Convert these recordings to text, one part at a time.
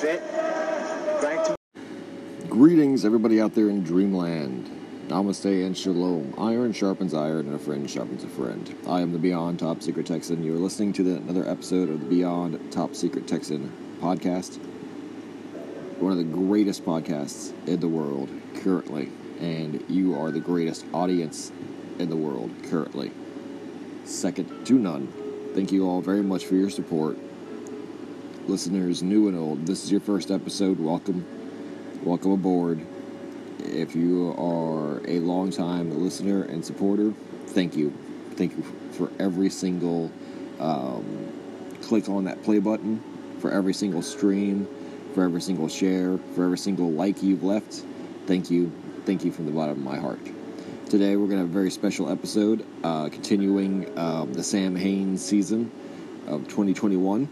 Drank too Greetings, everybody out there in Dreamland. Namaste and Shalom. Iron sharpens iron, and a friend sharpens a friend. I am the Beyond Top Secret Texan. You are listening to the, another episode of the Beyond Top Secret Texan podcast. One of the greatest podcasts in the world currently, and you are the greatest audience in the world currently. Second to none. Thank you all very much for your support. Listeners new and old. This is your first episode. Welcome, welcome aboard. If you are a long-time listener and supporter, thank you, thank you for every single um, click on that play button, for every single stream, for every single share, for every single like you've left. Thank you, thank you from the bottom of my heart. Today we're going to have a very special episode, uh, continuing um, the Samhain's season of 2021.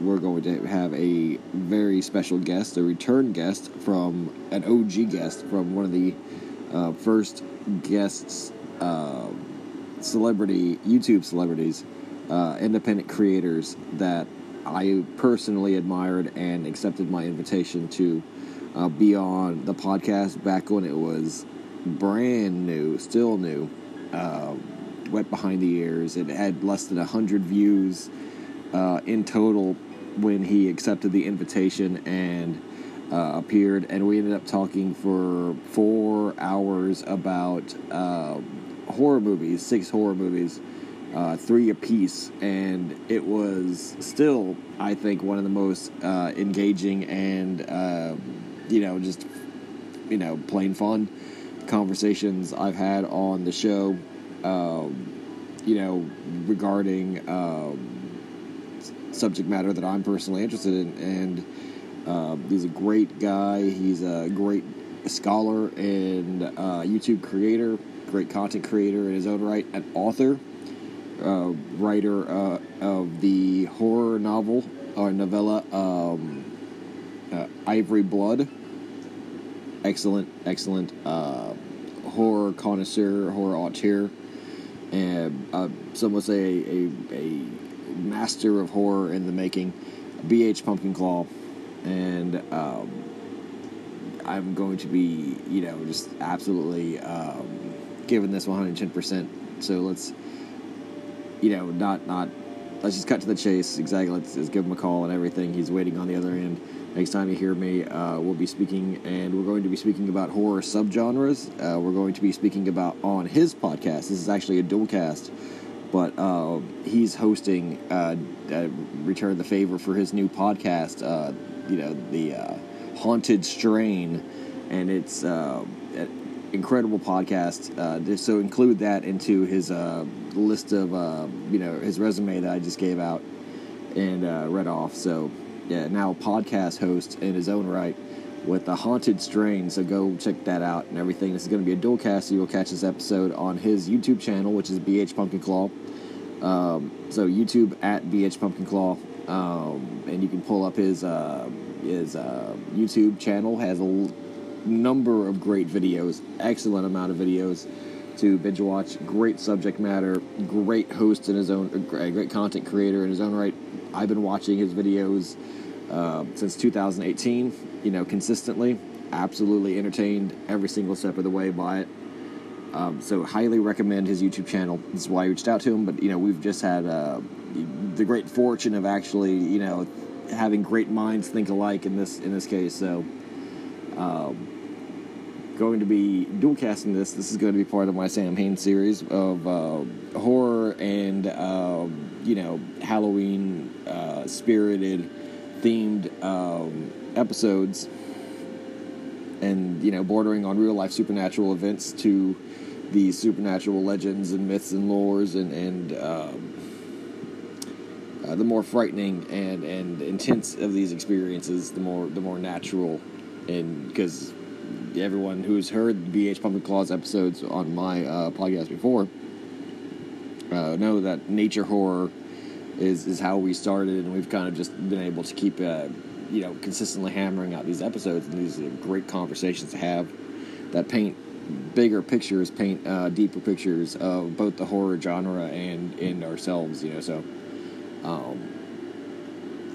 We're going to have a very special guest, a return guest from an OG guest from one of the uh, first guests, uh, celebrity YouTube celebrities, uh, independent creators that I personally admired and accepted my invitation to uh, be on the podcast back when it was brand new, still new, uh, wet behind the ears. It had less than 100 views uh, in total when he accepted the invitation and uh, appeared. And we ended up talking for four hours about um, horror movies, six horror movies. Uh, three apiece, and it was still, I think, one of the most uh, engaging and um, you know just you know plain fun conversations I've had on the show, um, you know, regarding um, subject matter that I'm personally interested in. And uh, he's a great guy. He's a great scholar and uh, YouTube creator, great content creator in his own right, an author, uh, writer uh, of the horror novel or novella um, uh, Ivory Blood excellent, excellent uh, horror connoisseur, horror auteur, and some would say a, a, a, master of horror in the making, B.H. Pumpkinclaw, and um, I'm going to be, you know, just absolutely um, giving this 110%. So let's, you know, not not let's just cut to the chase. Exactly. Let's, let's give him a call and everything. He's waiting on the other end. Next time you hear me, uh, we'll be speaking, and we're going to be speaking about horror subgenres. Uh, we're going to be speaking about on his podcast. This is actually a dual cast, but uh, he's hosting uh, Return the Favor for his new podcast. Uh, you know, the uh, Haunted Strain, and it's an incredible podcast. so include that into his list of you know his resume that I just gave out and read off. So yeah, now podcast host in his own right with the haunted strain. So go check that out and everything. This is going to be a dual cast. So you will catch this episode on his YouTube channel, which is BH Pumpkinclaw. Um, so YouTube at BH Pumpkinclaw, um, and you can pull up his uh, his uh, YouTube channel. Has a l- number of great videos, excellent amount of videos to binge watch. Great subject matter, great host in his own, great content creator in his own right. I've been watching his videos uh, since 2018, you know, consistently. Absolutely entertained every single step of the way by it. Um, so, highly recommend his YouTube channel. This is why I reached out to him. But, you know, we've just had uh, the great fortune of actually, you know, having great minds think alike in this in this case. So, um, going to be dual casting this. This is going to be part of my Samhain's series of uh, horror and, um, you know, Halloween uh, spirited themed um, episodes and you know bordering on real life supernatural events to the supernatural legends and myths and lores and and um, uh, the more frightening and and intense of these experiences the more the more natural. And because everyone who's heard BH Pumpkinclaw's episodes on my uh, podcast before uh, know that nature horror is is how we started, and we've kind of just been able to keep, uh, you know, consistently hammering out these episodes, and these are great conversations to have that paint bigger pictures, paint uh, deeper pictures of both the horror genre and in ourselves. You know, so. Um,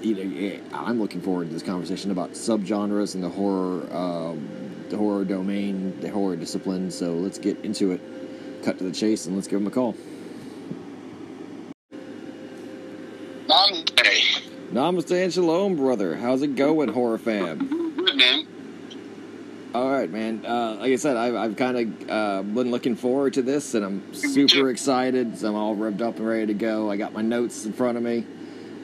you know, I'm looking forward to this conversation about subgenres and the horror, um, the horror domain, the horror discipline. So let's get into it. Cut to the chase, and let's give them a call. Namaste and shalom, brother. How's it going, horror fam? Good, man. All right, man. Uh, like I said, I've, I've kind of uh, been looking forward to this, and I'm super excited. So I'm all revved up and ready to go. I got my notes in front of me,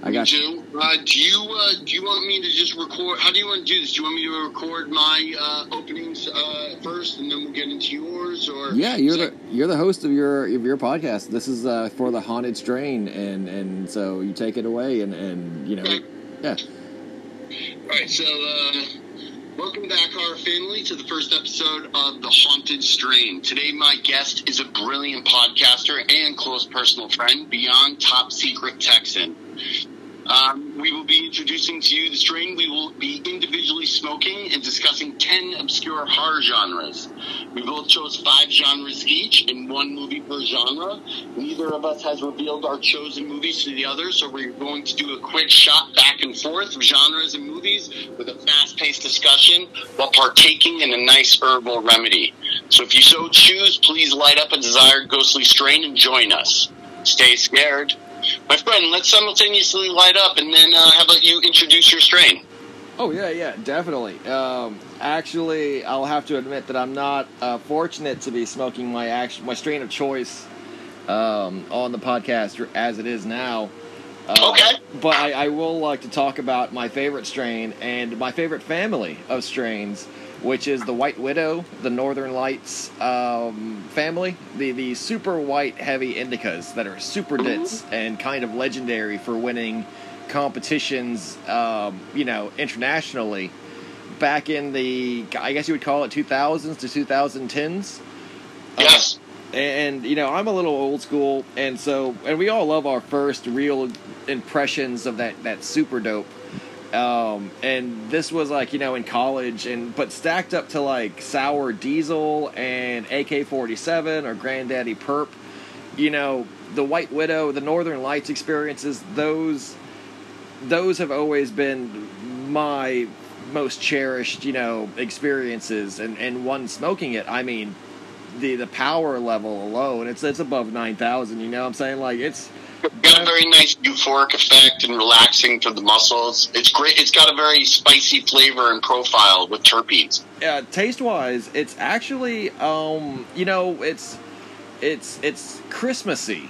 I got too. Uh, do you uh, do you want me to just record? How do you want to do this? Do you want me to record my uh, openings uh, first, and then we'll get into yours? Or Yeah, you're the you're the host of your of your podcast. This is uh, for the haunted strain, and and so you take it away, and and you know, yeah. All right, so uh, welcome back, our family, to the first episode of The Haunted Strain. Today, my guest is a brilliant podcaster and close personal friend, Beyond Top Secret Texan. Um, we will be introducing to you the strain. We will be individually smoking and discussing 10 obscure horror genres. We both chose five genres each and one movie per genre. Neither of us has revealed our chosen movies to the other, so we're going to do a quick shot back and forth of genres and movies with a fast paced discussion while partaking in a nice herbal remedy. So if you so choose, please light up a desired ghostly strain and join us. Stay scared. My friend, let's simultaneously light up, and then uh, how about you introduce your strain? Oh yeah, yeah, definitely. Um, actually, I'll have to admit that I'm not uh, fortunate to be smoking my act- my strain of choice um, on the podcast as it is now. Uh, Okay. But I, I will like to talk about my favorite strain and my favorite family of strains, which is the White Widow, the Northern Lights um, family, the the super white heavy indicas that are super dense and kind of legendary for winning competitions, um, you know, internationally. Back in the, I guess you would call it 2000s to 2010s. Yes. And you know, I'm a little old school, and so and we all love our first real impressions of that that super dope. Um, and this was like you know in college, and but stacked up to like Sour Diesel and AK-47 or Granddaddy Perp. You know, the White Widow, the Northern Lights experiences. Those those have always been my most cherished, you know, experiences. And and one smoking it, I mean, the the power level alone, it's it's above nine thousand. You know, what I'm saying like it's got a very nice euphoric effect and relaxing for the muscles. It's great. It's got a very spicy flavor and profile with terpenes. Yeah, taste wise, it's actually um, you know, it's it's it's Christmassy.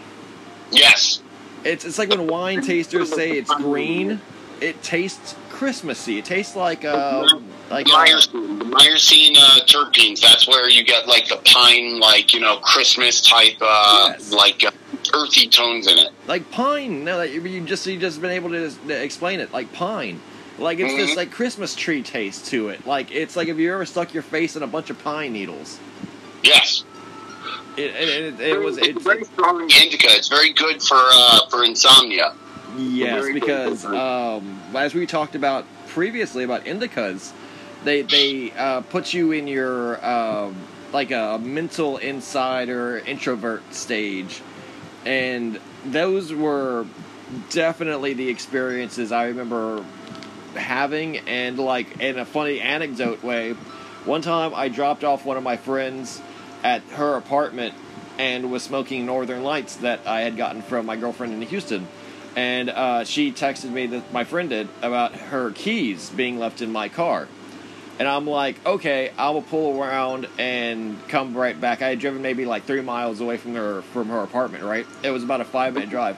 Yes. It's it's like when wine tasters say it's green. It tastes Christmassy. It tastes like uh like uh, Myrcene, Myrcene uh, terpenes. That's where you get like the pine, like you know, Christmas type, uh, Yes. like uh, earthy tones in it. like pine. No, like, you just you just been able to, to explain it like pine. Like it's this Mhm. like Christmas tree taste to it. Like it's like if you ever stuck your face in a bunch of pine needles. Yes. It it, it, it was It's it's very strong indica. It's very good for uh, for insomnia. yes very because um as we talked about previously about indicas, they they uh, put you in your um like a mental inside or introvert stage, and those were definitely the experiences I remember having. And like in a funny anecdote way one time i dropped off one of my friends at her apartment and was smoking northern lights that i had gotten from my girlfriend in houston. And uh, she texted me that my friend did about her keys being left in my car and i'm like okay i will pull around and come right back. I had driven maybe like three miles away from her from her apartment right? It was about a five minute drive.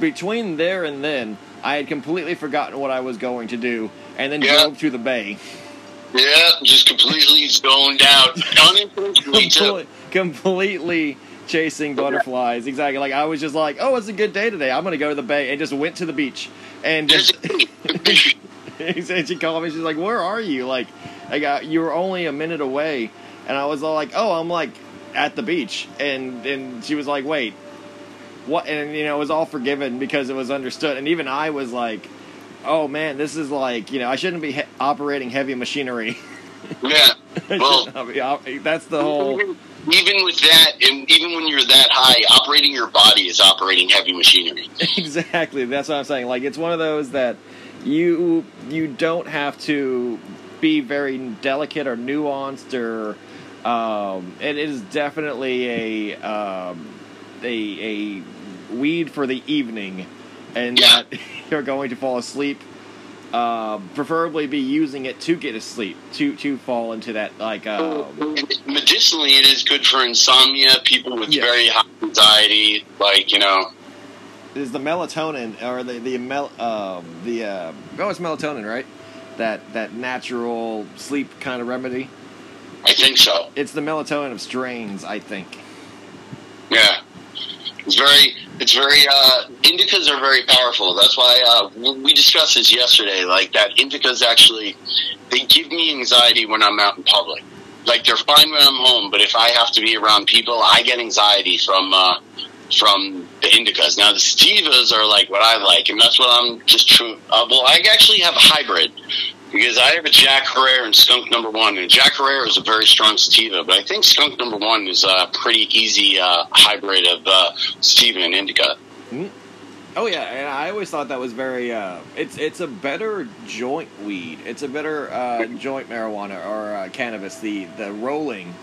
Between there and then i had completely forgotten what i was going to do and then Yeah. drove to the bay. Yeah, just completely zoned out, unintentionally. Comple- completely chasing butterflies. Exactly. Like i was just like oh it's a good day today. I'm gonna go to the bay and just went to the beach and just and she called me. She's like where are you? Like i got uh, you were only a minute away. And i was all like oh i'm like at the beach. And and she was like wait what? And you know it was all forgiven because it was understood. And even i was like oh man this is like you know i shouldn't be he- operating heavy machinery. Yeah. Well- should not be that's the whole even with that, and even when you're that high, operating your body is operating heavy machinery. exactly. That's what i'm saying. Like it's one of those that you you don't have to be very delicate or nuanced or um, it is definitely a um, a a weed for the evening and Yeah. that you're going to fall asleep uh, preferably be using it to get asleep to to fall into that like um, medicinally, it is good for insomnia, people with Yeah. very high anxiety, like, you know. Is the melatonin or the the mel um, the uh, oh it's melatonin right that that natural sleep kind of remedy. I think so. It's the melatonin of strains, I think. Yeah, it's very, it's very. Uh, indicas are very powerful. That's why uh, we discussed this yesterday. Like that, indicas actually they give me anxiety when I'm out in public. Like they're fine when I'm home, but if I have to be around people, I get anxiety from uh, from the indicas. Now the sativas are like what I like, and that's what I'm just true. Uh, well, I actually have a hybrid because I have a Jack Herer and Skunk Number One, and Jack Herer is a very strong sativa, but I think Skunk Number One is a pretty easy uh, hybrid of uh, sativa and indica. Oh yeah, and I always thought that was very. Uh, it's it's a better joint weed. It's a better uh, joint marijuana or uh, cannabis. The the rolling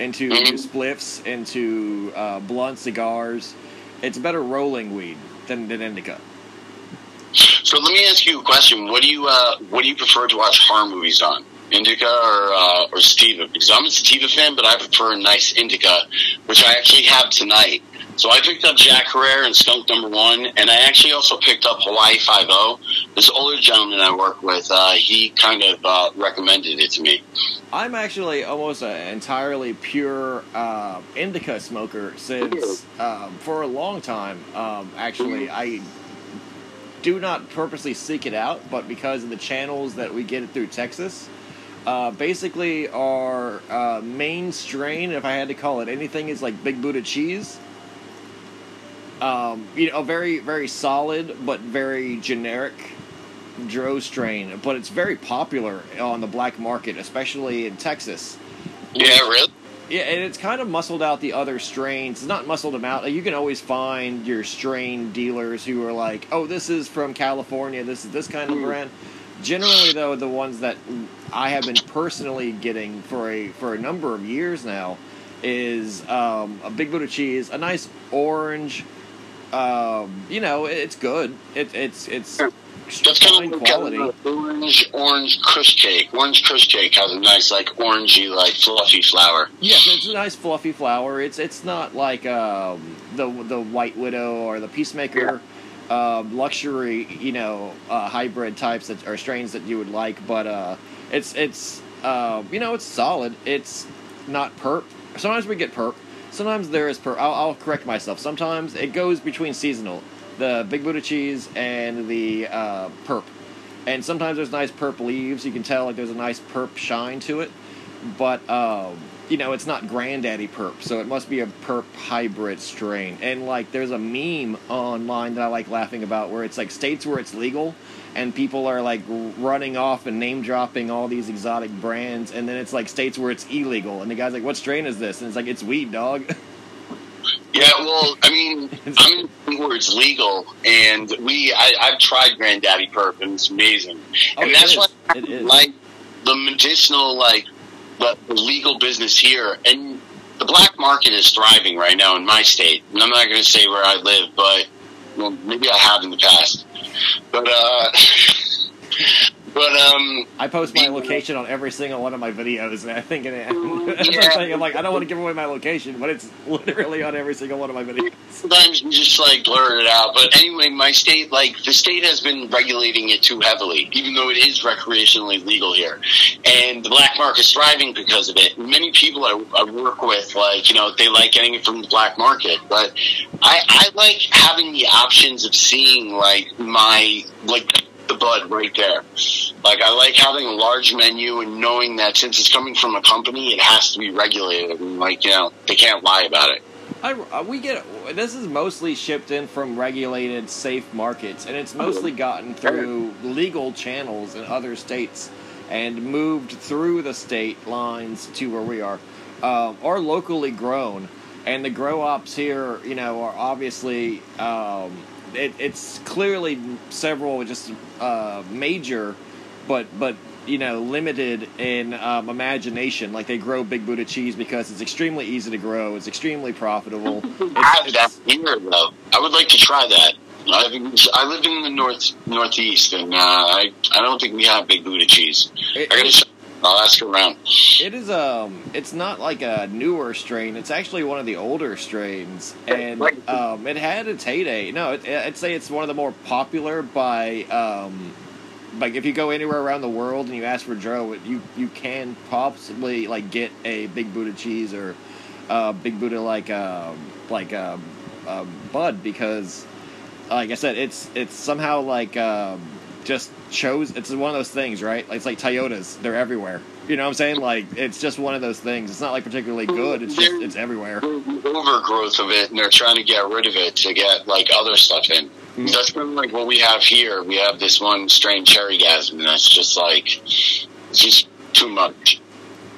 into Mhm. spliffs, into uh, blunt cigars. It's better rolling weed than, than indica. So let me ask you a question: What do you uh, what do you prefer to watch horror movies on? Indica or uh, or sativa? Because I'm a sativa fan, but I prefer a nice indica, which I actually have tonight. So I picked up Jack Herer and Skunk Number One, and I actually also picked up Hawaii Five O. This older gentleman I work with, uh, he kind of uh, recommended it to me. I'm actually almost an entirely pure uh, indica smoker since um, for a long time. Um, actually, I do not purposely seek it out, but because of the channels that we get it through Texas, uh, basically our uh, main strain, if I had to call it anything, is like Big Buddha cheese. Um, you know, very very solid but very generic Dro strain, but it's very popular on the black market, especially in Texas. Yeah, really? Yeah, and it's kind of muscled out the other strains. It's not muscled them out. You can always find your strain dealers who are like, "Oh, this is from California. This is this kind of brand." Generally, though, the ones that I have been personally getting for a for a number of years now is um, a Big Buddha cheese, a nice orange. Um, you know, it's good. It, it's it's That's kind of quality. orange orange kush cake. Orange kush cake has a nice like orangey like fluffy flour. Yes, it's a nice fluffy flour. It's it's not like um, the the White Widow or the Peacemaker um, luxury, you know, uh, hybrid types that or strains that you would like. But uh, it's it's uh, you know it's solid. It's not perp. Sometimes we get perp. Sometimes there is perp. I'll, I'll correct myself. Sometimes it goes between seasonal, the Big Buddha cheese and the uh, perp. And sometimes there's nice perp leaves. You can tell like there's a nice perp shine to it but um, you know it's not granddaddy perp so it must be a perp hybrid strain and like there's a meme online that i like laughing about where it's like states where it's legal and people are like running off and name dropping all these exotic brands and then it's like states where it's illegal and the guy's like what strain is this and it's like it's weed dog Yeah, well, I mean, I'm in where it's legal, and we I, I've tried Granddaddy Perp, and it's amazing. Oh, and it that's is. why like the medicinal, like the, the legal business here, and the black market is thriving right now in my state. And I'm not going to say where I live, but well, maybe I have in the past. But uh, but um, i post my location on every single one of my videos and i think it, Yeah. I'm i'm like i don't want to give away my location but it's literally on every single one of my videos sometimes you just like blur it out. But anyway, my state, like the state has been regulating it too heavily, even though it is recreationally legal here. And the black market's thriving because of it. Many people I, I work with, like, you know, they like getting it from the black market. But I, I like having the options of seeing, like, my, like, the bud right there. Like, I like having a large menu and knowing that since it's coming from a company, it has to be regulated. And, like, you know, they can't lie about it. I, uh, we get this is mostly shipped in from regulated, safe markets, and it's mostly gotten through legal channels in other states and moved through the state lines to where we are, um, or locally grown. And the grow ops here, you know, are obviously um, it, it's clearly several just uh, major, but but you know limited in um, imagination. Like they grow Big Buddha cheese because it's extremely easy to grow. It's extremely profitable. have that it's, here though. I would like to try that. I, I live in the north northeast, and uh, I I don't think we have big Buddha cheese. it- I gotta. I'll ask around. It is um, it's not like a newer strain. It's actually one of the older strains, and um, it had its heyday. No, it, I'd say it's one of the more popular by um, like if you go anywhere around the world and you ask for Dro, you you can possibly like get a Big Buddha cheese or uh, Big Buddha like um, like um, uh, Bud because, like I said, it's it's somehow like. Um, just chose it's one of those things, right? It's like Toyotas; they're everywhere. You know what I'm saying? Like it's just one of those things. It's not like particularly good. It's just it's everywhere. Overgrowth of it, and they're trying to get rid of it to get like other stuff in. Mm-hmm. That's kind of like what we have here. We have this one strain cherry gasm, and that's just like it's just too much.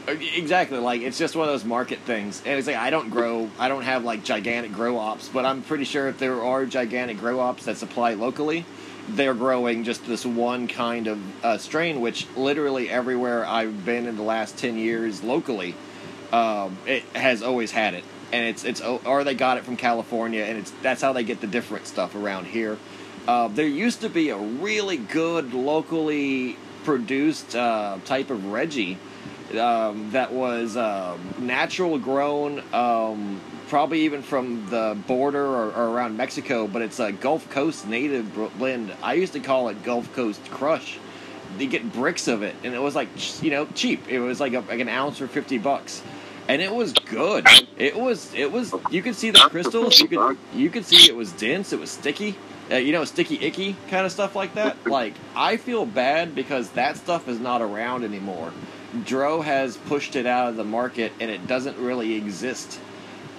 Uh, exactly, like it's just one of those market things, and it's like I don't grow, I don't have like gigantic grow ops, but I'm pretty sure if there are gigantic grow ops that supply locally, they're growing just this one kind of uh, strain, which literally everywhere I've been in the last ten years locally, um, it has always had it, and it's it's or they got it from California, and it's that's how they get the different stuff around here. Uh, there used to be a really good locally produced uh, type of Reggie um, that was um, natural grown um, probably even from the border or, or, around Mexico, but it's a Gulf Coast native blend. I used to call it Gulf Coast Crush. You get bricks of it, and it was like you know cheap. It was like a, like an ounce for fifty bucks, and it was good. It was it was you could see the crystals. You could you could see it was dense. It was sticky. Uh, you know, sticky icky kind of stuff like that. Like I feel bad because that stuff is not around anymore. Dro has pushed it out of the market, and it doesn't really exist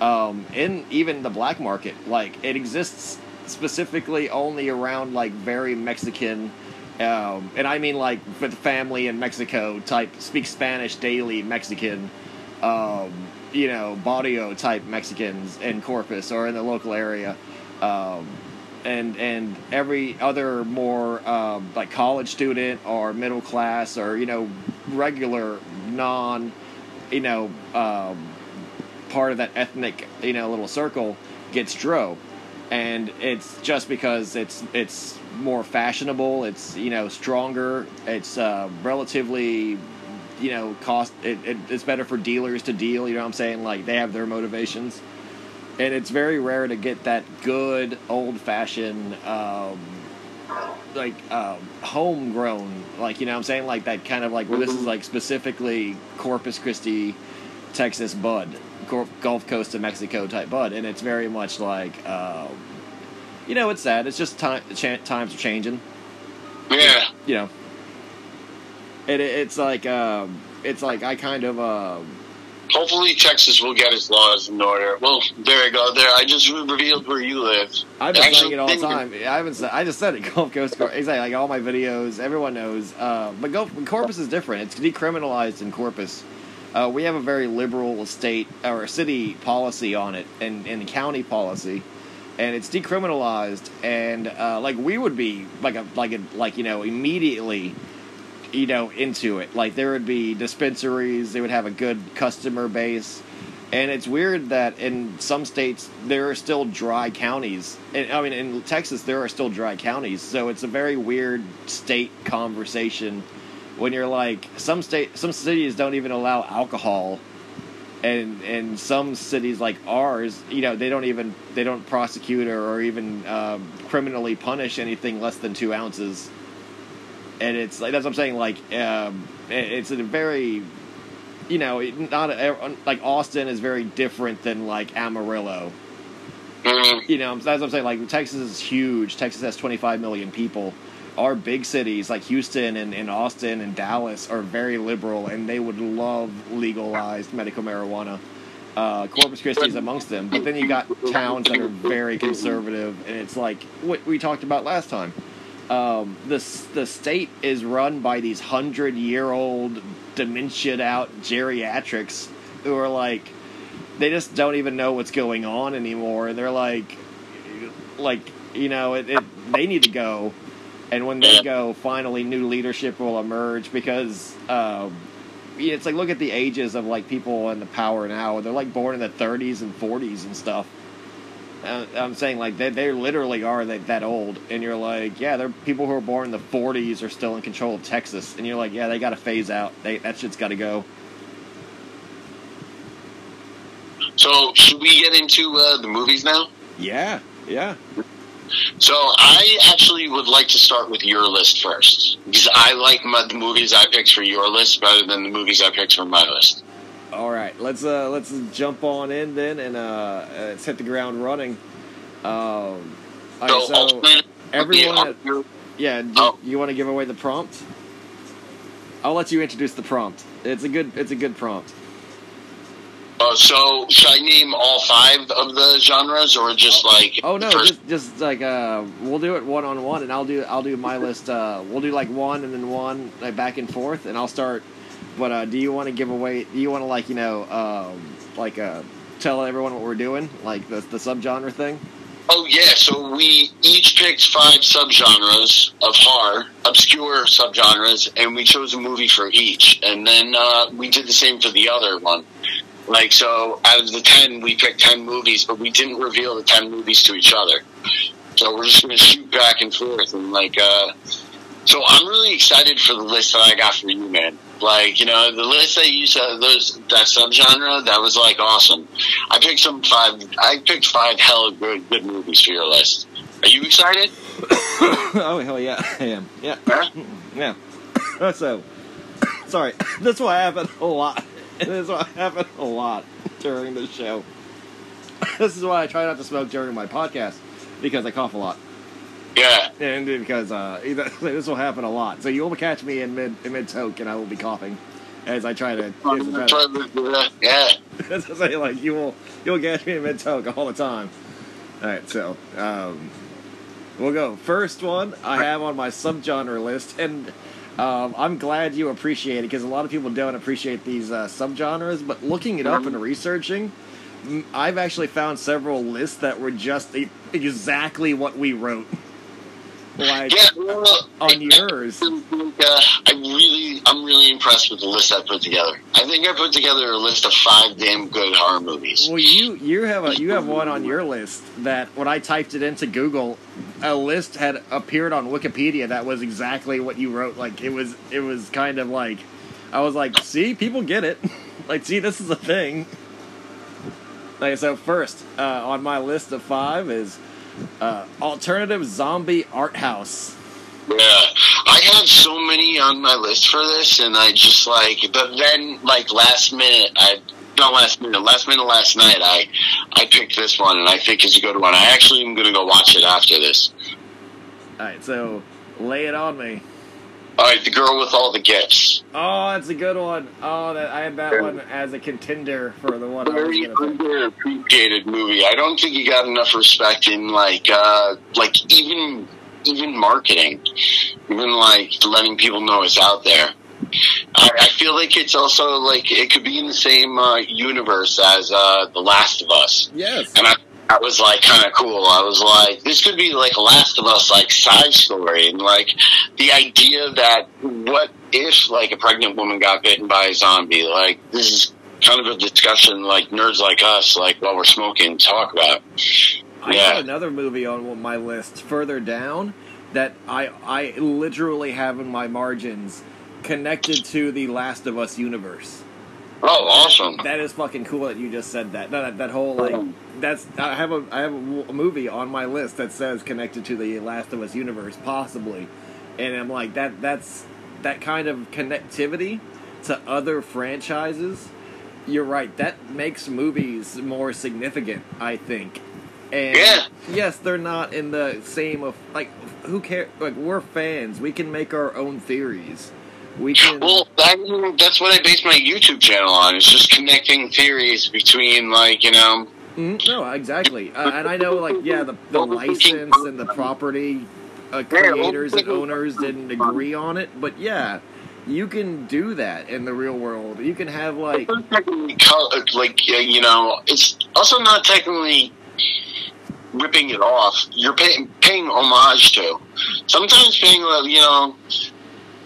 um, in even the black market. Like it exists specifically only around like very Mexican, um, and I mean like with family in Mexico type, speak Spanish daily Mexican, um, you know, barrio type Mexicans in Corpus or in the local area. Um, and and every other more um, like college student or middle class or you know regular non you know um, part of that ethnic, you know, little circle gets dro, and it's just because it's it's more fashionable. It's you know stronger. It's uh, relatively you know cost. It, it, it's better for dealers to deal. You know what I'm saying? Like they have their motivations, and it's very rare to get that good old fashioned. Um, like uh, homegrown, like you know, what I'm saying like that kind of like well, this is like specifically Corpus Christi, Texas bud, Gulf Coast of Mexico type bud, and it's very much like, uh, you know, it's sad. It's just time times are changing. Yeah. You know, it, it's like um, it's like I kind of. Uh, Hopefully, Texas will get its laws in order. Well, there you go. There, I just revealed where you live. I've been saying it all the time. I haven't. Said, I just said it. Gulf Coast. Exactly. Like all my videos, everyone knows. Uh, but Gulf Corpus is different. It's decriminalized in Corpus. Uh, we have a very liberal state or city policy on it, and, and county policy, and it's decriminalized. And uh, like we would be like a like a like you know immediately, you know into it. Like there would be dispensaries. They would have a good customer base. And it's weird that in some states there are still dry counties. And, I mean, in Texas there are still dry counties. So it's a very weird state conversation when you're like some state some cities don't even allow alcohol and and some cities like ours you know they don't even they don't prosecute or, or even um, criminally punish anything less than two ounces and it's like that's what i'm saying like um, it's a very you know not a, like austin is very different than like amarillo mm-hmm. you know that's what i'm saying like texas is huge texas has 25 million people our big cities like Houston and, and Austin and Dallas are very liberal and they would love legalized medical marijuana. Uh, Corpus Christi is amongst them, but then you got towns that are very conservative, and it's like what we talked about last time. Um, the the state is run by these hundred year old dementia out geriatrics who are like they just don't even know what's going on anymore, and they're like like you know it, it they need to go and when they go, finally, new leadership will emerge because um, it's like look at the ages of like people in the power now. They're like born in the 30s and 40s and stuff. Uh, I'm saying like they they literally are that, that old, and you're like, yeah, they're people who are born in the 40s are still in control of Texas, and you're like, yeah, they got to phase out. They that shit's got to go. So should we get into uh, the movies now? Yeah, yeah. So I actually would like to start with your list first because I like my, the movies I picked for your list better than the movies I picked for my list. All right, let's uh let's jump on in then and uh let's hit the ground running. Um, right, So, so everyone, yeah, do, Oh. you want to give away the prompt? I'll let you introduce the prompt. It's a good it's a good prompt. Uh, so should I name all five of the genres or just like Oh no, first? just just like uh, we'll do it one on one, and I'll do I'll do my list. Uh, we'll do like one and then one, like back and forth, and I'll start. But uh, do you want to give away? Do you want to like you know um, like uh, tell everyone what we're doing, like the the subgenre thing? Oh yeah, so we each picked five subgenres of horror, obscure subgenres, and we chose a movie for each, and then uh, we did the same for the other one. Like so, out of the ten, we picked ten movies, but we didn't reveal the ten movies to each other. So we're just gonna shoot back and forth, and like, uh, so I'm really excited for the list that I got for you, man. Like, you know, the list that you said, uh, those that subgenre, that was like awesome. I picked some five. I picked five hell good good movies for your list. Are you excited? oh hell yeah, I am. Yeah, Huh? Mm-hmm. yeah. so, sorry, this will happen a lot. This will happen a lot during the show. This is why I try not to smoke during my podcast because I cough a lot. Yeah. and because uh, this will happen a lot. So you will catch me in mid in mid toke, and I will be coughing as I try to. try to- Yeah. as I say, like you will you'll catch me in mid toke all the time. All right, so um, we'll go. First one I have on my subgenre list, and um, I'm glad you appreciate it because a lot of people don't appreciate these uh, subgenres. But looking it up and researching, I've actually found several lists that were just exactly what we wrote. Like Yeah. Well, on yours. Uh, I really, I'm really impressed with the list I put together. I think I put together a list of five damn good horror movies. Well, you you have a you have one on your list that when I typed it into Google, a list had appeared on Wikipedia that was exactly what you wrote. Like it was it was kind of like I was like, see, people get it. like, see, this is a thing. Like so, first uh, on my list of five is uh, alternative zombie art house. Yeah, I had so many on my list for this, and I just like, but then like last minute, I not last minute, last minute last night, I I picked this one, and I think it's a good one. I actually am gonna go watch it after this. All right, so lay it on me. All right, the girl with all the gifts. Oh, that's a good one. Oh, that I had that one as a contender for the one I Very gonna underappreciated movie. I don't think he got enough respect in like uh like even even marketing, even like letting people know it's out there. I, I feel like it's also like it could be in the same uh, universe as uh, The Last of Us, Yes. and I that was like kind of cool. I was like, this could be like Last of Us like side story, and like the idea that what if like a pregnant woman got bitten by a zombie? Like this is kind of a discussion like nerds like us, like while we're smoking, talk about. I Yeah. have another movie on my list further down that I I literally have in my margins connected to the Last of Us universe. Oh, awesome! That is fucking cool that you just said that. That, that whole like um, that's I have a I have a, movie on my list that says connected to the Last of Us universe possibly, and I'm like that that's that kind of connectivity to other franchises. You're right. That makes movies more significant. I think. And Yeah. yes, they're not in the same of like who care like we're fans. We can make our own theories. We can Well, that, that's what I base my YouTube channel on. It's just connecting theories between like you know Mm, no, exactly. Uh, and I know, like, yeah, the, the license and the property uh, creators and owners didn't agree on it, but yeah, you can do that in the real world. You can have, like, It's not technically co- like uh, you know, it's also not technically ripping it off. You're paying paying homage to. Sometimes paying, uh, you know,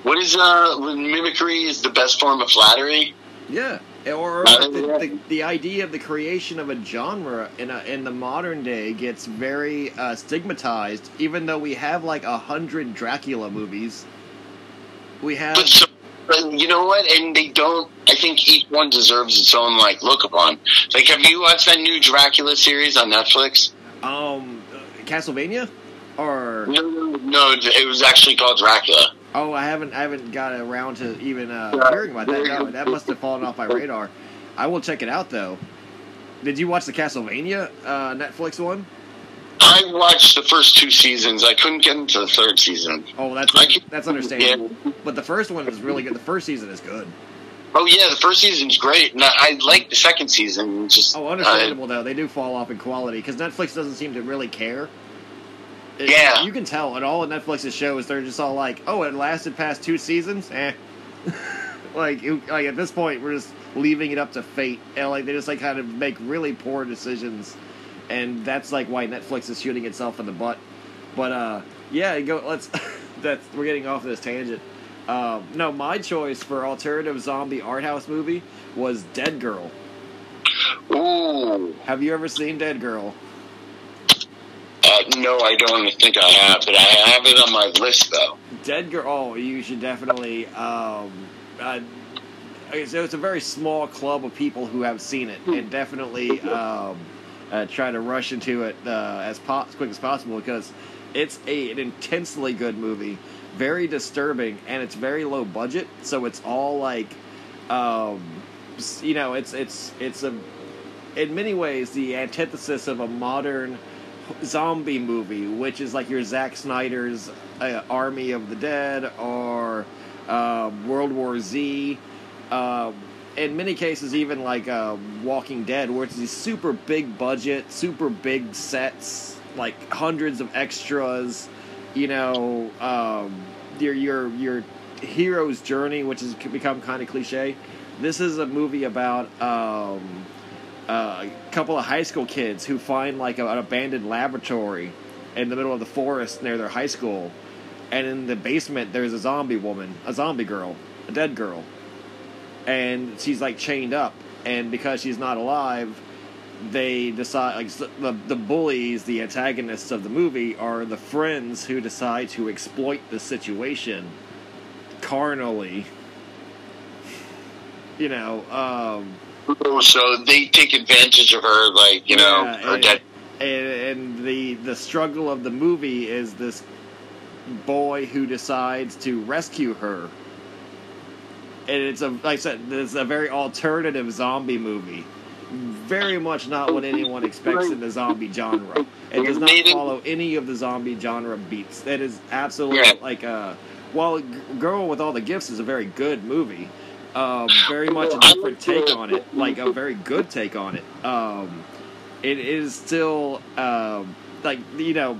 what is uh, mimicry is the best form of flattery. yeah, or Uh, the, the, the idea of the creation of a genre in a, in the modern day gets very uh, stigmatized. Even though we have like a hundred Dracula movies, we have But so, but you know what? And they don't. I think each one deserves its own like look upon. Like, have you watched that new Dracula series on Netflix? um Castlevania, or No, no, no. It was actually called Dracula. Oh, I haven't I haven't got around to even uh, hearing about that. No, that must have fallen off my radar. I will check it out though. Did you watch the Castlevania uh, Netflix one? I watched the first two seasons. I couldn't get into the third season. Oh, that's that's understandable. Yeah. But the first one is really good. The first season is good. Oh yeah, the first season's great. And I, I like the second season. Just Oh, uh, understandable though. They do fall off in quality because Netflix doesn't seem to really care. It- Yeah. you can tell in all of Netflix's shows, they're just all like, "Oh, it lasted past two seasons." Eh. like, you- like at this point, we're just leaving it up to fate, and like they just like kind of make really poor decisions, and that's like why Netflix is shooting itself in the butt. But uh, yeah, go. Let's. that's we're getting off this tangent. Um, no, my choice for alternative zombie art house movie was Dead Girl. ooh. Have you ever seen Dead Girl? Uh, no, I don't even think I have, but I have it on my list though. Dead Girl. Oh, you should definitely. Um, uh, so it's a very small club of people who have seen it, and definitely um, uh, try to rush into it uh, as, po- as quick as possible because it's a, an intensely good movie, very disturbing, and it's very low budget. So it's all like, um, you know, it's it's it's a in many ways the antithesis of a modern zombie movie, which is like your Zack Snyder's uh, Army of the Dead or uh, World War Z. Um, in many cases, even like uh, Walking Dead, where it's these super big budget, super big sets, like hundreds of extras. You know, um, your your your hero's journey, which has become kind of cliche. This is a movie about. Um, uh, a couple of high school kids who find like a, an abandoned laboratory in the middle of the forest near their high school, and in the basement there's a zombie woman, a zombie girl, a dead girl, and she's like chained up, and because she's not alive, they decide like the the bullies, the antagonists of the movie, are the friends who decide to exploit the situation carnally. You know, um, so they take advantage of her, like you know, Yeah, her and- dead. and, and the the struggle of the movie is this boy who decides to rescue her and it's a like i said it's a very alternative zombie movie very much not what anyone expects in the zombie genre it does not follow any of the zombie genre beats that is absolutely Yeah. like a. while G- girl with all the gifts is a very good movie um, very much a different take on it like a very good take on it um, it is still um, like you know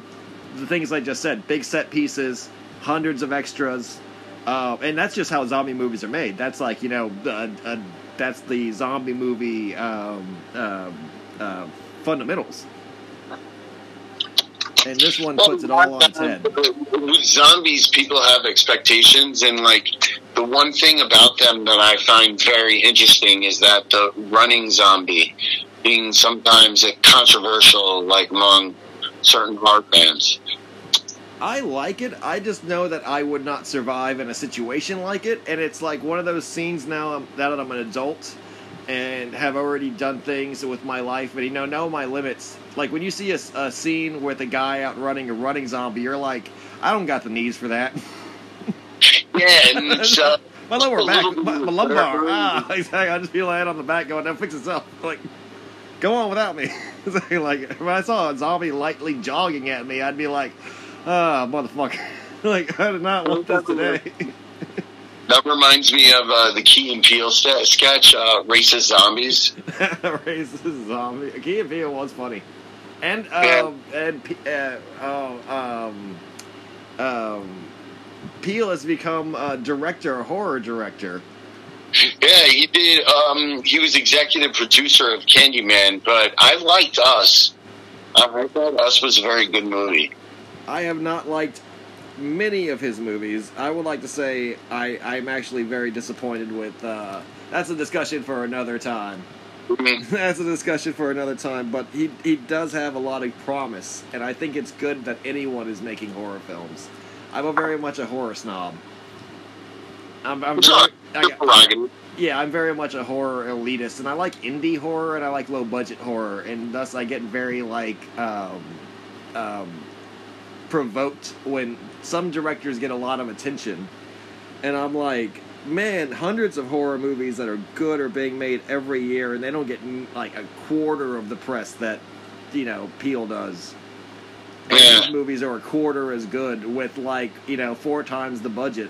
the things I just said, big set pieces, hundreds of extras, uh, and that's just how zombie movies are made. That's like you know, that's the zombie movie um, um uh, fundamentals. And this one puts it all on its head. With zombies, people have expectations, and like the one thing about them that I find very interesting is that the running zombie being sometimes a controversial, like among certain hard bands. I like it. I just know that I would not survive in a situation like it, and it's like one of those scenes now now that I'm an adult and have already done things with my life, but you know know my limits. Like when you see a, a scene with a guy out running a running zombie, you're like, I don't got the knees for that. Yeah, and it's, uh, my lower back, my, my lumbar. Ah, exactly. I just feel head on the back going, that fix itself. Like, go on without me. Like when I saw a zombie lightly jogging at me, I'd be like, ah, motherfucker. like I did not want this today. that reminds me of uh, the Key and Peele sketch, uh, Racist Zombies. Racist zombie. Key and Peele was funny, and um and uh, oh um um Peele has become a director, a horror director. Yeah, he did. Um, he was executive producer of Candyman, but I liked Us. I thought Us was a very good movie. I have not liked many of his movies. I would like to say I, I'm actually very disappointed with. Uh, that's a discussion for another time. That's a discussion for another time. But he he does have a lot of promise, and I think it's good that anyone is making horror films. I'm a very much a horror snob. I'm, I'm very, I got- yeah, I'm very much a horror elitist, and I like indie horror and I like low budget horror, and thus I get very like um, um, provoked when some directors get a lot of attention, and I'm like, man, hundreds of horror movies that are good are being made every year, and they don't get like a quarter of the press that you know Peele does. And Yeah. these movies are a quarter as good with like you know four times the budget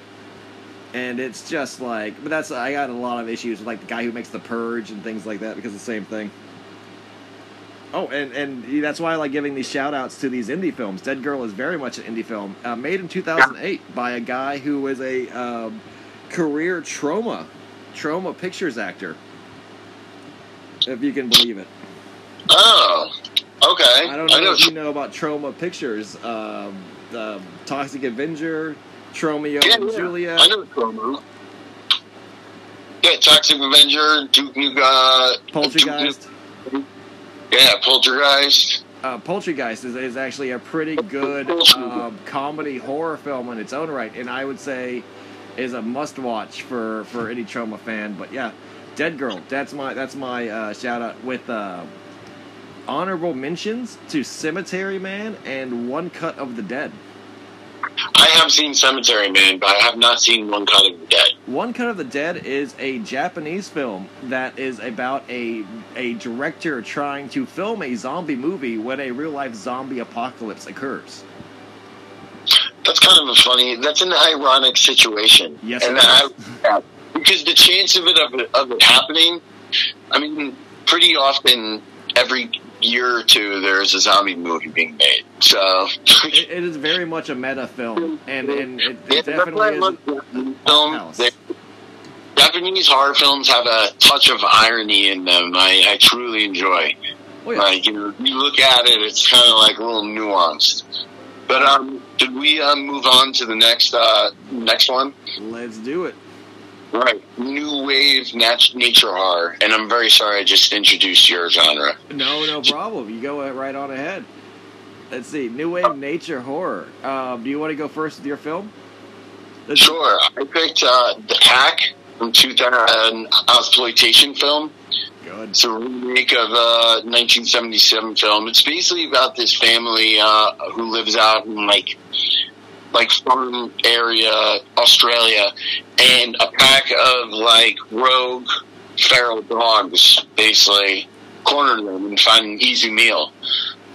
and it's just like but that's i got a lot of issues with like the guy who makes the purge and things like that because the same thing oh and and that's why i like giving these shout outs to these indie films dead girl is very much an indie film uh, made in 2008 by a guy who was a um, career trauma Troma pictures actor if you can believe it Oh, okay. i don't know if you know about Troma pictures um, um, toxic avenger Tromeo Yeah, and yeah. Juliet. I know Troma. Yeah, Toxic Avenger, Duke Nukem, uh, Poultrygeist. Duke, yeah, Poultrygeist. uh, Poultrygeist is, is actually a pretty good um, comedy horror film in its own right, and I would say is a must watch for, for any Troma fan. But yeah, Dead Girl. That's my that's my uh, shout out with uh, honorable mentions to Cemetery Man and One Cut of the Dead. I have seen Cemetery Man, but I have not seen One Cut of the Dead. One Cut of the Dead is a Japanese film that is about a a director trying to film a zombie movie when a real life zombie apocalypse occurs. That's kind of a funny. That's an ironic situation. Yes, and it I, is. because the chance of it of, it of it happening, I mean, pretty often every year or two there's a zombie movie being made. So It, it is very much a meta film, and and it, it I definitely is. Japanese They- Japanese horror films have a touch of irony in them. I, I truly enjoy. Oh, yeah. Like you, know, you look at it, it's kind of like a little nuanced. But um, did we um, move on to the next uh, next one? Let's do it. Right, new wave nat- nature horror, and I'm very sorry I just introduced your genre. No, no problem. You go right on ahead. Let's see. New wave nature horror. Um, do you want to go first with your film? Let's- Sure, I picked uh, the Pack from 2000, an exploitation film. Good. It's a remake of a 1977 film. It's basically about this family uh, who lives out in like like farm area Australia, and a pack of like rogue feral dogs basically corner them and find an easy meal,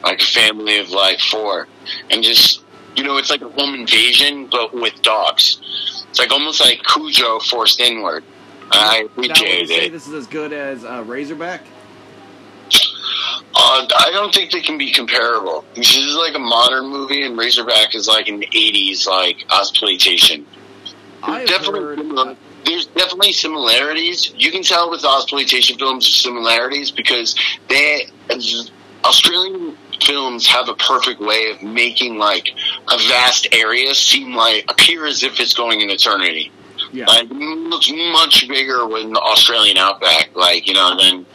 like a family of like four, and just you know it's like a home invasion but with dogs. It's like almost like Cujo forced inward. I Now, would you appreciate it. this is as good as uh, Razorback? Uh, I don't think they can be comparable. This is like a modern movie, and Razorback is like an '80s like exploitation. Definitely, heard. there's definitely similarities. You can tell with exploitation films there's similarities because they Australian films have a perfect way of making like a vast area seem like appear as if it's going in eternity. Yeah. Like it looks much bigger when the Australian outback, like you know, than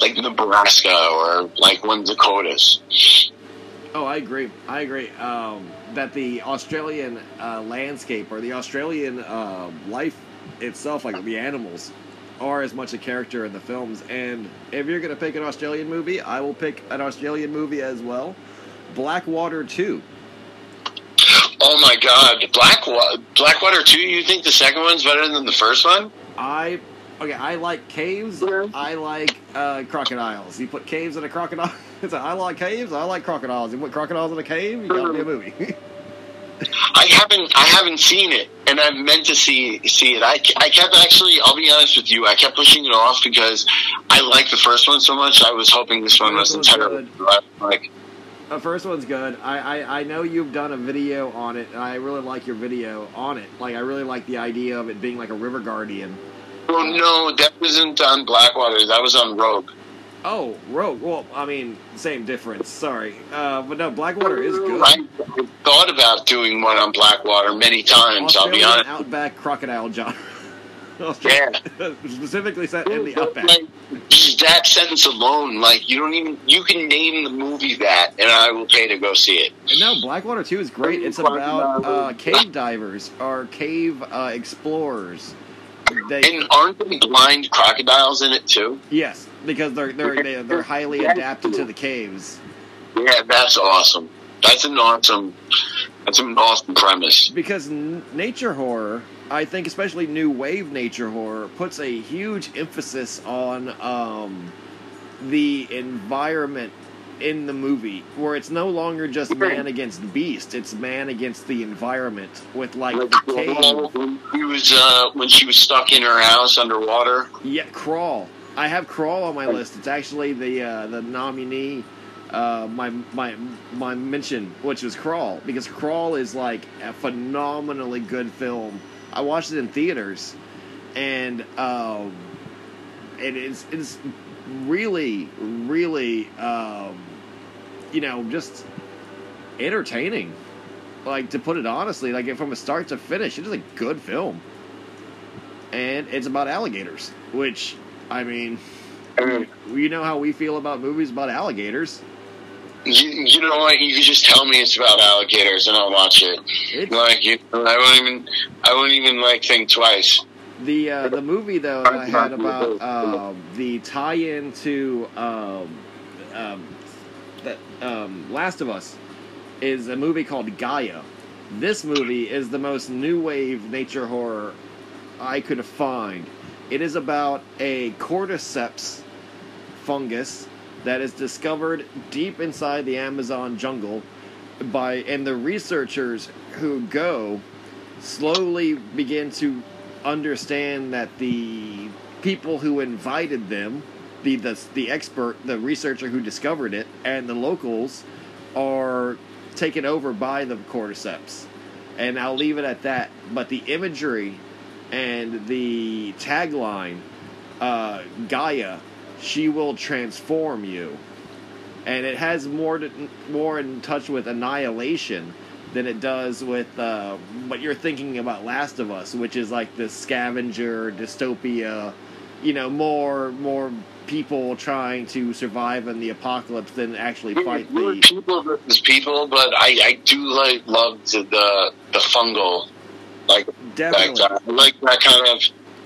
like Nebraska or like one Dakotas. Oh, I agree. I agree. Um, that the Australian uh, landscape or the Australian uh, life itself, like the animals, are as much a character in the films. And if you're going to pick an Australian movie, I will pick an Australian movie as well. Blackwater 2. Oh my God, Blackwater, Blackwater two. You think the second one's better than the first one? I. Okay, I like caves. Yeah. I like uh, crocodiles. You put caves in a crocodile. It's a, I like caves. I like crocodiles. You put crocodiles in a cave. You got me a movie. I haven't, I haven't seen it, and I've meant to see see it. I, I kept actually, I'll be honest with you, I kept pushing it off because I like the first one so much. I was hoping this one wasn't terrible. Like, The first one's good. I, I, I know you've done a video on it, and I really like your video on it. Like, I really like the idea of it being like a river guardian. oh no, that wasn't on Blackwater. That was on Rogue. Oh, Rogue. Well, I mean, same difference. Sorry, uh, but no, Blackwater is good. I thought about doing one on Blackwater many times. I'll be Australian honest. outback crocodile genre. Yeah. Specifically set in the outback. Like, that sentence alone, like you don't even you can name the movie that, and I will pay to go see it. And no, Blackwater 2 is great. It's about uh, cave divers or cave uh, explorers. They, And aren't there blind crocodiles in it too? yes, because they're they're they- they're highly adapted to the caves. Yeah, that's awesome. That's an awesome. That's an awesome premise. Because nature horror, I think, especially new wave nature horror, puts a huge emphasis on um, the environment in the movie, where it's no longer just man against beast; it's man against the environment with like the cave. When She was uh, when she was stuck in her house underwater. Yeah, crawl. I have crawl on my list. It's actually the uh, the nominee, uh, my my my mention, which was crawl because crawl is like a phenomenally good film. I watched it in theaters, and um, it is it's really really um, you know just entertaining. Like to put it honestly, like from a start to finish, it is a good film and it's about alligators, which I mean, you know how we feel about movies about alligators. You, you know what? You could just tell me it's about alligators, and I'll watch it. It's Like you, I won't even. I won't even like think twice. the uh, the movie though that I had about um, the tie-in to um, um, that um, Last of Us is a movie called Gaia. This movie is the most new wave nature horror I could find. It is about a cordyceps fungus that is discovered deep inside the Amazon jungle by and the researchers who go slowly begin to understand that the people who invited them the, the the expert the researcher who discovered it and the locals are taken over by the cordyceps. And I'll leave it at that. But the imagery and the tagline uh, Gaia she will transform you and it has more to, more in touch with annihilation than it does with uh, what you're thinking about Last of Us, which is like the scavenger dystopia, you know, more more people trying to survive in the apocalypse than actually fight the. people versus people, but I, I do like love the the, the fungal, like Definitely, that. I like that kind of.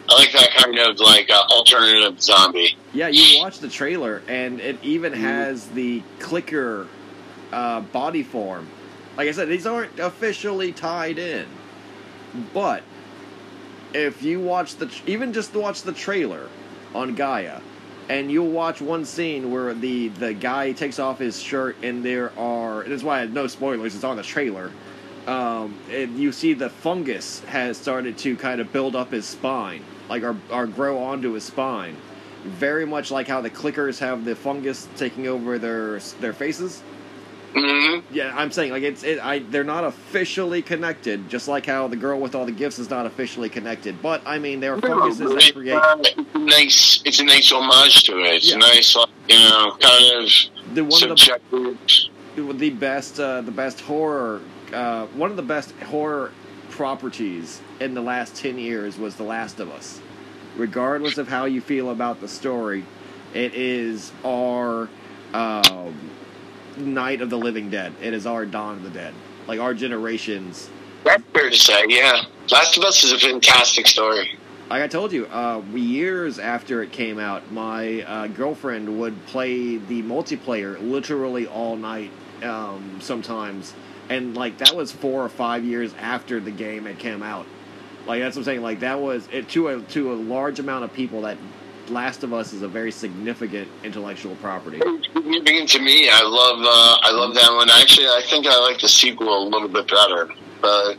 I like that kind of like uh, alternative zombie. yeah. You watch the trailer, and it even has the clicker uh, body form. Like I said, these aren't officially tied in, but if you watch the even just watch the trailer on Gaia, and you'll watch one scene where the the guy takes off his shirt and there are and that's why I have no spoilers. It's on the trailer. Um, and you see the fungus has started to kind of build up his spine, like or, or grow onto his spine. Very much like how the clickers have the fungus taking over their their faces. hmm Yeah, I'm saying like it's it, I they're not officially connected, just like how the girl with all the gifts is not officially connected. But I mean, there are funguses that create It's a nice. It's a nice homage to it. It's Yeah. a nice, like, you know, kind of the one of the the best uh, the best horror uh, one of the best horror properties in the last 10 years was The Last of Us. Regardless of how you feel about the story, it is our um, Night of the Living Dead. It is our Dawn of the Dead. Like our generations. That's fair to say. Yeah, Last of Us is a fantastic story. Like I told you, uh, years after it came out, my uh, girlfriend would play the multiplayer literally all night um, sometimes. And like that was four or five years after the game had came out. Like that's what I'm saying. Like that was it to a to a large amount of people. That Last of Us is a very significant intellectual property. Significant to me. I love. Uh, I love that one. Actually, I think I like the sequel a little bit better. But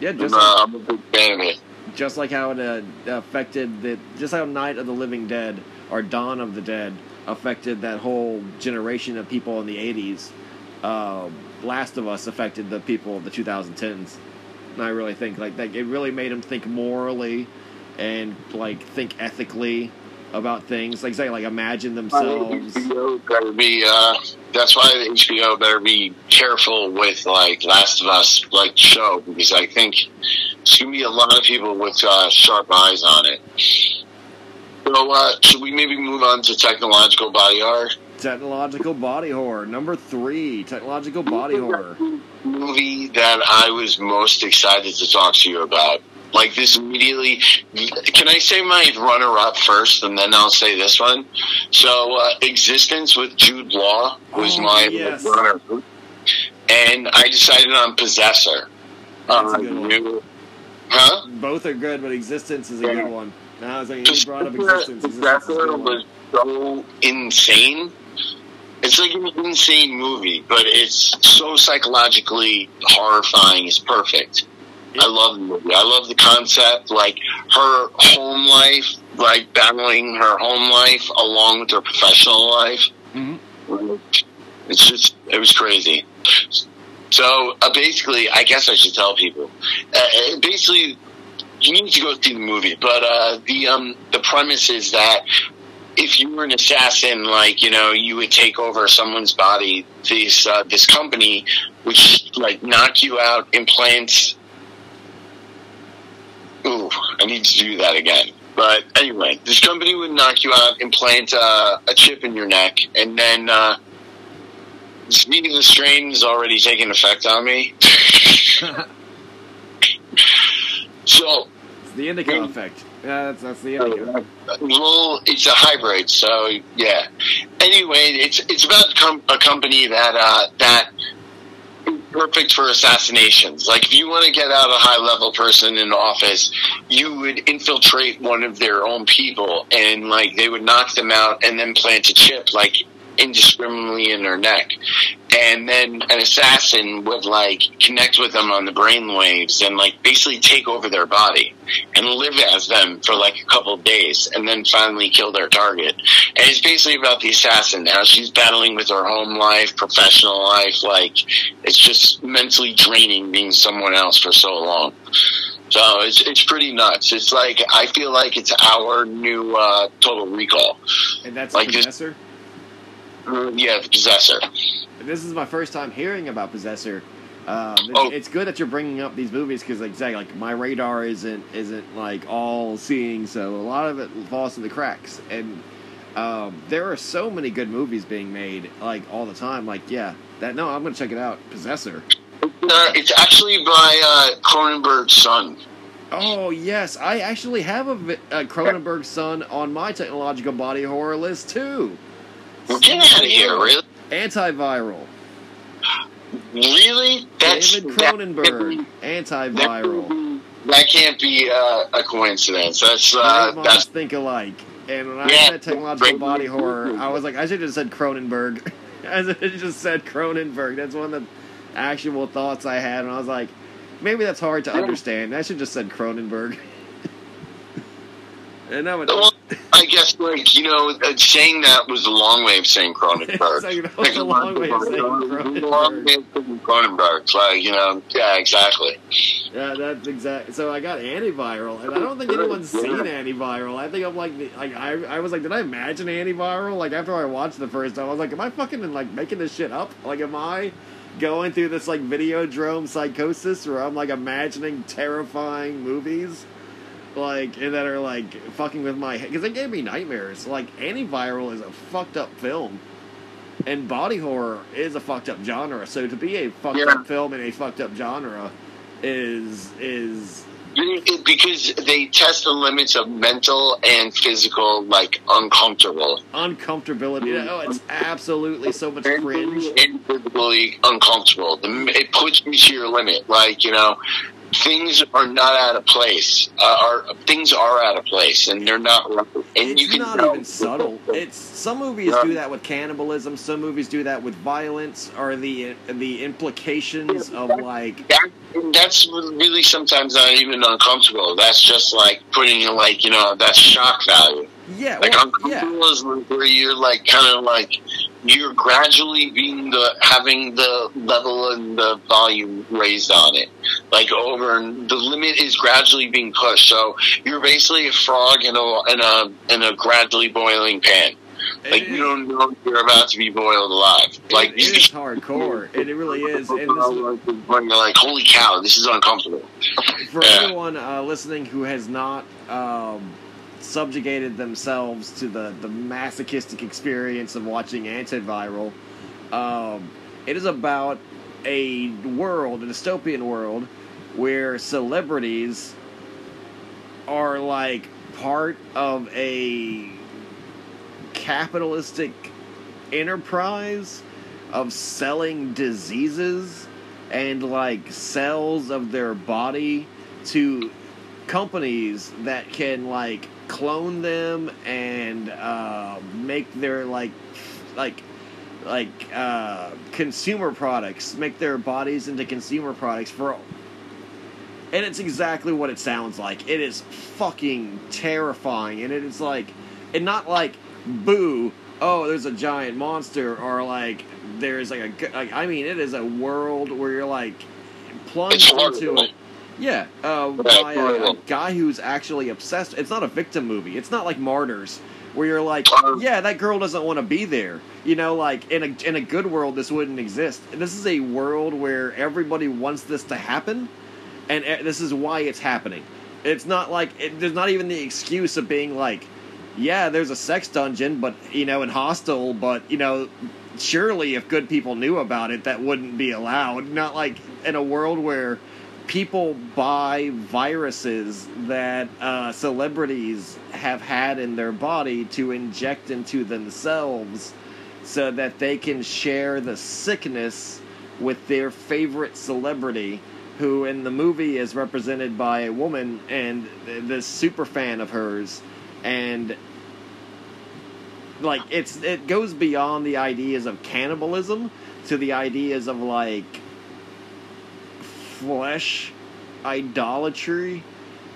Yeah, I'm, just uh, like, I'm a big fan of it. just like how it uh, affected the just how Night of the Living Dead or Dawn of the Dead affected that whole generation of people in the '80s. Uh, Last of Us affected the people of the 2010s. And I really think like that it really made them think morally and like think ethically about things. Like say, like imagine themselves. HBO better be. Uh, that's why the HBO better be careful with like Last of Us like show because I think there's gonna be a lot of people with uh, sharp eyes on it. So uh, should we maybe move on to technological body art? Technological body horror number three. Technological body horror. movie that I was most excited to talk to you about. Like this immediately. Can I say my runner up first and then I'll say this one? So, uh, eXistenZ with Jude Law was Oh, my yes. runner up. And I decided on Possessor. That's a good one. Huh? Both are good, but eXistenZ is a Yeah. good one. Now I was like, you brought up eXistenZ. eXistenZ is a Possessor was so insane. It's like an insane movie, but it's so psychologically horrifying. It's perfect. I love the movie. I love the concept, like her home life, like battling her home life along with her professional life. Mhm. It's just, it was crazy. So uh, basically, I guess I should tell people. Uh, uh, basically, you need to go see the movie, but uh, the um, the premise is that if you were an assassin, like you know, you would take over someone's body. This uh, this company, which like knock you out, implants. Ooh, I need to do that again. But anyway, this company would knock you out, implant uh, a chip in your neck, and then uh, speaking of the strain is already taking effect on me. So It's the indica effect. Yeah, that's, that's the indica. Well, it's a hybrid, so yeah. Anyway, it's it's about com- a company that uh, that perfect for assassinations. Like if you want to get out a high level person in office, you would infiltrate one of their own people, and like they would knock them out, and then plant a chip like indiscriminately in their neck. And then an assassin would like connect with them on the brain waves and like basically take over their body and live as them for like a couple of days and then finally kill their target. And it's basically about the assassin now. She's battling with her home life, professional life, like it's just mentally draining being someone else for so long. So it's it's pretty nuts. It's like I feel like it's our new uh, Total Recall. And that's Like this- Possessor. Yeah, Possessor. This is my first time hearing about Possessor. Um, it's, Oh. it's good that you're bringing up these movies because, like, exactly, like my radar isn't isn't like all seeing, so a lot of it falls in the cracks. And um, there are so many good movies being made, like all the time. Like, yeah, that no, I'm gonna check it out. Possessor. Uh, it's actually by uh, Cronenberg's son. Oh yes, I actually have a, a Cronenberg son on my technological body horror list too. Get out of here, really? Antiviral. Really? That's David that- Cronenberg. Antiviral. That can't be uh, a coincidence. That's uh, that's think alike. And when I Yeah. said technological body horror, I was like, I should have just said Cronenberg. I should just said Cronenberg. That's one of the actual thoughts I had, and I was like, maybe that's hard to understand. I should have just said Cronenberg. and would. well, I guess like you know, uh, saying that was a long way of saying Cronenberg. Like, was a long way of saying Cronenberg. Long way of saying Cronenberg. Like you know, yeah, exactly. Yeah, that's exact. So I got antiviral, and I don't think anyone's seen antiviral. I think I'm like, the- like I, I was like, did I imagine antiviral? Like after I watched the first time, I was like, am I fucking like making this shit up? Like, am I going through this like videodrome psychosis, where I'm like imagining terrifying movies, like and that are like fucking with my head? Because it gave me nightmares. Like antiviral is a fucked up film. And body horror is a fucked up genre, so to be a fucked Yeah. up film in a fucked up genre is is because they test the limits of mental and physical, like uncomfortable. uncomfortability. Mm-hmm. Oh, it's absolutely so much cringe. and physically uncomfortable. It puts you to your limit. Like you know, things are not out of place. Uh, are things are out of place, and they're not. And you It's can not even subtle. It's some movies do that with cannibalism. Some movies do that with violence, or the the implications of like That, that's really sometimes not even uncomfortable. That's just like putting you like you know that's shock value. yeah, Like well, yeah. uncomfortable is where you're like kind of like you're gradually being the having the level and the volume raised on it, like over, and the limit is gradually being pushed. So you're basically a frog in a in a in a gradually boiling pan. Like you don't know you're about to be boiled alive. Like it is hardcore. It, it really is. And you're like, holy cow, this is uncomfortable. for Yeah. anyone uh, listening who has not um, subjugated themselves to the, the masochistic experience of watching antiviral, um, it is about a world, a dystopian world, where celebrities are like part of a capitalistic enterprise of selling diseases and like cells of their body to companies that can like clone them and uh, make their like like like uh, consumer products make their bodies into consumer products for and it's exactly what it sounds like. It is fucking terrifying. And it is like and not like boo oh there's a giant monster or like there's like a like, i mean it is a world where you're like plunged into it yeah uh, by a, a guy who's actually obsessed it's not a victim movie it's not like martyrs where you're like yeah that girl doesn't want to be there you know like in a in a good world this wouldn't exist this is a world where everybody wants this to happen and e- this is why it's happening. It's not like it, there's not even the excuse of being like, yeah, there's a sex dungeon, but you know, in Hostel, but you know, surely if good people knew about it, that wouldn't be allowed. Not like in a world where people buy viruses that uh, celebrities have had in their body to inject into themselves so that they can share the sickness with their favorite celebrity who in the movie is represented by a woman and this super fan of hers. And like it's it goes beyond the ideas of cannibalism to the ideas of like flesh idolatry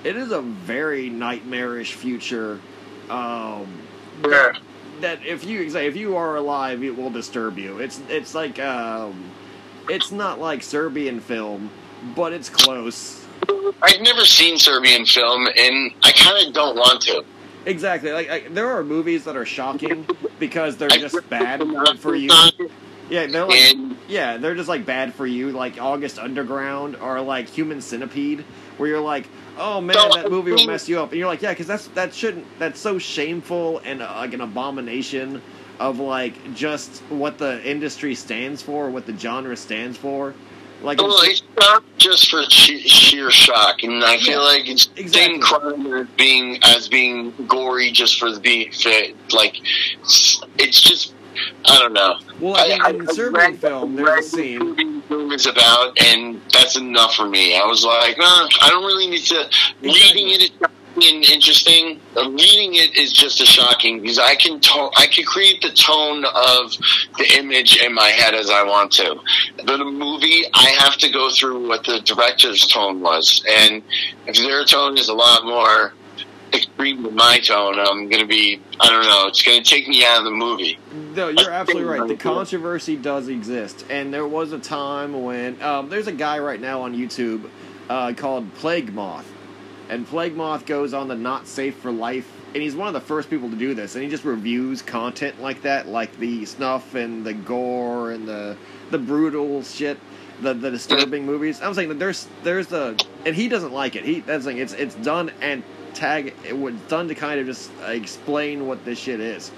it is a very nightmarish future um Yeah. that if you say if you are alive it will disturb you it's it's like um it's not like serbian film but it's close I've never seen Serbian film, and I kind of don't want to. exactly like, like there are movies that are shocking because they're just bad for you yeah they're like And yeah they're just like bad for you like august underground or like human centipede where you're like oh man No, that movie will mess you up and you're like yeah because that's that shouldn't that's so shameful and uh, like an abomination of like just what the industry stands for what the genre stands for like well, it's- not just for sheer, shock, and I feel Yeah, like it's exactly. same crime as being as being gory just for the being fit. Like it's just I don't know. Well I think in I serbian film there's a what scene is about, and that's enough for me. I was like, uh, I don't really need to. Reading it is shocking and interesting. Uh, reading it is just as shocking because I can to- I can create the tone of the image in my head as I want to. But a movie, I have to go through what the director's tone was, and if their tone is a lot more extreme than my tone, I'm gonna be. I don't know. It's gonna take me out of the movie. No, you're absolutely right. The controversy does exist, and there was a time when um, there's a guy right now on YouTube uh, called Plague Moth, and Plague Moth goes on the Not Safe for Life, and he's one of the first people to do this, and he just reviews content like that, like the snuff and the gore and the the brutal shit, the the disturbing movies. I'm saying that there's there's a, and he doesn't like it. He that's the thing. It's it's done and tag it was done to kind of just explain what this shit is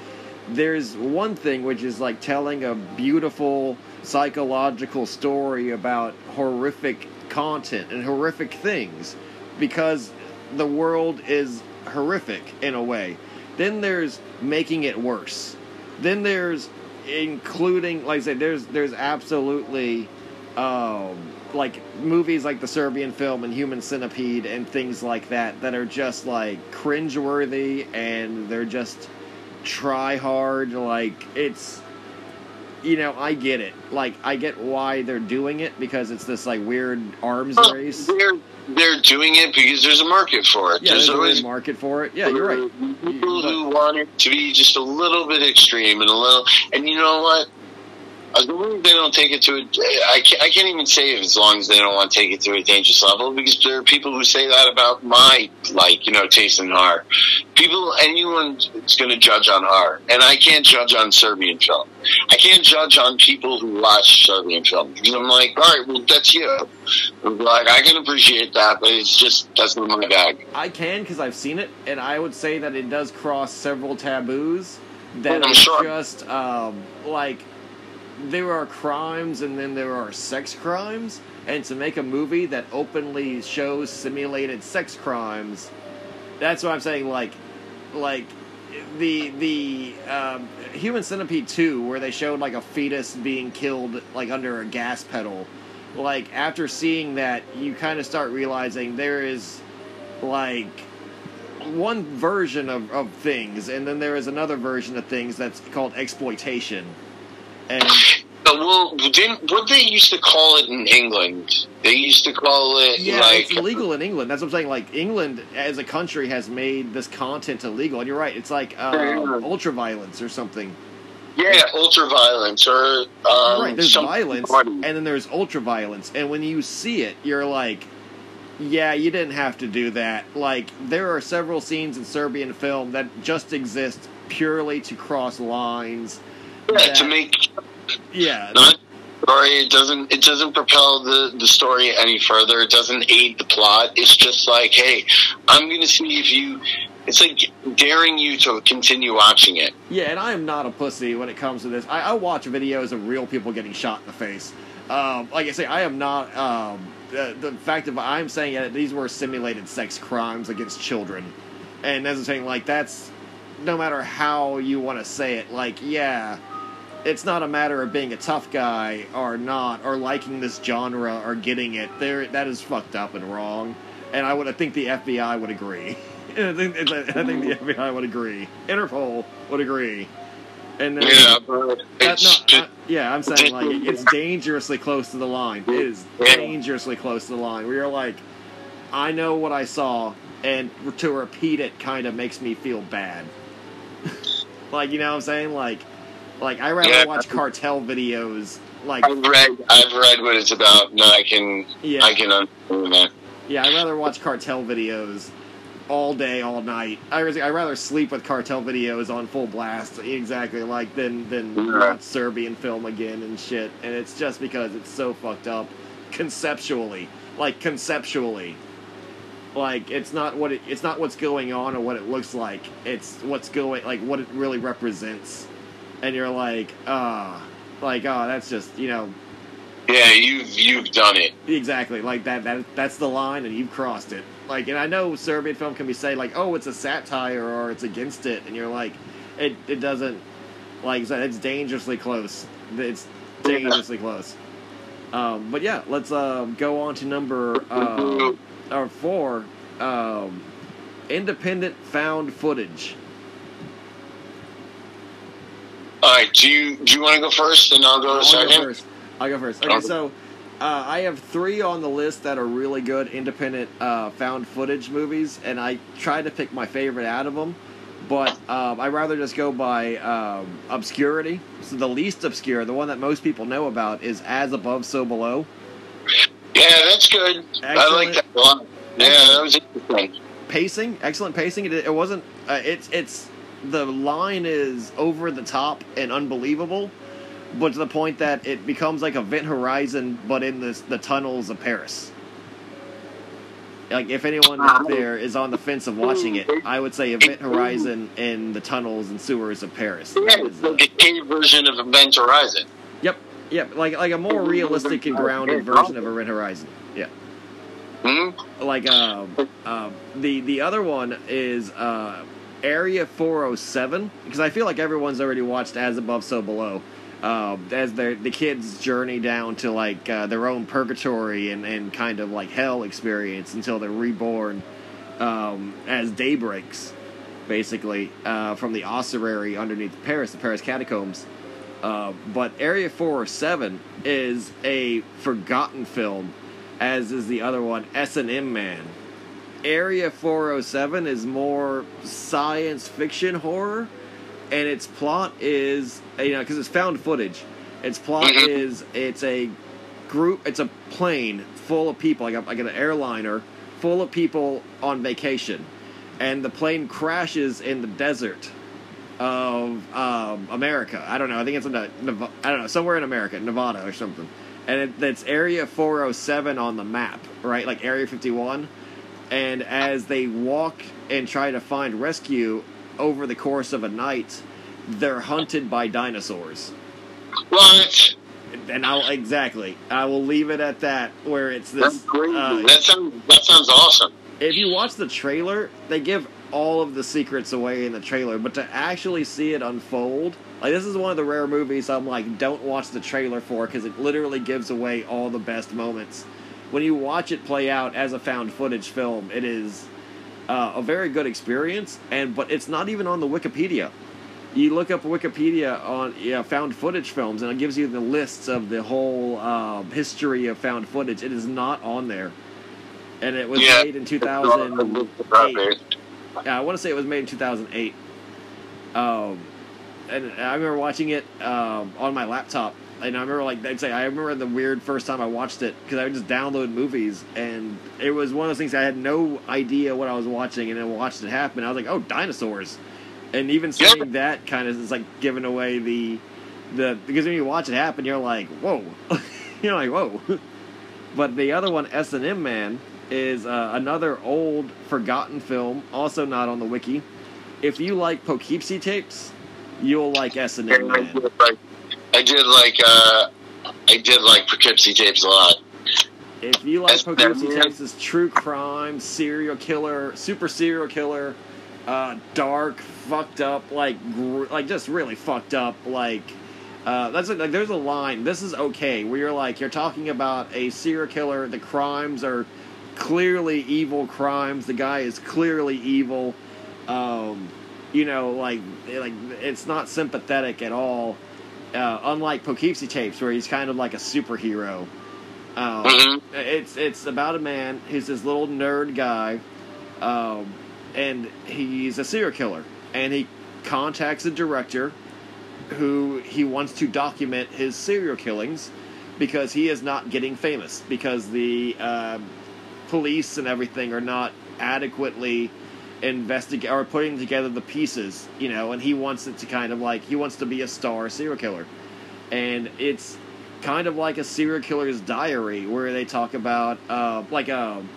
there's one thing which is like telling a beautiful psychological story about horrific content and horrific things because the world is horrific in a way. Then there's making it worse. Then there's including like I said there's there's absolutely um like movies like the Serbian film and Human Centipede and things like that that are just like cringeworthy and they're just try hard like it's you know, I get it. Like, I get why they're doing it because it's this like weird arms Well, race. They're they're doing it because there's a market for it. Yeah, there's a always weird market for it. Yeah, you're right. People who want it to be just a little bit extreme and a little, and you know what? As long as they don't take it to a, I can't, I can't even say if as long as they don't want to take it to a dangerous level because there are people who say that about my like you know taste in horror. People, anyone is going to judge on horror, and I can't judge on Serbian film. I can't judge on people who watch Serbian film because I'm like, all right, well that's you. I'm Like I can appreciate that, but it's just that's not my bag. I can because I've seen it, and I would say that it does cross several taboos that are sure. just um, like there are crimes and then there are sex crimes, and to make a movie that openly shows simulated sex crimes, that's what I'm saying. Like, like the the um, Human Centipede two, where they showed like a fetus being killed like under a gas pedal. Like after seeing that, you kind of start realizing there is like one version of, of things, and then there is another version of things that's called exploitation. And well, didn't what they used to call it in England? They used to call it yeah, like it's illegal in England. That's what I'm saying. Like England as a country has made this content illegal, and you're right. It's like um, ultra violence or something. yeah, ultra violence or um, right. There's violence, and then there's ultra violence, and when you see it, you're like, yeah, you didn't have to do that. Like there are several scenes in Serbian film that just exist purely to cross lines. Yeah, to make Yeah, not story. It doesn't it doesn't propel the the story any further. It doesn't aid the plot. It's just like, hey, I'm going to see if you. It's like daring you to continue watching it. Yeah, and I am not a pussy when it comes to this. I, I watch videos of real people getting shot in the face. Um, like I say, I am not. Um, the, the fact of I'm saying that these were simulated sex crimes against children, and as I'm saying, like that's no matter how you want to say it. Like, yeah, it's not a matter of being a tough guy or not, or liking this genre or getting it. There, that is fucked up and wrong. And I would, I think the FBI would agree. I think, I think the FBI would agree. Interpol would agree. And then, Yeah, but uh, no, uh, yeah, I'm saying like it's dangerously close to the line. It is dangerously close to the line. Where you're like, I know what I saw, and to repeat it kind of makes me feel bad. like you know what I'm saying? Like, like I rather Yeah. watch cartel videos. Like I've read I've read what it's about, and I can yeah, I can understand that. yeah, I'd rather watch cartel videos all day, all night. I I'd rather sleep with cartel videos on full blast, exactly like than than Yeah. watch Serbian film again and shit. And it's just because it's so fucked up conceptually, like conceptually. Like it's not what it, it's not what's going on or what it looks like. It's what's going like what it really represents. And you're like, ah, like oh, that's just you know Yeah, you've you've done it. Exactly, like that. That that's the line, and you've crossed it. Like, and I know Serbian film can be say like, oh, it's a satire or it's against it, and you're like, it it doesn't. Like it's dangerously close. It's dangerously close. Um, but yeah, let's um, go on to number uh, or four. Um, independent found footage. All right, do you do you want to go first, and I'll go I'll go second? first. I'll go first. Okay, so uh, I have three on the list that are really good independent uh, found footage movies, and I tried to pick my favorite out of them, but um, I'd rather just go by um, obscurity. So the least obscure, the one that most people know about, is As Above, So Below. Yeah, that's good. I like that lot. Yeah, that was interesting. Pacing, excellent pacing. It, it wasn't. Uh, it's it's the line is over the top and unbelievable, but to the point that it becomes like Event Horizon, but in the the tunnels of Paris. Like if anyone out there is on the fence of watching it, I would say Event Horizon in the tunnels and sewers of Paris. Yeah, it's is, uh, like a cave version of Event Horizon. yep, yep, like like a more realistic and grounded version of Event Horizon. Yeah. Hmm? like um, um, the the other one is uh, Area 407 because I feel like everyone's already watched As Above So Below. Um, as the kids journey down to like uh, their own purgatory and, and kind of like hell experience until they're reborn um, as day breaks, basically uh, from the ossuary underneath Paris, the Paris catacombs. Uh, but Area 407 is a forgotten film, as is the other one, S&M Man. Area 407 is more science fiction horror, and its plot is, you know, because it's found footage. Its plot Mhm. is it's a group, it's a plane full of people, like, a, like an airliner full of people on vacation, and the plane crashes in the desert of um, America. I don't know. I think it's in the, Nev- I don't know somewhere in America, Nevada or something. And it, it's Area 407 on the map, right? Like Area 51. And as they walk and try to find rescue over the course of a night, they're hunted by dinosaurs. What? And I'll exactly. I will leave it at that. Where it's this. uh, that sounds that sounds awesome. if you watch the trailer, they give all of the secrets away in the trailer, but to actually see it unfold, like this is one of the rare movies I'm like, don't watch the trailer for because it literally gives away all the best moments. When you watch it play out as a found footage film, it is uh, a very good experience, and but it's not even on the Wikipedia. You look up Wikipedia on yeah, found footage films, and it gives you the lists of the whole um, history of found footage. It is not on there, and it was Yeah. made in 2008. Yeah, I want to say it was made in 2008. Um, and I remember watching it um, on my laptop, and I remember like I'd say I remember the weird first time I watched it because I would just download movies, and it was one of those things I had no idea what I was watching, and then watched it happen. I was like, oh, dinosaurs, and even saying that kind of is like giving away the the because when you watch it happen, you're like, whoa, you're like, whoa. But the other one, S and M Man, is uh, another old, forgotten film, also not on the wiki. If you like Poughkeepsie tapes, you'll like S and M Man. I did like, uh, I did like Poughkeepsie tapes a lot. If you like S&M Poughkeepsie tapes, it's true crime, serial killer, super serial killer, uh, dark, fucked up, like gr- like just really fucked up, like. Uh, that's a, like there's a line. This is okay. Where you're like you're talking about a serial killer. The crimes are clearly evil crimes. The guy is clearly evil. Um, you know, like like it's not sympathetic at all. Uh, unlike Poughkeepsie tapes, where he's kind of like a superhero. Um, Mhm. it's it's about a man who's this little nerd guy, um, and he's a serial killer, and he contacts a director who he wants to document his serial killings because he is not getting famous because the um, police and everything are not adequately investigate or putting together the pieces, you know, and he wants it to kind of like he wants to be a star serial killer, and it's kind of like a serial killer's diary where they talk about uh, like um,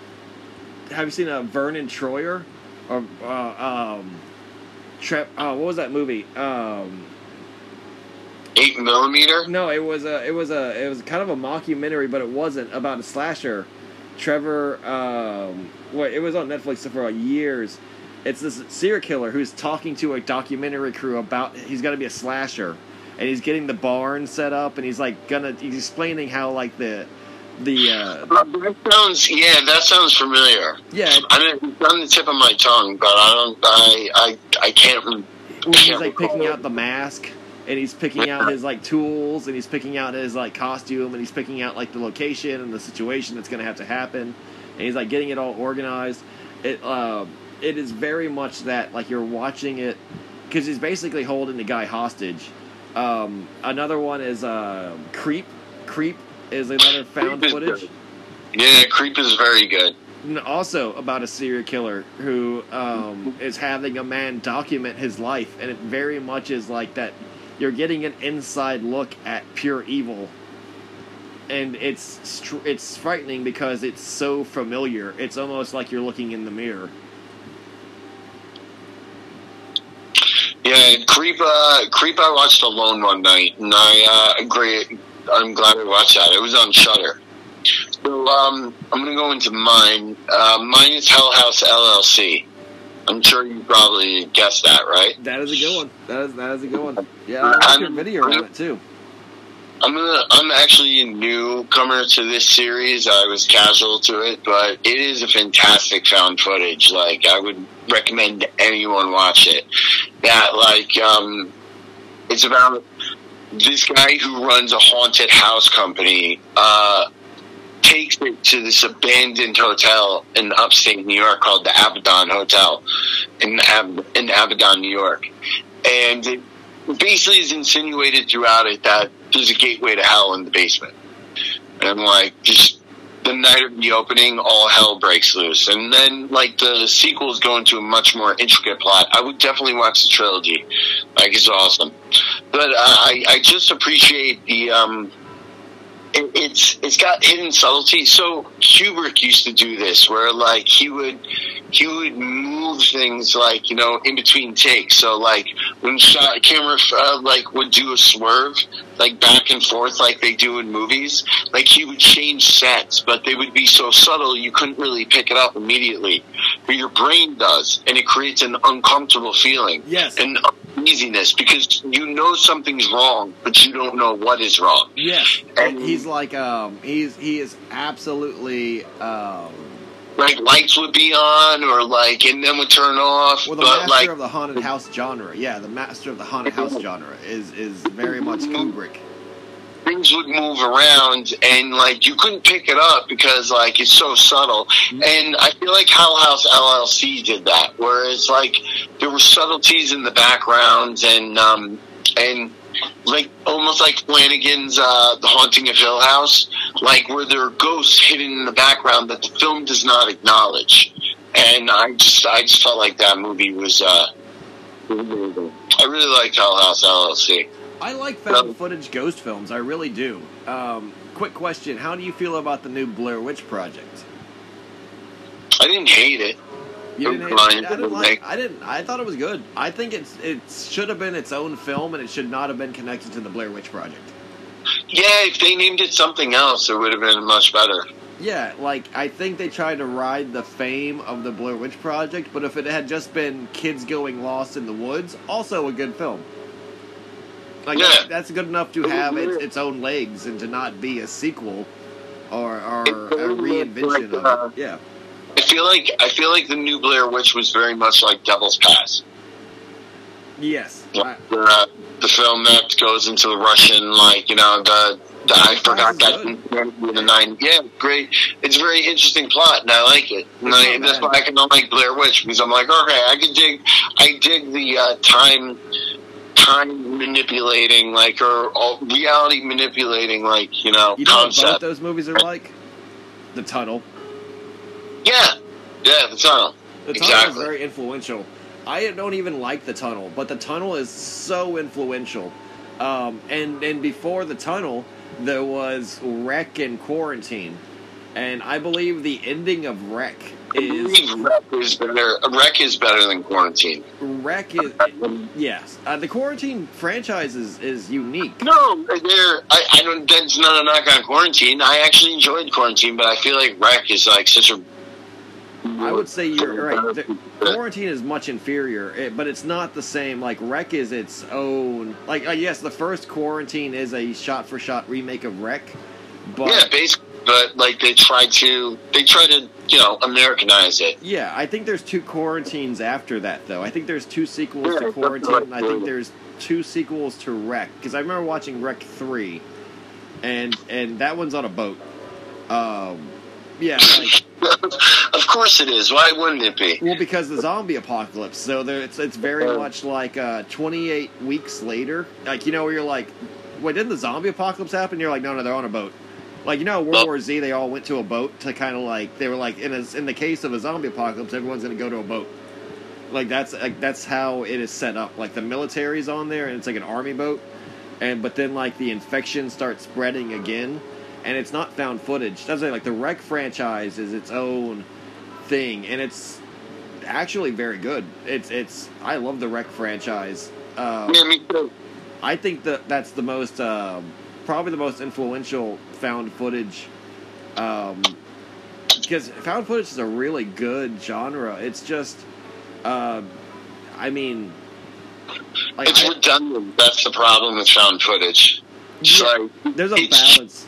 have you seen a Vernon Troyer or uh, um, Tre- oh, what was that movie? Um, Eight millimeter. no, it was a it was a it was kind of a mockumentary, but it wasn't about a slasher. Trevor, um, what it was on Netflix for years. It's this serial killer who's talking to a documentary crew about he's gonna be a slasher, and he's getting the barn set up, and he's like gonna he's explaining how like the the uh, That sounds yeah, that sounds familiar. yeah I mean, it's on the tip of my tongue, but I don't. I I I can't. when he's like picking out the mask and he's picking out his like tools and he's picking out his like costume and he's picking out like the location and the situation that's going to have to happen and he's like getting it all organized it uh, it is very much that like you're watching it because he's basically holding the guy hostage um, another one is uh, creep creep is another found is footage good. Yeah, creep is very good. and also about a serial killer who um, is having a man document his life, and it very much is like that. You're getting an inside look at pure evil, and it's it's frightening because it's so familiar. It's almost like you're looking in the mirror. Yeah, creep. Uh, creep. I watched alone one night, and I uh, agree. I'm glad I watched that. It was on Shudder. So um, I'm gonna go into mine. Uh, mine is Hell House LLC. I'm sure you probably guessed that, right? That is a good one. That is that is a good one. Yeah, I watched your video on it too. I'm gonna. I'm actually a newcomer to this series. I was casual to it, but it is a fantastic found footage. Like I would recommend anyone watch it. That like um, it's about this guy who runs a haunted house company uh, takes it to this abandoned hotel in upstate New York called the Abaddon Hotel in Ab- in Abaddon, New York, and it basically is insinuated throughout it that there's a gateway to hell in the basement, and like just the night of the opening, all hell breaks loose, and then like the sequels go into a much more intricate plot. I would definitely watch the trilogy; like it's awesome. But uh, I I just appreciate the um it, it's it's got hidden subtlety. So Kubrick used to do this, where like he would he would move things like you know in between takes. So like when shot camera uh, like would do a swerve like back and forth like they do in movies, like he would change sets, but they would be so subtle you couldn't really pick it up immediately. But your brain does, and it creates an uncomfortable feeling. Yes. And uneasiness because you know something's wrong, but you don't know what is wrong. Yeah, And- he's like um, he's he is absolutely um, like lights would be on or like and then would turn off well the but master like of the haunted house genre. Yeah, the master of the haunted house genre is is very much Kubrick. Things would move around and like you couldn't pick it up because like it's so subtle and i feel like Hell House llc did that whereas like there were subtleties in the backgrounds and um and like almost like Flanagan's uh, The Haunting of Hill House, like where there are ghosts hidden in the background that the film does not acknowledge. And I just I just felt like that movie was uh I really liked Hell House LLC. I like found footage ghost films. I really do. Um, quick question: How do you feel about the new Blair Witch Project? I didn't hate it. You didn't, Brian I didn't didn't like. I didn't. I thought it was good. I think it's it should have been its own film, and it should not have been connected to the Blair Witch Project. Yeah, if they named it something else, it would have been much better. Yeah, like I think they tried to ride the fame of the Blair Witch Project, but if it had just been kids going lost in the woods, also a good film. Like Yeah. that's, that's good enough to have its, its own legs and to not be a sequel or or a reinvention of it. Yeah. I feel like I feel like the new Blair Witch was very much like Devil's Pass. Yes. Uh, the film that goes into the Russian, like you know, the, the I forgot that in the nine. Yeah, great. It's a very interesting plot, and I like it. And I, that's why I can like Blair Witch because I'm like, okay, I can dig. I dig the uh, time time manipulating, like or uh, reality manipulating, like you know, you know what both concept. those movies are like? The Tunnel. Yeah, yeah, the tunnel. The Tunnel Exactly. is very influential. I don't even like the Tunnel, but the Tunnel is so influential. Um, and and before the Tunnel, there was Rec and Quarantine, and I believe the ending of Rec is Rec is better. Rec is better than Quarantine. Rec is yes. Uh, the Quarantine franchise is, is unique. No, they're. I, I don't. That's not a knock on Quarantine. I actually enjoyed Quarantine, but I feel like Rec is like such a. I would say you're right. The, Quarantine is much inferior, it, but it's not the same. Like Rec is its own. Like uh, yes, the first Quarantine is a shot-for-shot remake of Rec, but Yeah, basically, but like they tried to. They tried to, you know, Americanize it. Yeah, I think there's two quarantines after that, though. I think there's two sequels Yeah, to Quarantine, right. and I think there's two sequels to Rec. Because I remember watching Rec three, and and that one's on a boat. Um, yeah, like of course it is. Why wouldn't it be? well, because the zombie apocalypse. So there, it's it's very much like uh, 28 weeks later. Like you know, where you're like, wait, didn't the zombie apocalypse happen? You're like, no, no, they're on a boat. Like you know, World War Z, they all went to a boat to kind of like they were like in a, in the case of a zombie apocalypse, everyone's going to go to a boat. Like that's like that's how it is set up. Like the military's on there, and it's like an army boat, and but then like the infection starts spreading again, and it's not found footage. That's like, like the Rec franchise is its own thing, and it's actually very good. It's it's I love the Rec franchise. Um, Yeah, me too. I think that that's the most, um, probably the most influential found footage. Um, because found footage is a really good genre. It's just, uh, I mean, like It's I- redundant. That's the problem with found footage. Yeah. like there's a balance.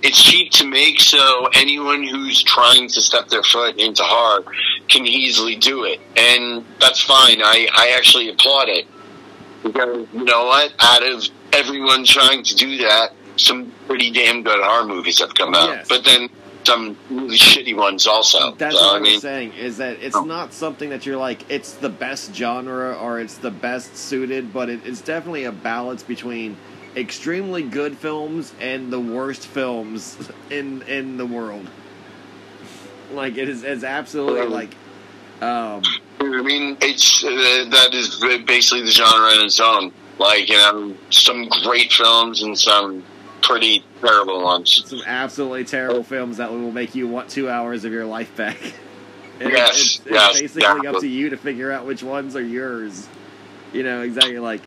It's cheap to make, so anyone who's trying to step their foot into horror can easily do it, and that's fine. I I actually applaud it because you know what? Out of everyone trying to do that, some pretty damn good horror movies have come out. Yes. But then some really shitty ones also. That's So, what I I'm mean, saying is that it's Oh. not something that you're like it's the best genre or it's the best suited, but it, it's definitely a balance between extremely good films and the worst films in in the world. Like it is, it's absolutely like, um, I mean, it's uh, that is basically the genre in its own. Like you know, some great films and some pretty terrible ones. some absolutely terrible films that will make you want two hours of your life back. And Yes, it's, it's yes, basically up to you to figure out which ones are yours. You know exactly like.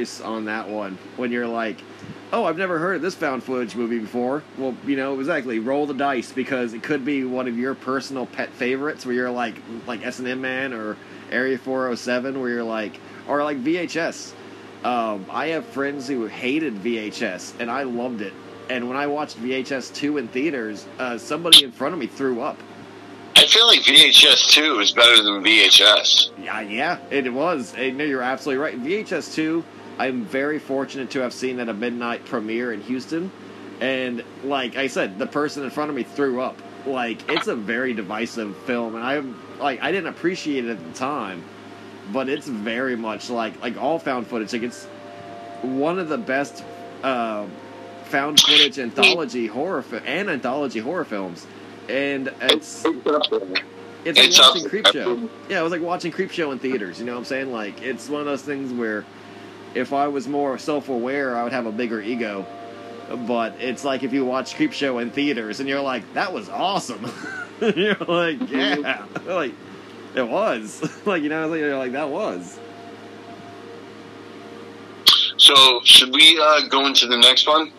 Choice on that one when you're like, oh, I've never heard of this found footage movie before. Well, you know, exactly. Roll the dice because it could be one of your personal pet favorites where you're like, like S and M Man or Area 407, where you're like, or like VHS. Um, I have friends who hated VHS, and I loved it. And when I watched VHS 2 in theaters, uh, somebody in front of me threw up. I feel like VHS 2 is better than VHS. Yeah, yeah, it was. And no, you're absolutely right. VHS 2, I'm very fortunate to have seen at a midnight premiere in Houston. And like I said, the person in front of me threw up. Like it's a very divisive film, and I like I didn't appreciate it at the time, but it's very much like like all found footage. Like it's one of the best uh, found footage anthology horror fi- and anthology horror films, and it's It's like watching there. Creepshow. Yeah, it was like watching Creepshow in theaters. You know what I'm saying? Like it's one of those things where if I was more self-aware, I would have a bigger ego. But it's like if you watch Creepshow in theaters and you're like, "That was awesome," you're like, "Yeah," like it was. like you know, you're like that was. So, should we uh, go into the next one?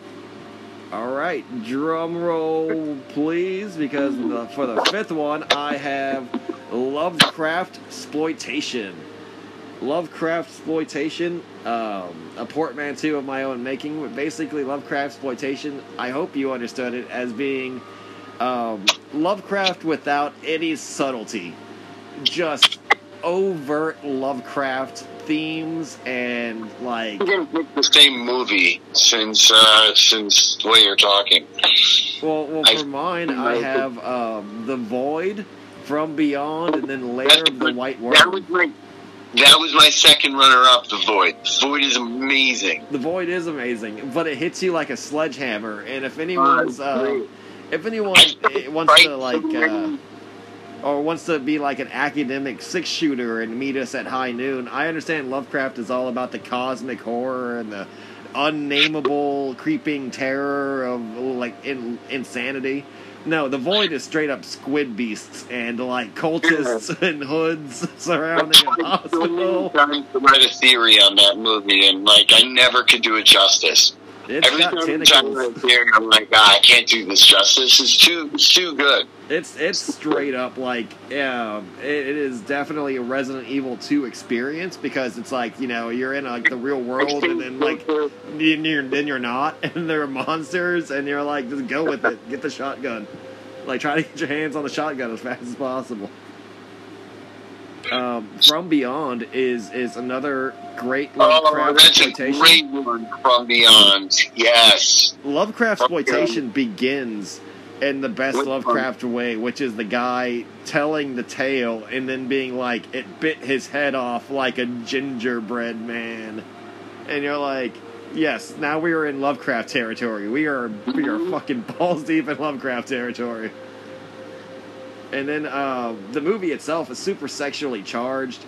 All right, drum roll, please, because the, for the fifth one, I have Lovecraft exploitation. Lovecraft exploitation, um, a portmanteau of my own making. but Basically, Lovecraft exploitation. I hope you understood it as being um, Lovecraft without any subtlety, just overt Lovecraft themes and like the same movie since uh, since the way you're talking. Well, well, I- for mine, I have um, the Void from Beyond, and then Lair of the White That Worm. was my that was my second runner up. The Void. The Void is amazing. The Void is amazing, but it hits you like a sledgehammer. And if anyone's, uh, if anyone eh, wants to like, uh, or wants to be like an academic six shooter and meet us at high noon, I understand Lovecraft is all about the cosmic horror and the unnameable creeping terror of like in, insanity. No, the void is straight up squid beasts and like cultists and hoods surrounding a hospital. I trying to write a theory on that movie, and like I never could do it justice. It's Every got time I'm trying to write a tentacles. theory, I'm like, ah, I can't do this justice. It's too, it's too good. It's it's straight up like yeah, it, it is definitely a Resident Evil 2 experience because it's like you know you're in like the real world and then like then you're then you're not and there are monsters and you're like just go with it, get the shotgun, like try to get your hands on the shotgun as fast as possible. Um, From Beyond is is another great Oh, Lovecraft a exploitation. great one from Beyond. Yes. Lovecraft exploitation begins in the best? Lovecraft way, which is the guy telling the tale and then being like, it bit his head off like a gingerbread man. And you're like, yes, now we are in Lovecraft territory. We are we are fucking balls deep in Lovecraft territory. And then uh, the movie itself is super sexually charged.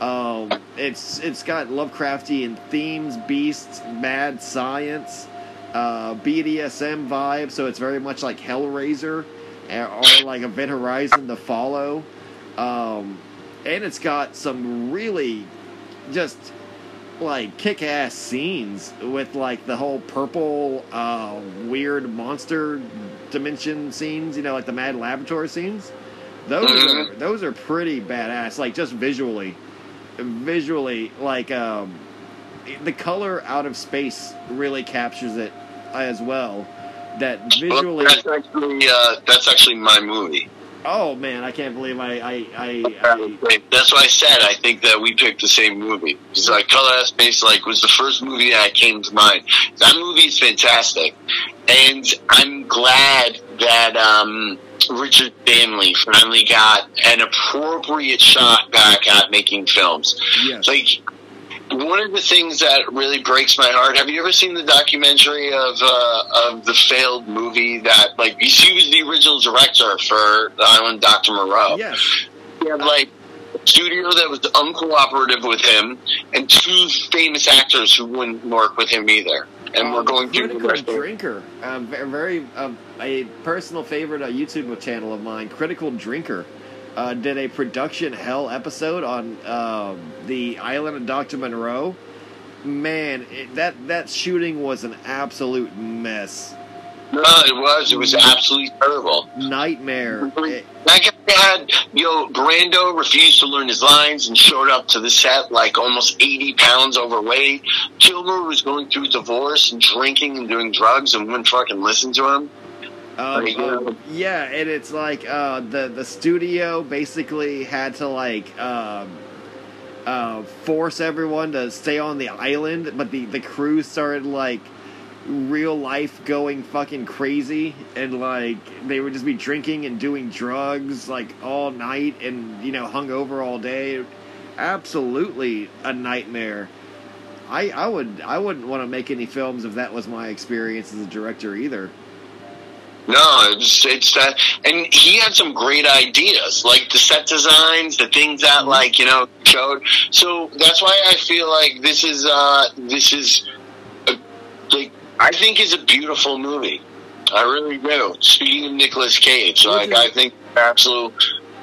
Um, it's it's got Lovecraftian themes, beasts, mad science, uh, BDSM vibe. So it's very much like Hellraiser, uh, or like Event Horizon: The Follow. Um, and it's got some really just like kick-ass scenes with like the whole purple uh, weird monster dimension scenes. You know, like the Mad Laboratory scenes. Those are those are pretty badass. Like just visually, visually, like um, the color out of space really captures it as well. That visually, That's actually uh, that's actually my movie. oh man, I can't believe I I, I, I That's why I said I think that we picked the same movie. Because like Color Out of Space like was the first movie that came to mind. That movie is fantastic, and I'm glad that um, Richard Stanley finally got an appropriate shot back at making films. yes. Like one of the things that really breaks my heart. Have you ever seen the documentary of uh, of the failed movie that like he was the original director for The Island Dr. Moreau? yes. He had like a studio that was uncooperative with him, and two famous actors who wouldn't work with him either. And we're Um, going through the Critical rest. Drinker, a very, very uh, a personal favorite uh, YouTube channel of mine. Critical Drinker uh, did a production hell episode on um the island of Doctor Moreau, man, it, that that shooting was an absolute mess, No, it was. It was absolutely terrible. nightmare. It- That guy had, you know, Brando refused to learn his lines and showed up to the set like almost 80 pounds overweight. Kilmer was going through divorce and drinking and doing drugs and wouldn't fucking listen to him. Um, Like, um, yeah, and it's like uh, the the studio basically had to like um, uh, force everyone to stay on the island, but the the crew started like real life going fucking crazy, and like they would just be drinking and doing drugs like all night, and you know hung over all day. Absolutely a nightmare. I, I would I wouldn't want to make any films if that was my experience as a director either. No, it's it's that, and he had some great ideas, like the set designs, the things that like you know showed. So that's why I feel like this is uh this is a, like I think is a beautiful movie. I really do. Speaking of Nicolas Cage, like I think absolute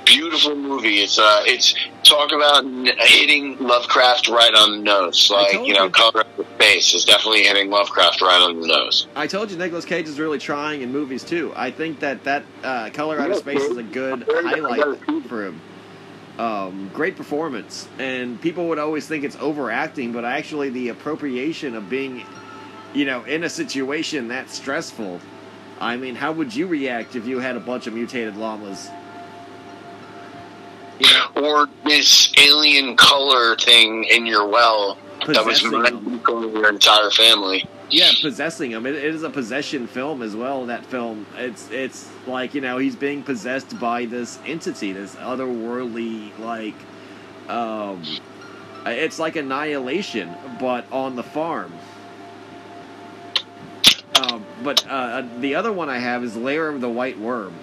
beautiful movie. It's uh it's talk about hitting Lovecraft right on the nose. Like you know, you. color of the face is definitely hitting Lovecraft right on the nose. I told you Nicolas Cage is really trying in movies too. I think that that uh, Color Out of Space is a good highlight for him. Um, great performance, and people would always think it's overacting, but actually the appropriation of being, you know, in a situation that stressful. I mean, how would you react if you had a bunch of mutated llamas? You know, or this alien color thing in your well that was Possessing your entire family. Yeah, possessing him. It, it is a possession film as well. That film, it's it's like you know he's being possessed by this entity, this otherworldly like, um, it's like annihilation, but on the farm. Um, but uh, the other one I have is Lair of the White Worm.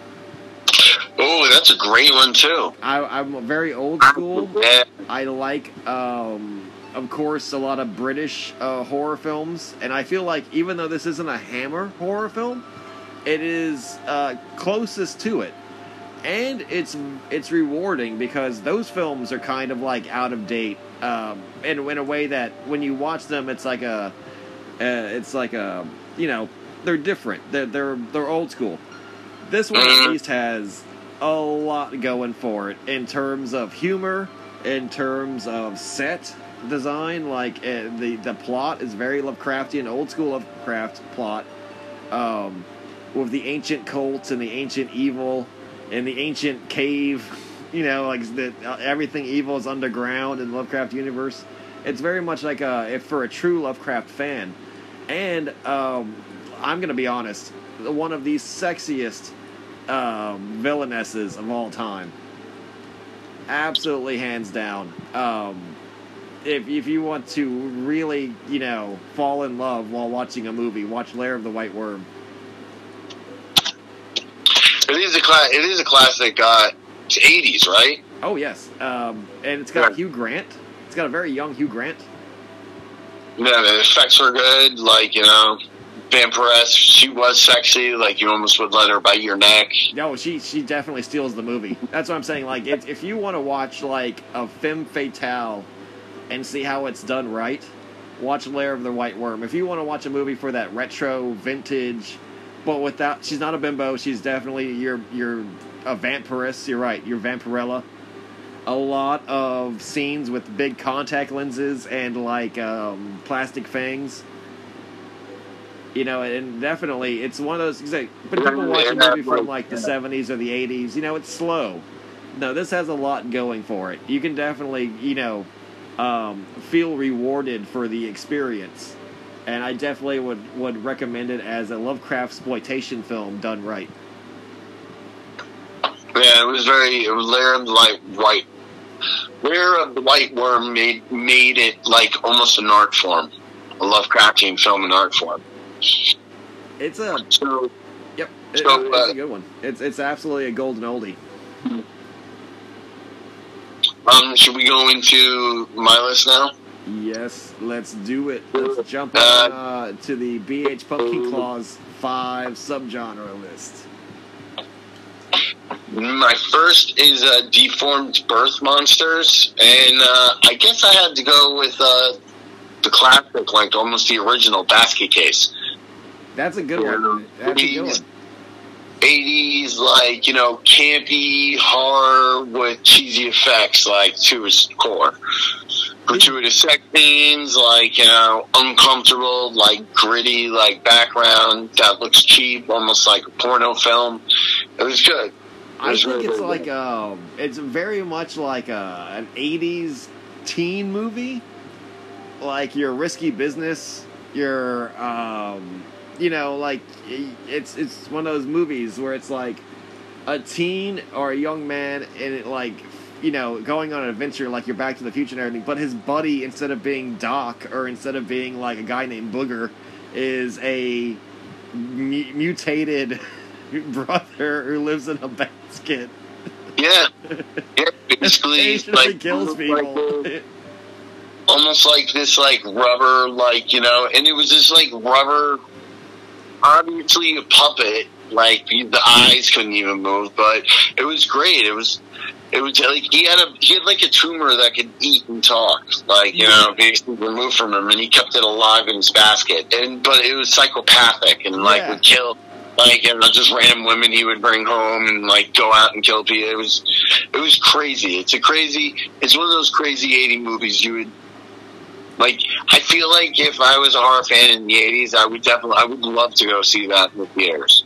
Oh, that's a great one too. I, I'm very old school. Yeah, I like, um, of course, a lot of British uh, horror films, and I feel like even though this isn't a Hammer horror film, it is uh, closest to it, and it's it's rewarding because those films are kind of like out of date, um, in in a way that when you watch them, it's like a, uh, it's like a, you know, they're different. They're they're they're old school. This one at least has a lot going for it in terms of humor, in terms of set design. Like uh, the the plot is very Lovecraftian, old school Lovecraft plot, um, with the ancient cults and the ancient evil and the ancient cave. You know, like the, uh, everything evil is underground in Lovecraft universe. It's very much like a if for a true Lovecraft fan, and um, I'm gonna be honest, one of the sexiest um, villainesses of all time. Absolutely, hands down. Um, if if you want to really, you know, fall in love while watching a movie, watch Lair of the White Worm. it is a cla- It is a classic. Uh, it's eighties, right? Oh yes, um, and it's got Yeah. Hugh Grant. It's got a very young Hugh Grant. Yeah, the effects were good. Like you know, Vampiress, she was sexy. Like you almost would let her bite your neck. No, she she definitely steals the movie. That's what I'm saying. Like, if, if you want to watch like a femme fatale and see how it's done right, watch Lair of the White Worm. If you want to watch a movie for that retro vintage, but without she's not a bimbo. She's definitely your your a vampiress. You're right. You're vampirella. A lot of scenes with big contact lenses and like um, plastic fangs. You know, and definitely it's one of those. Like, but people watch a movie from like the '70s or the '80s. You know, it's slow. No, this has a lot going for it. You can definitely, you know, um, feel rewarded for the experience, and I definitely would would recommend it as a Lovecraft exploitation film done right. Yeah, it was very. It was the Light White. Lair of the White Worm made made it like almost an art form, a Lovecraftian film in art form. It's a So yep, it- So, it's uh, a good one. It's it's absolutely a golden oldie. Um, should we go into my list now? Yes, let's do it. Let's jump Uh, on uh, to the BH Pumpkinclaw's five subgenre list. My first is uh, Deformed Birth Monsters, and uh, I guess I had to go with uh, the classic, like almost the original basket case. That's a good one. That's a good one. 80s, like, you know, campy horror with cheesy effects, like, to its core. Gratuitous sex scenes, like, you know, uncomfortable, like, gritty, like, background that looks cheap, almost like a porno film. It was good. I think it's like good. um, it's very much like a, an '80s teen movie, like your risky business, your um, you know, like it's it's one of those movies where it's like a teen or a young man and it like you know going on an adventure like you're Back to the Future and everything, but his buddy instead of being Doc or instead of being like a guy named Booger is a mu- mutated brother who lives in a basket. Yeah. Yeah, basically, like, kills almost people. Like, almost like this, like, rubber, like, you know, and it was this, like, rubber, obviously a puppet. Like, the eyes couldn't even move, but it was great. It was. It was like he had a he had like a tumor that could eat and talk, like you know, basically removed from him, and he kept it alive in his basket. And but it was psychopathic and like Yeah. would kill, like you know, just random women he would bring home and like go out and kill people. It was it was crazy. It's a crazy. It's one of those crazy eighty movies you would like. I feel like if I was a horror fan in the eighties, I would definitely I would love to go see that in the theaters.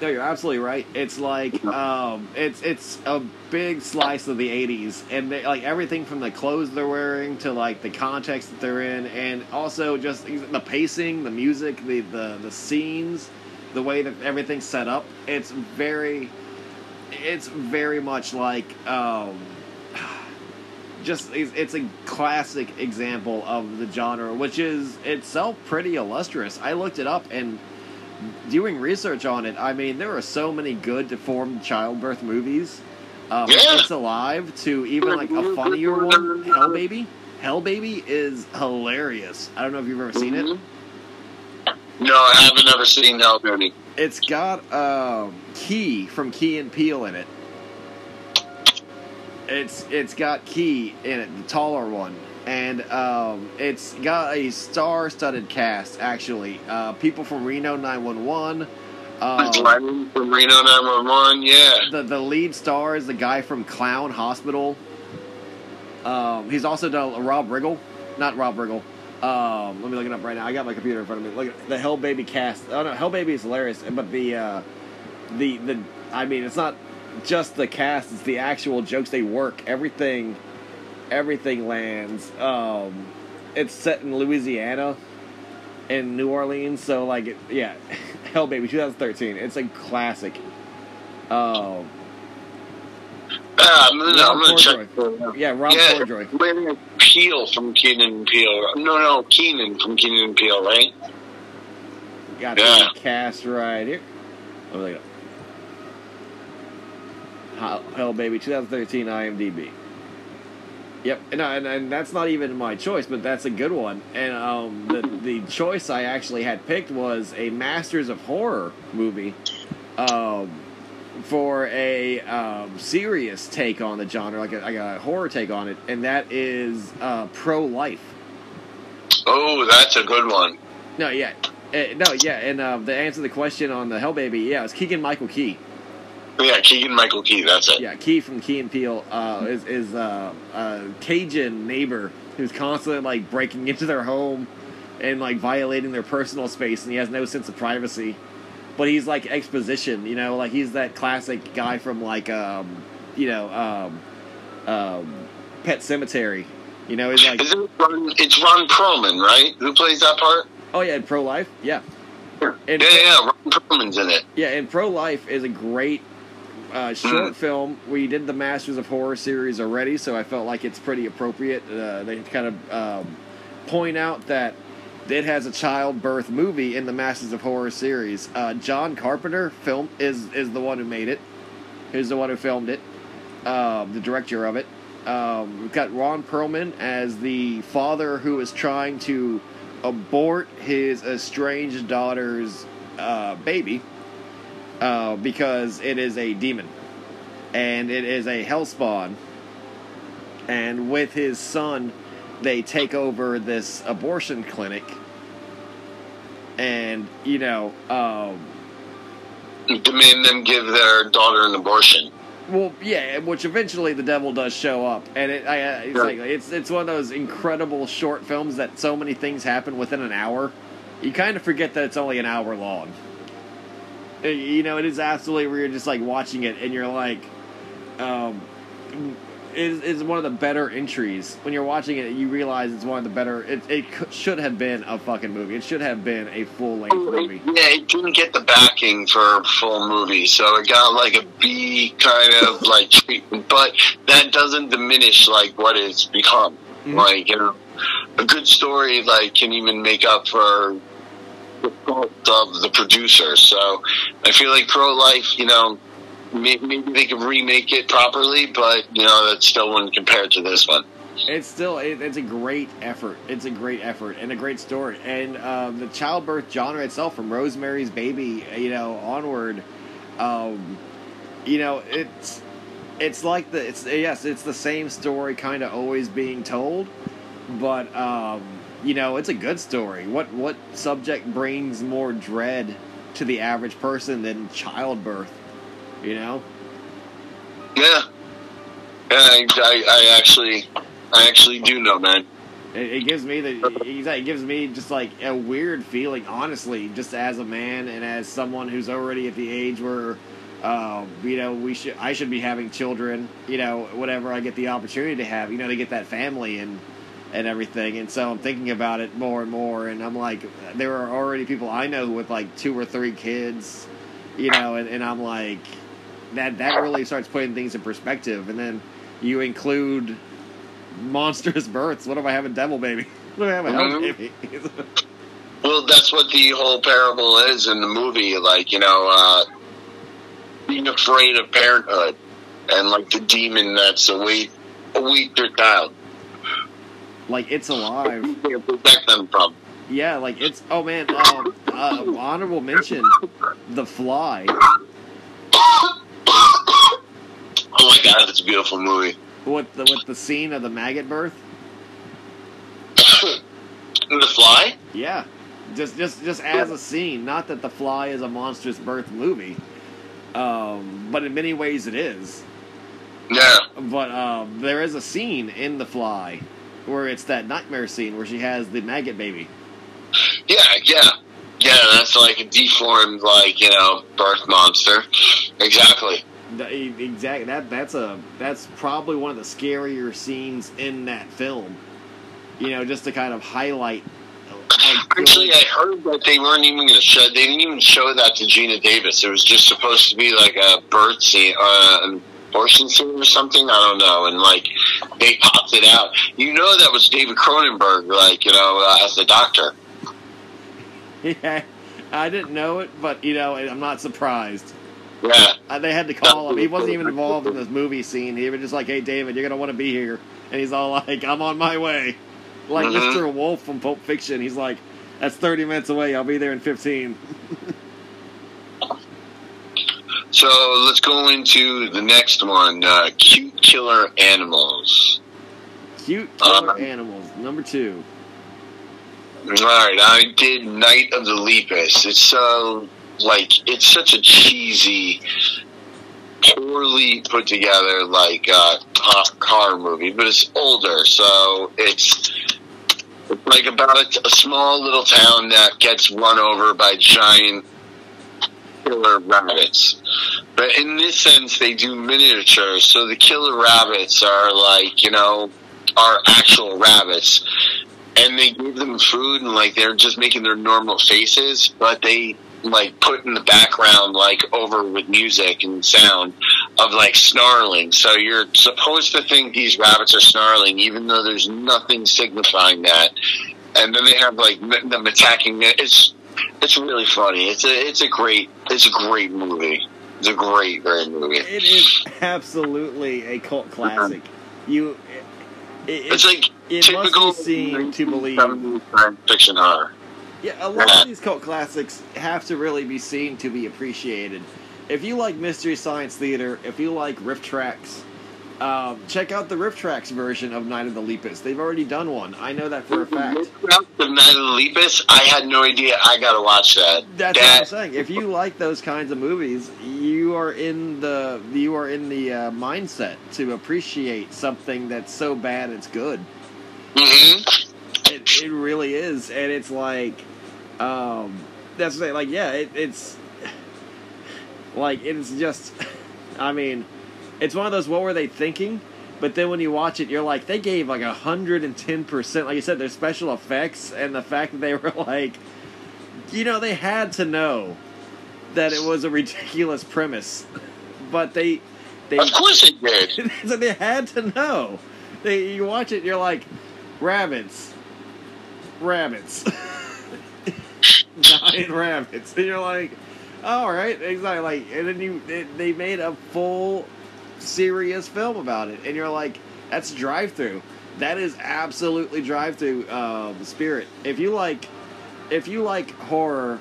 No, you're absolutely right. It's like um, it's it's a big slice of the '80s, and they, like everything from the clothes they're wearing to like the context that they're in, and also just the pacing, the music, the the the scenes, the way that everything's set up. It's very, it's very much like. Um, just it's, a classic example of the genre, which is itself pretty illustrious. I looked it up and doing research on it, I mean, there are so many good deformed childbirth movies. Um, Yeah. It's alive to even like a funnier one, Hell Baby. Hell Baby is hilarious. I don't know if you've ever seen it. No, I haven't ever seen Hell Baby. It's got um, Key from Key and Peele in it. It's it's got Key in it, the taller one, and um, it's got a star-studded cast. Actually, uh, people from Reno 911. Um, from Reno 911, yeah. the the lead star is the guy from Clown Hospital. Um, he's also done Rob Riggle, not Rob Riggle. Um, let me look it up right now. I got my computer in front of me. Look at the Hell Baby cast. Oh no, Hell Baby is hilarious, but the uh, the the I mean, it's not just the cast; it's the actual jokes they work. Everything, everything lands. Um, it's set in Louisiana, in New Orleans, so like, yeah, Hell Baby, 2013. It's a classic. Um, Ah, I'm gonna, I'm gonna check. Yeah, Rob yeah, Corddry. Lennon Peele from Keenan and Peele. No, no, Keenan from Keenan and Peele, right? Got Yeah. the cast right here. Look it up. Hell, Hell Baby, 2013 IMDb. Yep, and, and and that's not even my choice, but that's a good one. And um, the the choice I actually had picked was a Masters of Horror movie, um, for a um, serious take on the genre, like a, like a horror take on it, and that is uh, pro life. Oh, that's a good one. No, yeah, uh, no, yeah, and uh, the answer to the question on the Hell Baby, yeah, it's Keegan Michael Key. Yeah, Keegan Michael Key, that's it. Yeah, Key from Key and Peele uh, is is uh, a Cajun neighbor who's constantly like breaking into their home and like violating their personal space, and he has no sense of privacy. But he's like exposition, you know, like he's that classic guy from like um, you know um, um, Pet Sematary. You know, he's like, Is it Ron, it's Ron Perlman, right? Who plays that part? oh yeah, pro life, yeah, Yeah, And- yeah, Ron Perlman's in it. Yeah, and Pro Life is a great uh, short Mm. film. We did the Masters of Horror series already, so I felt like it's pretty appropriate. Uh, they kind of um, point out that it has a childbirth movie in the Masters of Horror series. Uh, John Carpenter film is is the one who made it. Who's the one who filmed it? Um, the director of it. Um, we've got Ron Perlman as the father who is trying to abort his estranged daughter's uh, baby uh, because it is a demon and it is a hellspawn. And with his son they take over this abortion clinic, and you know, um, Demand them give their daughter an abortion. well, yeah, which eventually the devil does show up, and it, I, it's Yeah. like it's it's one of those incredible short films that so many things happen within an hour. You kind of forget that it's only an hour long. Uh, You know, it is absolutely where you're just like watching it, and you're like, um, it is one of the better entries. When you're watching it, you realize it's one of the better. It, it should have been a fucking movie. It should have been a full length movie. Yeah, it didn't get the backing for a full movie, so it got like a B kind of like treatment. But that doesn't diminish like what it's become. Mhm. Like you know, a good story like can even make up for the fault of the producer. So I feel like pro life, you know. May- Maybe they could remake it properly, but you know that still wouldn't compare to this one. It's still it, it's a great effort. It's a great effort and a great story. And um, the childbirth genre itself, from Rosemary's Baby, you know, onward, um, you know, it's it's like the it's yes, it's the same story, kind of always being told, but um, you know, it's a good story. What what subject brings more dread to the average person than childbirth? You know. Yeah, yeah. I, I, I actually, I actually do know, man. It, it gives me the it gives me just like a weird feeling, honestly, just as a man and as someone who's already at the age where, um, you know, we should I should be having children, you know, whatever I get the opportunity to have, you know, to get that family and and everything. And so I'm thinking about it more and more, and I'm like, there are already people I know with like two or three kids, you know, and, and I'm like, that that really starts putting things in perspective, and then you include monstrous births. What if I have a devil baby? What if I have a hell Mhm. baby? Well, that's what the whole parable is in the movie. Like, you know, uh, being afraid of parenthood and like the demon that's await await their child. like it's alive. Protect them from. Yeah, like it's. Oh man, um, uh, honorable mention, The Fly. Oh my god, it's a beautiful movie. With the with the scene of the maggot birth. the Fly? Yeah, just just just as a scene. Not that The Fly is a monstrous birth movie, um, but in many ways it is. Yeah. But um, there is a scene in The Fly where it's that nightmare scene where she has the maggot baby. Yeah, yeah. Yeah, that's like a deformed, like, you know, birth monster. Exactly. Exactly. That that's a that's probably one of the scarier scenes in that film. You know, just to kind of highlight. Actually, I heard that they weren't even going to show. They didn't even show that to Geena Davis. It was just supposed to be like a birth scene, uh, an abortion scene or something. I don't know. And like they popped it out. You know, that was David Cronenberg, like you know, uh, as the doctor. yeah, I didn't know it, but you know, I'm not surprised. Yeah, Uh, they had to call him. He wasn't even involved in this movie scene. He was just like, "Hey, David, you're gonna want to be here," and he's all like, "I'm on my way." Like. Mr. Wolf from Pulp Fiction. He's like, "That's 30 minutes away. I'll be there in 15." So let's go into the next one. Uh, cute killer animals. Cute killer Uh, animals. Number two. All right, I did Night of the Lepus. It's so like it's such a cheesy, poorly put together like uh, car movie, but it's older, so it's it's like about a, a small little town that gets run over by giant killer rabbits. But in this sense, they do miniatures, so the killer rabbits are like you know are actual rabbits and they give them food and like they're just making their normal faces, but they like put in the background like over with music and sound of like snarling. So you're supposed to think these rabbits are snarling, even though there's nothing signifying that. And then they have like m- them attacking. It's it's really funny. It's a it's a great it's a great movie. It's a great great movie. It is absolutely a cult classic. Mm-hmm. You, it, it, It's like it must typical be seen to believe. 1970s science fiction horror. Yeah, a lot of these cult classics have to really be seen to be appreciated. If you like Mystery Science Theater, if you like RiffTrax, Um, check out the RiffTrax version of Night of the Lepus. They've already done one. I know that for a fact. The Night of the Lepus, I had no idea. I gotta watch that. That's that, what I'm saying. If you like those kinds of movies, you are in the you are in the uh, mindset to appreciate something that's so bad it's good. Mhm. It, really is, and it's like, um, that's what I'm like yeah, it, it's like it's just, I mean, it's one of those what were they thinking? But then when you watch it, you're like, they gave like hundred and ten percent. Like you said, their special effects and the fact that they were like, you know, they had to know that it was a ridiculous premise, but they, they, Of course it did. so they had to know. They you watch it, you're like, rabbits, rabbits, giant rabbits, and you're like, all right, exactly. Like, and then you it, they made a full serious film about it, and you're like, that's drive through. That is absolutely drive through um, spirit. If you like, if you like horror.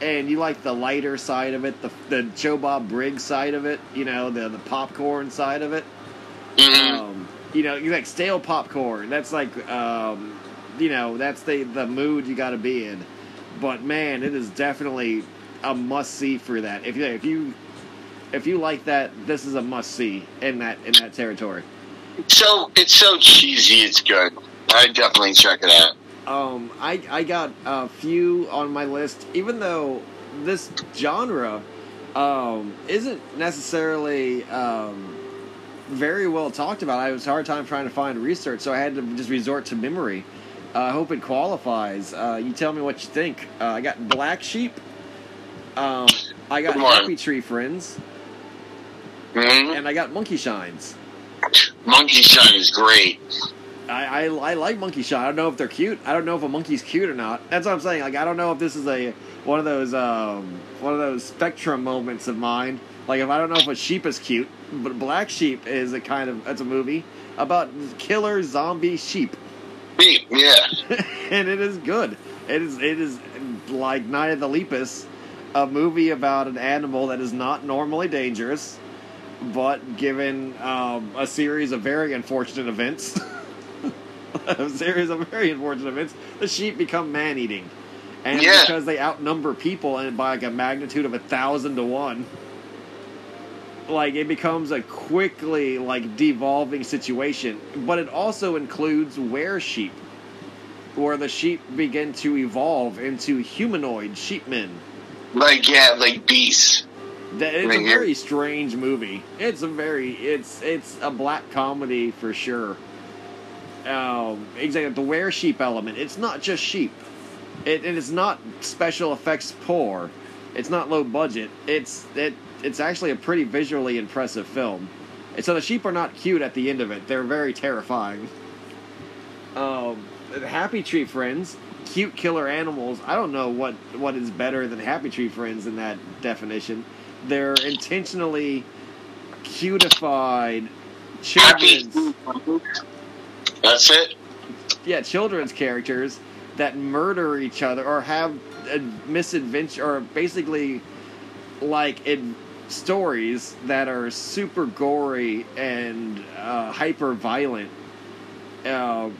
And you like the lighter side of it, the the Joe Bob Briggs side of it, you know, the the popcorn side of it Mhm. um, you know, you like stale popcorn. That's like, um, you know, that's the the mood you got to be in. But man, it is definitely a must see for that. If you if you if you like that, this is a must see in that in that territory. So it's so cheesy. It's good. I definitely check it out. Um, I I got a few on my list, even though this genre um, isn't necessarily um, very well talked about. I was a hard time trying to find research, so I had to just resort to memory. Uh, I hope it qualifies. Uh, you tell me what you think. Uh, I got Black Sheep. Um, I got Happy Tree Friends, hmm and I got Monkey Shines. Monkey Shine is great. I, I, I like monkey shot. I don't know if they're cute. I don't know if a monkey's cute or not. That's what I'm saying. Like I don't know if this is a one of those um, one of those spectrum moments of mine. Like if I don't know if a sheep is cute, but Black Sheep is a kind of it's a movie about killer zombie sheep, Yeah. and it is good. It is it is like Night of the Lepus, a movie about an animal that is not normally dangerous, but given um, a series of very unfortunate events, a series of very unfortunate events, the sheep become man eating. And Yeah. because they outnumber people and by like a magnitude of a thousand to one, like it becomes a quickly like devolving situation. But it also includes were sheep, where the sheep begin to evolve into humanoid sheepmen. Like yeah, like beasts. That it's a Right here. very strange movie. It's a very it's it's a black comedy for sure. Um, exactly the were sheep element. It's not just sheep. It, it is not special effects poor. It's not low budget. It's it it's actually a pretty visually impressive film. And so the sheep are not cute at the end of it. They're very terrifying. Um, Happy Tree Friends, cute killer animals. I don't know what what is better than Happy Tree Friends in that definition. They're intentionally cutified children's That's it. yeah children's characters that murder each other or have a misadventure or basically like in stories that are super gory and uh, hyper violent. Uh,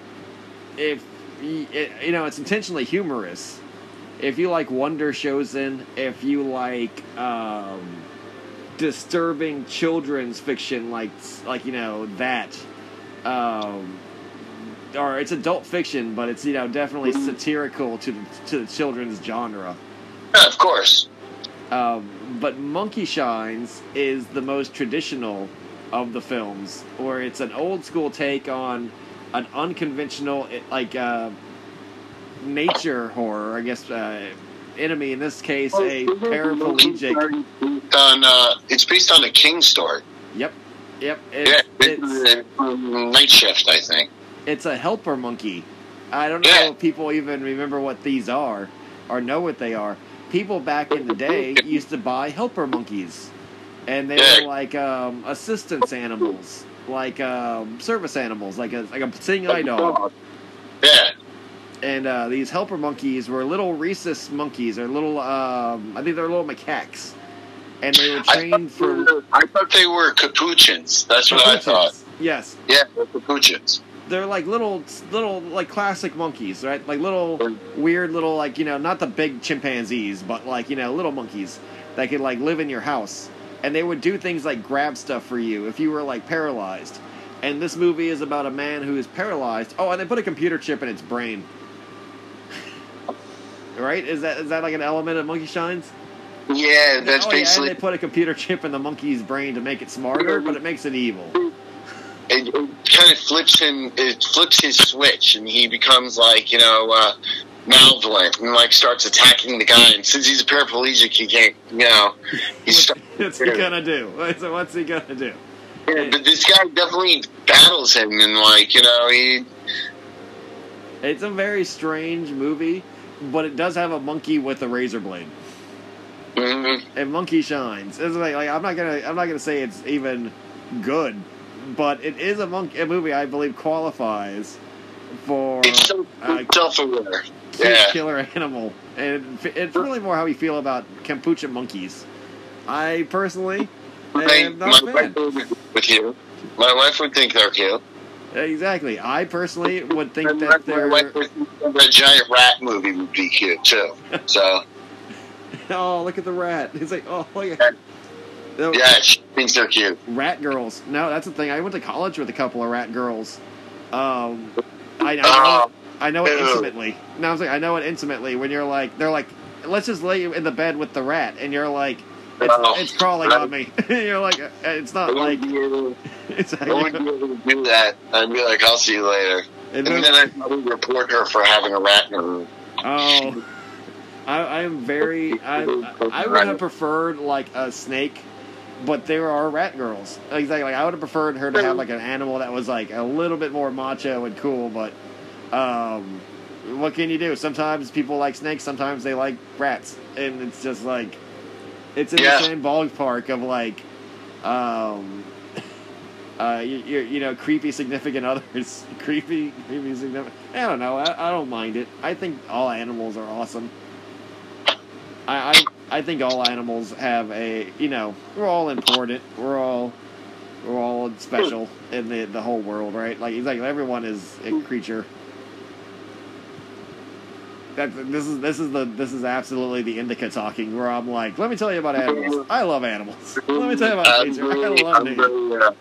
if you know, it's intentionally humorous. If you like Wonder Chosen, if you like um, disturbing children's fiction, like like you know that, um, or it's adult fiction, but it's you know definitely satirical to the, to the children's genre. Yeah, of course. Um, but Monkey Shines is the most traditional of the films, where it's an old school take on an unconventional, like uh, nature horror. I guess uh, enemy in this case a paraplegic. On uh, it's based on the King story. Yep, yep. Yeah, It's, it's it's, Night Shift, I think. it's a helper monkey. I don't know Yeah. if people even remember what these are or know what they are. People back in the day used to buy helper monkeys, and they Yeah. were like um, assistance animals, like um, service animals, like a like a seeing eye dog. Yeah. And uh, these helper monkeys were little rhesus monkeys, or little um, I think they're little macaques, and they were trained for I thought they were capuchins. That's what I thought. Yes. Yeah, capuchins. They're like little, little like classic monkeys, right? Like little weird little like you know not the big chimpanzees, but like you know little monkeys that could like live in your house, and they would do things like grab stuff for you if you were like paralyzed. And this movie is about a man who is paralyzed. Oh, and they put a computer chip in its brain. right? Is that is that like an element of Monkey Shines? Yeah, that's oh, basically. Yeah, they put a computer chip in the monkey's brain to make it smarter, but it makes it evil. It, it kind of flips him. It flips his switch, and he becomes like you know uh, malevolent, and like starts attacking the guy. And since he's a paraplegic, he can't. You know, he's. what's he gonna do? So what's he gonna do? Yeah, but this guy definitely battles him, and like you know, he. It's a very strange movie, but it does have a monkey with a razor blade. Mm-hmm. And monkey shines. It's like, like I'm not gonna I'm not gonna say it's even good, but it is a monkey a movie I believe qualifies for It's so uh, self-aware. Yeah. killer animal, and it's really more how we feel about capuchin monkeys. I personally My, am my not a wife with you. My wife would think they're cute. Exactly. I personally would think And that my they're. wife would think that giant rat movie would be cute too. So Oh, look at the rat! It's like, oh, look at. Yeah, she thinks they're cute. Rat girls. No, that's the thing. I went to college with a couple of rat girls. Um, I, I know. Oh, I know it intimately. No, I'm saying I know it intimately. When you're like, they're like, let's just lay you in the bed with the rat, and you're like, it's, Oh. it's crawling on me. you're like, uh, it's not like wouldn't, able, it's. I wouldn't be able to do that. I'd be like, I'll see you later. And moves- then I'd probably report her for having a rat in her room. Oh, I, I am very. I, I would have preferred like a snake, but there are rat girls. Exactly. Like I would have preferred her to have like an animal that was like a little bit more macho and cool. But um, what can you do? Sometimes people like snakes. Sometimes they like rats, and it's just like it's in Yeah. the same ballpark of like. Um, uh, you, you, you know, creepy significant others. creepy, creepy significant. I don't know. I, I don't mind it. I think all animals are awesome. I, I I think all animals have a you know we're all important. We're all we're all special in the the whole world, right? Like it's like everyone is a creature. That this is this is the this is absolutely the indica talking where I'm like, let me tell you about animals. I love animals. Let me tell you about nature. I love nature. very, uh,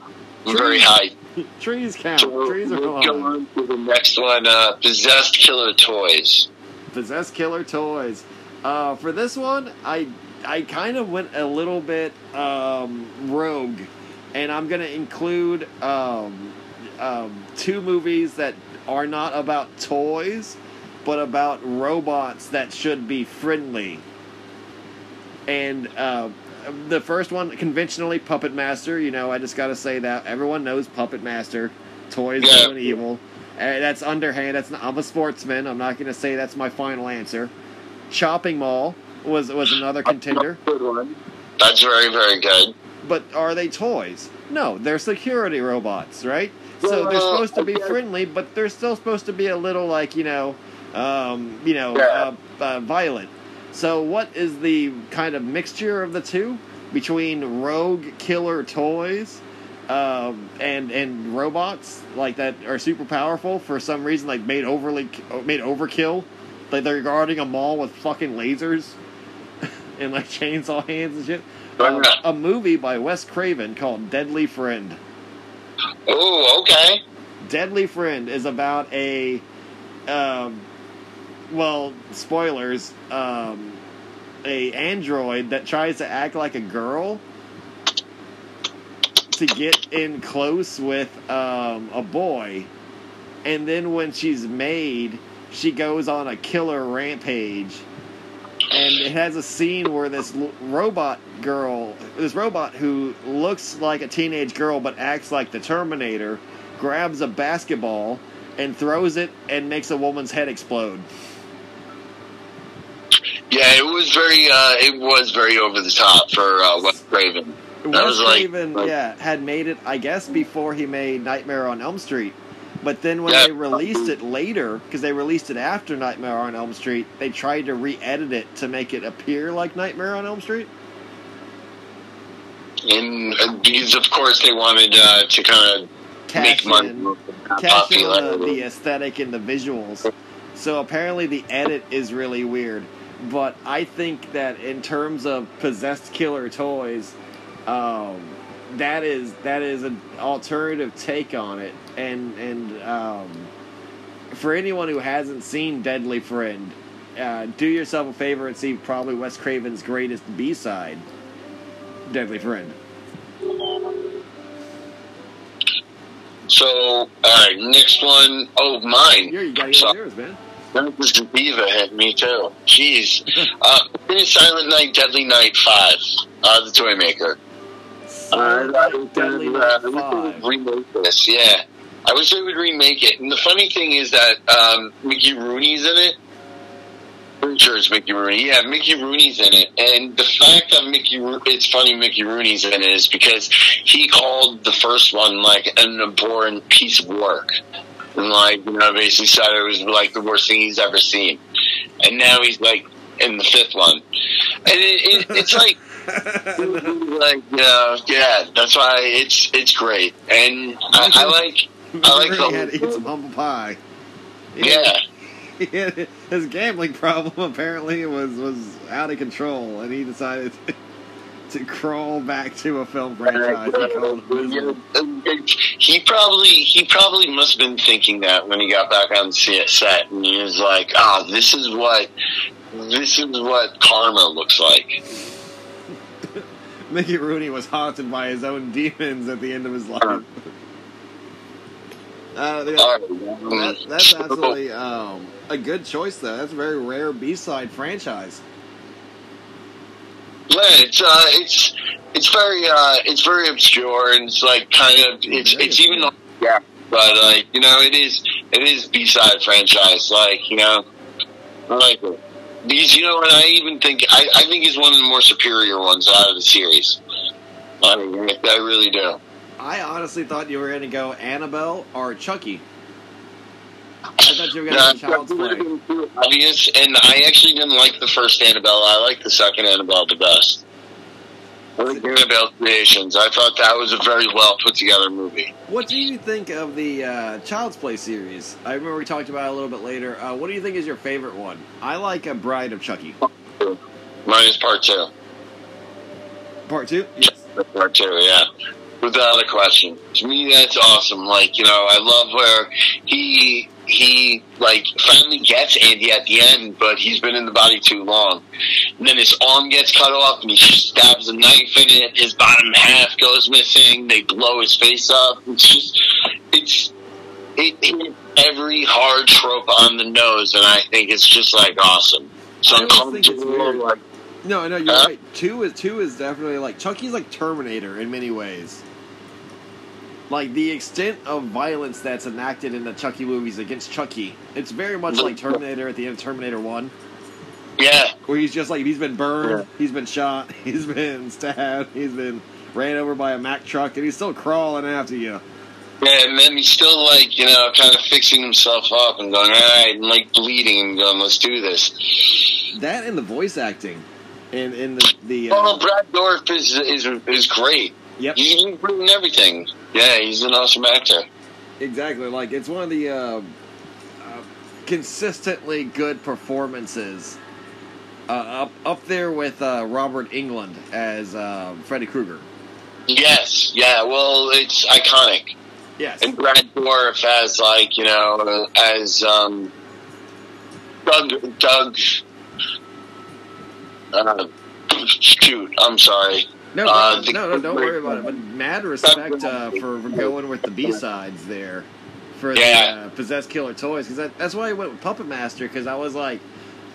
very high. Trees count. Trees are let's go alive. on to the next one. Uh, possessed killer toys. Possessed killer toys. Uh, for this one, I I kind of went a little bit um, rogue, and I'm gonna include um, um, two movies that are not about toys, but about robots that should be friendly. And uh, the first one, conventionally, Puppet Master. You know, I just gotta say that everyone knows Puppet Master. Toys Yeah. doing evil. Uh, that's underhand. That's not, I'm a sportsman. I'm not gonna say that's my final answer. Chopping Mall was was another contender. Good one. That's very, very good. But are they toys? No, they're security robots, right? So they're supposed to be friendly, but they're still supposed to be a little like you know, um, you know, uh, uh, violent. So what is the kind of mixture of the two between rogue killer toys um, and and robots like that are super powerful for some reason, like made overly made overkill, like they're guarding a mall with fucking lasers and like chainsaw hands and shit. Um, a movie by Wes Craven called Deadly Friend. Oh, okay. Deadly Friend is about a, um, well, spoilers, um, a android that tries to act like a girl to get in close with um, a boy, and then when she's made, she goes on a killer rampage. And it has a scene where this l- robot girl, this robot who looks like a teenage girl but acts like the Terminator, grabs a basketball and throws it and makes a woman's head explode. Yeah, it was very, uh, it was very over the top for uh, Wes Craven. That Wes was like- Craven, like- yeah, had made it, I guess, before he made Nightmare on Elm Street. But then when Yeah. they released it later, because they released it after Nightmare on Elm Street, they tried to re-edit it to make it appear like Nightmare on Elm Street. And uh, because, of course, they wanted uh, to kind of make money. in, cash in the, the aesthetic and the visuals. So apparently the edit is really weird. But I think that in terms of possessed killer toys, um, that is that is an alternative take on it. And and um, for anyone who hasn't seen Deadly Friend, uh, do yourself a favor and see probably Wes Craven's greatest B side, Deadly Friend. So, all right, next one. Oh, mine. Here you got So- yours, man. Memphis Diva hit me too. Jeez. uh, Silent Night, Deadly Night 5. Uh, the Toy Uh, Deadly uh, I wish they Five. would remake this, yeah. I wish they would remake it. And the funny thing is that um, Mickey Rooney's in it. Pretty sure it's Mickey Rooney. Yeah, Mickey Rooney's in it. And the fact that Mickey, Ro- it's funny Mickey Rooney's in it is because he called the first one like an abhorrent piece of work. And like, you know, basically said it was like the worst thing he's ever seen. And now he's like in the fifth one. And it, it, it's like, like yeah, yeah. That's why it's it's great, and I, I like I like Remember he had to eat the some humble pie. yeah. Had- his gambling problem apparently was was out of control, and he decided to crawl back to a film franchise. He He probably he probably must have been thinking that when he got back on the set, and he was like, "Ah, this is what this is what karma looks like." Mickey Rooney was haunted by his own demons at the end of his life. Uh, that, that's absolutely um, a good choice, though. That's a very rare B-side franchise. Yeah, it's uh, it's it's very uh, it's very obscure and it's like kind of it's it's even yeah, but like you know it is it is B side franchise like you know I like it because you know and I even think I, I think he's one of the more superior ones out of the series. I mean, I really do. I honestly thought you were going to go Annabelle or Chucky. I thought you were going to go Child's that would have Play. obvious, and I actually didn't like the first Annabelle. I like the second Annabelle the best. Like Annabelle Creations. I thought that was a very well put together movie. What do you think of the uh, Child's Play series? I remember we talked about it a little bit later. Uh, what do you think is your favorite one? I like A Bride of Chucky. Mine is part two. Part two? Yes. Part two, yeah. Without a question. To me, that's awesome. Like, you know, I love where he he like finally gets Andy at the end, but he's been in the body too long. And then his arm gets cut off, and he stabs a knife in it. His bottom half goes missing. They blow his face up. It's just, it's it hit every hard trope on the nose, and I think it's just like awesome. So I always think it's weird. Like, No, no, you're Huh? right. Two is two is definitely like Chucky's like Terminator in many ways. Like the extent of violence that's enacted in the Chucky movies against Chucky, it's very much like Terminator at the end of Terminator One, yeah, where he's just like he's been burned, Yeah. he's been shot, he's been stabbed, he's been ran over by a Mack truck, and he's still crawling after you. Yeah, and then he's still like, you know, kind of fixing himself up and going, all right, and like bleeding and going, let's do this. That and the voice acting, and in the the Well, uh, Brad Dourif is is is great. yep, He's in everything. Yeah, he's an awesome actor. Exactly. Like it's one of the uh, uh, consistently good performances. Uh, up up there with uh, Robert Englund as uh, Freddy Krueger. Yes, yeah. Well, it's iconic. Yes. And Brad Dourif as like, you know, as um, Doug Doug. Uh, shoot, I'm sorry. No, uh, no, no, don't worry about it. But mad respect uh, for, going with the B sides there for Yeah. the uh, possessed killer toys because that, that's why I went with Puppet Master because I was like,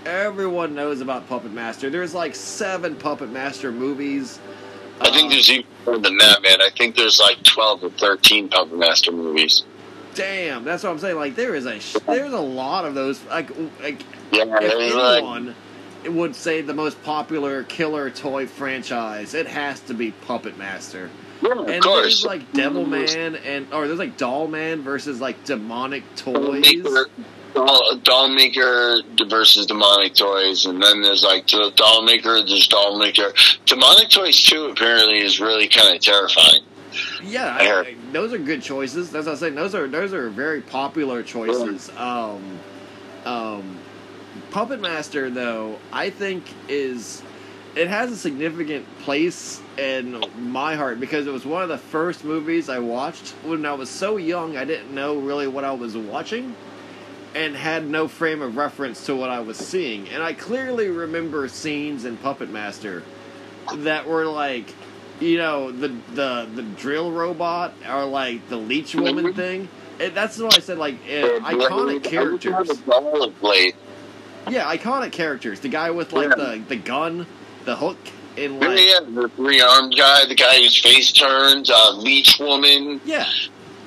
everyone knows about Puppet Master. There's like seven Puppet Master movies. I think there's even more than that, man. I think there's like 12 or 13 Puppet Master movies. Damn, that's what I'm saying. Like there is a sh- there's a lot of those. Like, like Yeah, if it's like, anyone would say the most popular killer toy franchise, it has to be Puppet Master. yeah, of And course. there's like Devil Man and or there's like Doll Man versus like demonic toys. Maker, doll, doll maker versus demonic toys, and then there's like the doll maker, there's doll maker. Demonic toys too apparently is really kind of terrifying. Yeah, I I, those are good choices. As I was saying, those are those are very popular choices. Um, um, Puppet Master, though, I think is it has a significant place in my heart because it was one of the first movies I watched when I was so young. I didn't know really what I was watching, and had no frame of reference to what I was seeing. And I clearly remember scenes in Puppet Master that were like, you know, the the the drill robot or like the leech woman Mhm. thing. And that's what I said, like uh, iconic characters. Yeah, iconic characters. The guy with like Yeah. the the gun, the hook, and like yeah, the three armed guy, the guy whose face turns, uh, leech woman, yeah.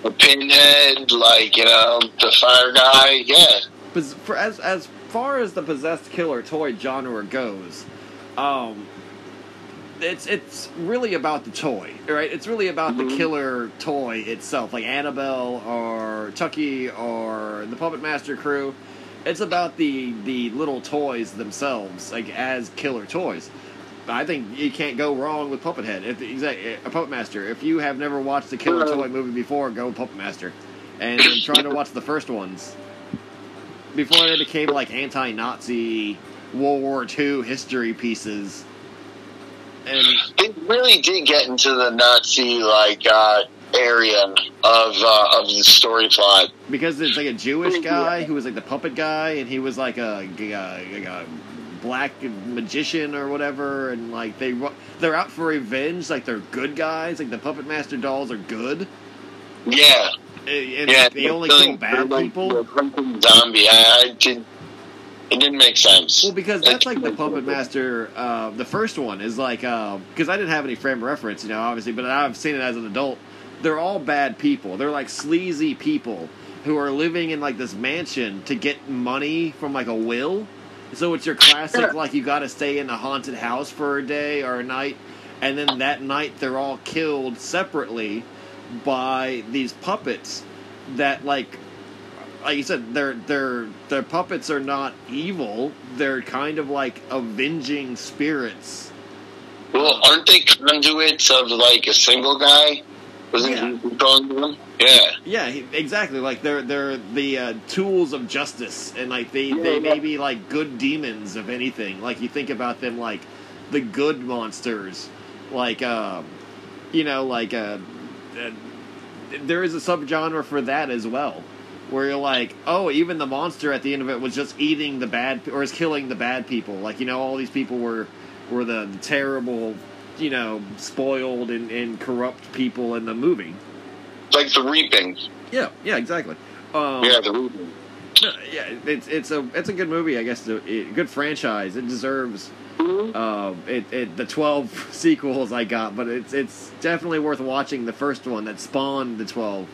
the pinhead, like you know, the fire guy. Yeah, Pos- For as as far as the possessed killer toy genre goes, um, it's it's really about the toy, right? It's really about the Mhm. killer toy itself, like Annabelle or Chucky or the Puppet Master crew. It's about the the little toys themselves, like as killer toys. I think you can't go wrong with Puppet Head. If exactly a Puppet Master. If you have never watched the Killer Toy movie before, go Puppet Master, and try to watch the first ones before they became like anti-Nazi World War II history pieces. And they really did get into the Nazi like uh, area of uh, of the story plot. because it's like a Jewish guy who was like the puppet guy, and he was like a, a, like a black magician or whatever, and like they they're out for revenge, like they're good guys, like the Puppet Master dolls are good, Yeah, and yeah. they only kill bad like people. Zombie. I, I did. It didn't make sense. Well, because that's like the Puppet Master. Uh, the first one is like because I didn't have any frame reference, you know, obviously, but I've seen it as an adult. They're all bad people. They're like sleazy people who are living in like this mansion to get money from like a will. So it's your classic like you got to stay in a haunted house for a day or a night, and then that night they're all killed separately by these puppets that like like you said, their their their puppets are not evil. They're kind of like avenging spirits. Well, aren't they conduits of like a single guy? Wasn't Yeah. he them? Yeah. Yeah, he- exactly. Like they're they're the uh, tools of justice, and like they Yeah, they may be like good demons of anything. Like you think about them like the good monsters, like um, you know, like uh, uh, there is a subgenre for that as well. Where you're like, oh, even the monster at the end of it was just eating the bad, or is killing the bad people. Like you know, all these people were were the, the terrible, you know, spoiled and, and corrupt people in the movie. Like the reaping. Yeah, yeah, exactly. Um, Yeah, the reaping. yeah, it's it's a it's a good movie, I guess. A good franchise. It deserves um, it, it the twelve sequels I got, but it's it's definitely worth watching the first one that spawned the twelve.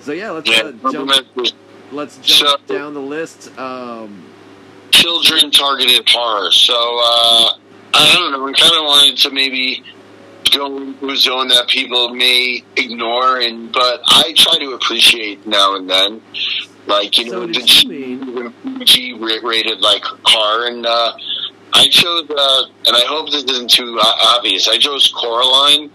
So yeah, let's Yeah, uh, jump let's jump So- down the list. Um, children targeted horror. So uh, I don't know. We kind of wanted to maybe go into a zone that people may ignore, and but I try to appreciate now and then. Like you So know, did the you G rated like car, and uh, I chose, uh, and I hope this isn't too uh, obvious. I chose Coraline.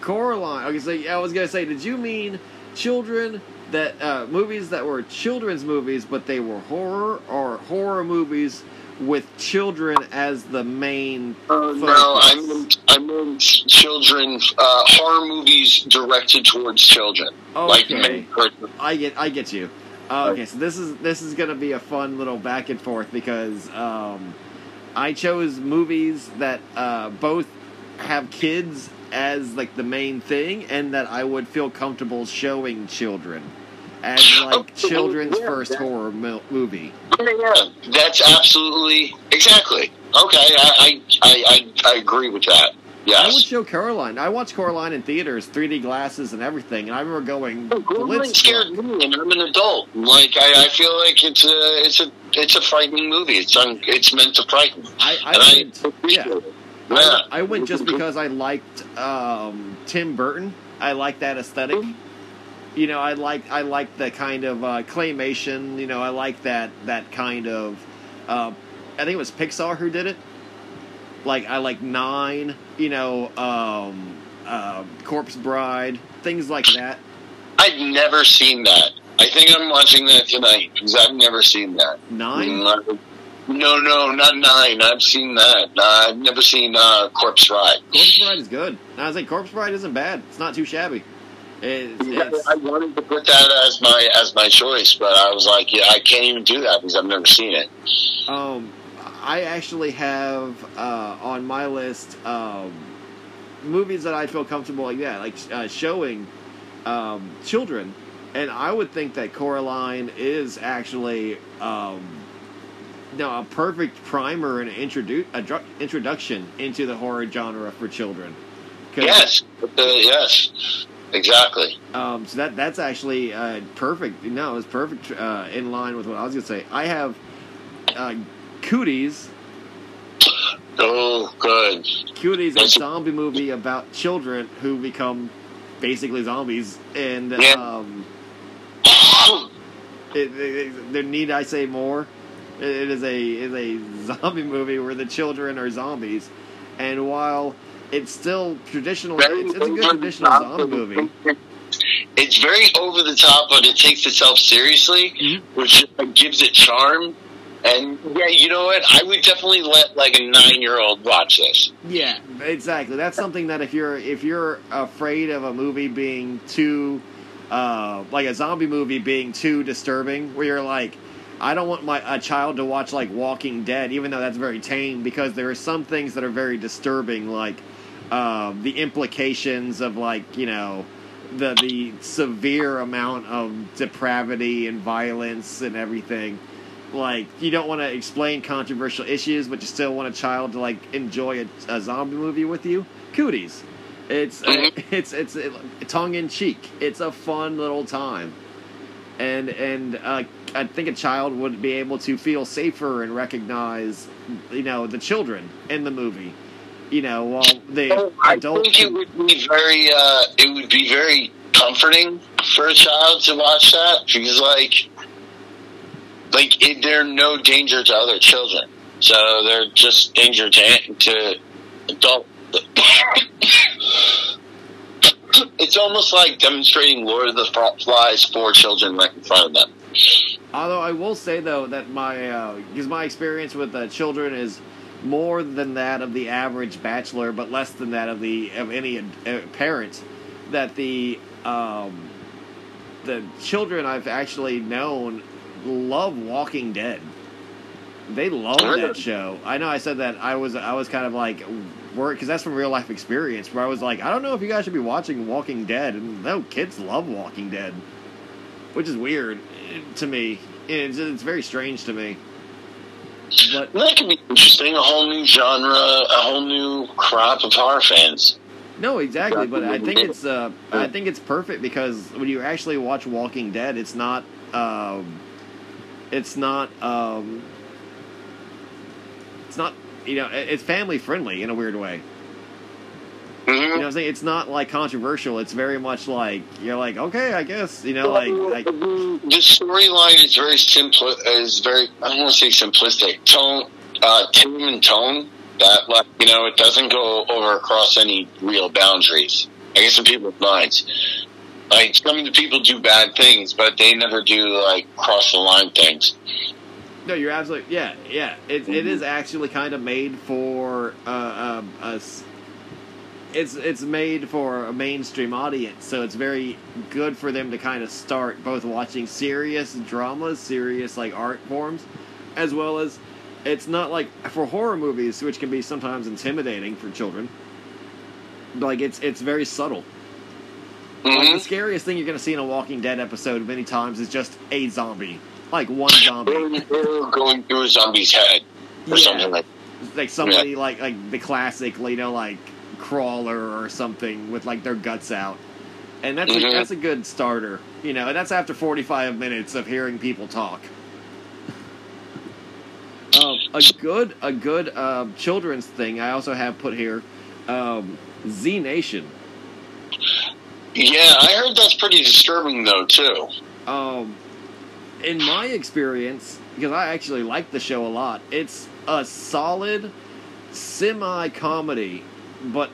Coraline. Okay, so I was gonna say, did you mean children that uh, movies that were children's movies, but they were horror, or horror movies with children as the main? Uh, no, I meant I meant children uh, horror movies directed towards children, like Okay. main. I get, I get you. Uh, okay, so this is this is gonna be a fun little back and forth because um, I chose movies that uh, both have kids as like the main thing, and that I would feel comfortable showing children as like children's yeah, first that- horror mo- movie. Yeah, yeah, that's absolutely exactly okay. I I, I, I, agree with that. Yes. I would show Coraline. I watched Coraline in theaters, 3D glasses and everything, and I remember going. Blitz scared me, and I'm an adult. Like I, I feel like it's a it's a it's a frightening movie. It's un, it's meant to frighten. I, I went, I appreciate yeah. I, I went just because I liked um, Tim Burton. I like that aesthetic. You know, I like I like the kind of uh, claymation. You know, I like that that kind of. Uh, I think it was Pixar who did it. Like I like Nine. You know, um, uh, Corpse Bride, things like that. I've never seen that. I think I'm watching that tonight because I've never seen that. Nine. No, no, not nine. I've seen that. Uh, I've never seen uh, Corpse Bride. Corpse Bride is good. I was like, Corpse Bride isn't bad. It's not too shabby. It's, it's, I wanted to put that as my as my choice, but I was like, yeah, I can't even do that because I've never seen it. um, I actually have uh, on my list um, movies that I feel comfortable like that, like uh, showing um, children, and I would think that Coraline is actually um, no a perfect primer and introdu- a dru- introduction into the horror genre for children. Yes, uh, yes, exactly. Um, so that that's actually uh, perfect. No, it's perfect uh, in line with what I was gonna say. I have uh, Cooties. Oh, good. Cooties, a That's- zombie movie about children who become basically zombies, and Yeah. um, it, it, it- there need I say more? It, it is a is a zombie movie where the children are zombies, and while it's still traditional, it's, it's a good traditional zombie movie. It's very over the top, but it takes itself seriously, Mhm. which gives it charm. And yeah, you know what? I would definitely let like a nine-year-old watch this. Yeah, exactly. That's something that if you're if you're afraid of a movie being too, uh, like a zombie movie being too disturbing, where you're like, I don't want my a child to watch like Walking Dead, even though that's very tame, because there are some things that are very disturbing, like um, the implications of like you know the the severe amount of depravity and violence and everything like you don't want to explain controversial issues, but you still want a child to like enjoy a, a zombie movie with you. Cooties, it's uh, Mhm. it's it's uh, tongue in cheek. It's a fun little time, and and uh, I think a child would be able to feel safer and recognize, you know, the children in the movie. You know, while the Oh, I think it would be very, uh, it would be very comforting for a child to watch that because, like, like it, they're no danger to other children, so they're just danger to to adult. it's almost like demonstrating Lord of the Flies for children right in front of them. Although I will say though that my because my experience with uh, children is more than that of the average bachelor, but less than that of the of any uh, parent. That the um, the children I've actually known love Walking Dead. They love that show. I know I said that I was I was kind of like work because that's from real life experience where I was like I don't know if you guys should be watching Walking Dead and no kids love Walking Dead, which is weird eh, to me. It's, it's very strange to me. But That could be interesting. A whole new genre, a whole new crop of horror fans. no, exactly. But I think it's uh, I think it's perfect because when you actually watch Walking Dead, it's not um, it's not um, it's not you know it's family friendly in a weird way. You know what I'm saying? It's not like controversial. It's very much like you're like okay, I guess you know like like the storyline is very simple. Is very I don't want to say simplistic. Tone, uh, tame and tone. That like you know it doesn't go over across any real boundaries. I guess in people's minds. Like some of the people do bad things, but they never do like cross the line things. No, you're absolutely yeah, yeah. It it is actually kind of made for uh, um, us. It's it's made for a mainstream audience, so it's very good for them to kind of start both watching serious dramas, serious like art forms, as well as it's not like for horror movies, which can be sometimes intimidating for children. Like it's it's very subtle. Like, hmm the scariest thing you're going to see in a Walking Dead episode many times is just a zombie, like one zombie. Going through a zombie's head or Yeah. something like. like somebody like like the classic, you know, like crawler or something with like their guts out, and that's a, Mhm. that's a good starter, you know, and that's after forty five minutes of hearing people talk. um, a good a good uh, children's thing I also have put here, um, Z Nation. Yeah, I heard that's pretty disturbing though too. Um, in my experience, because I actually like the show a lot, it's a solid semi comedy, but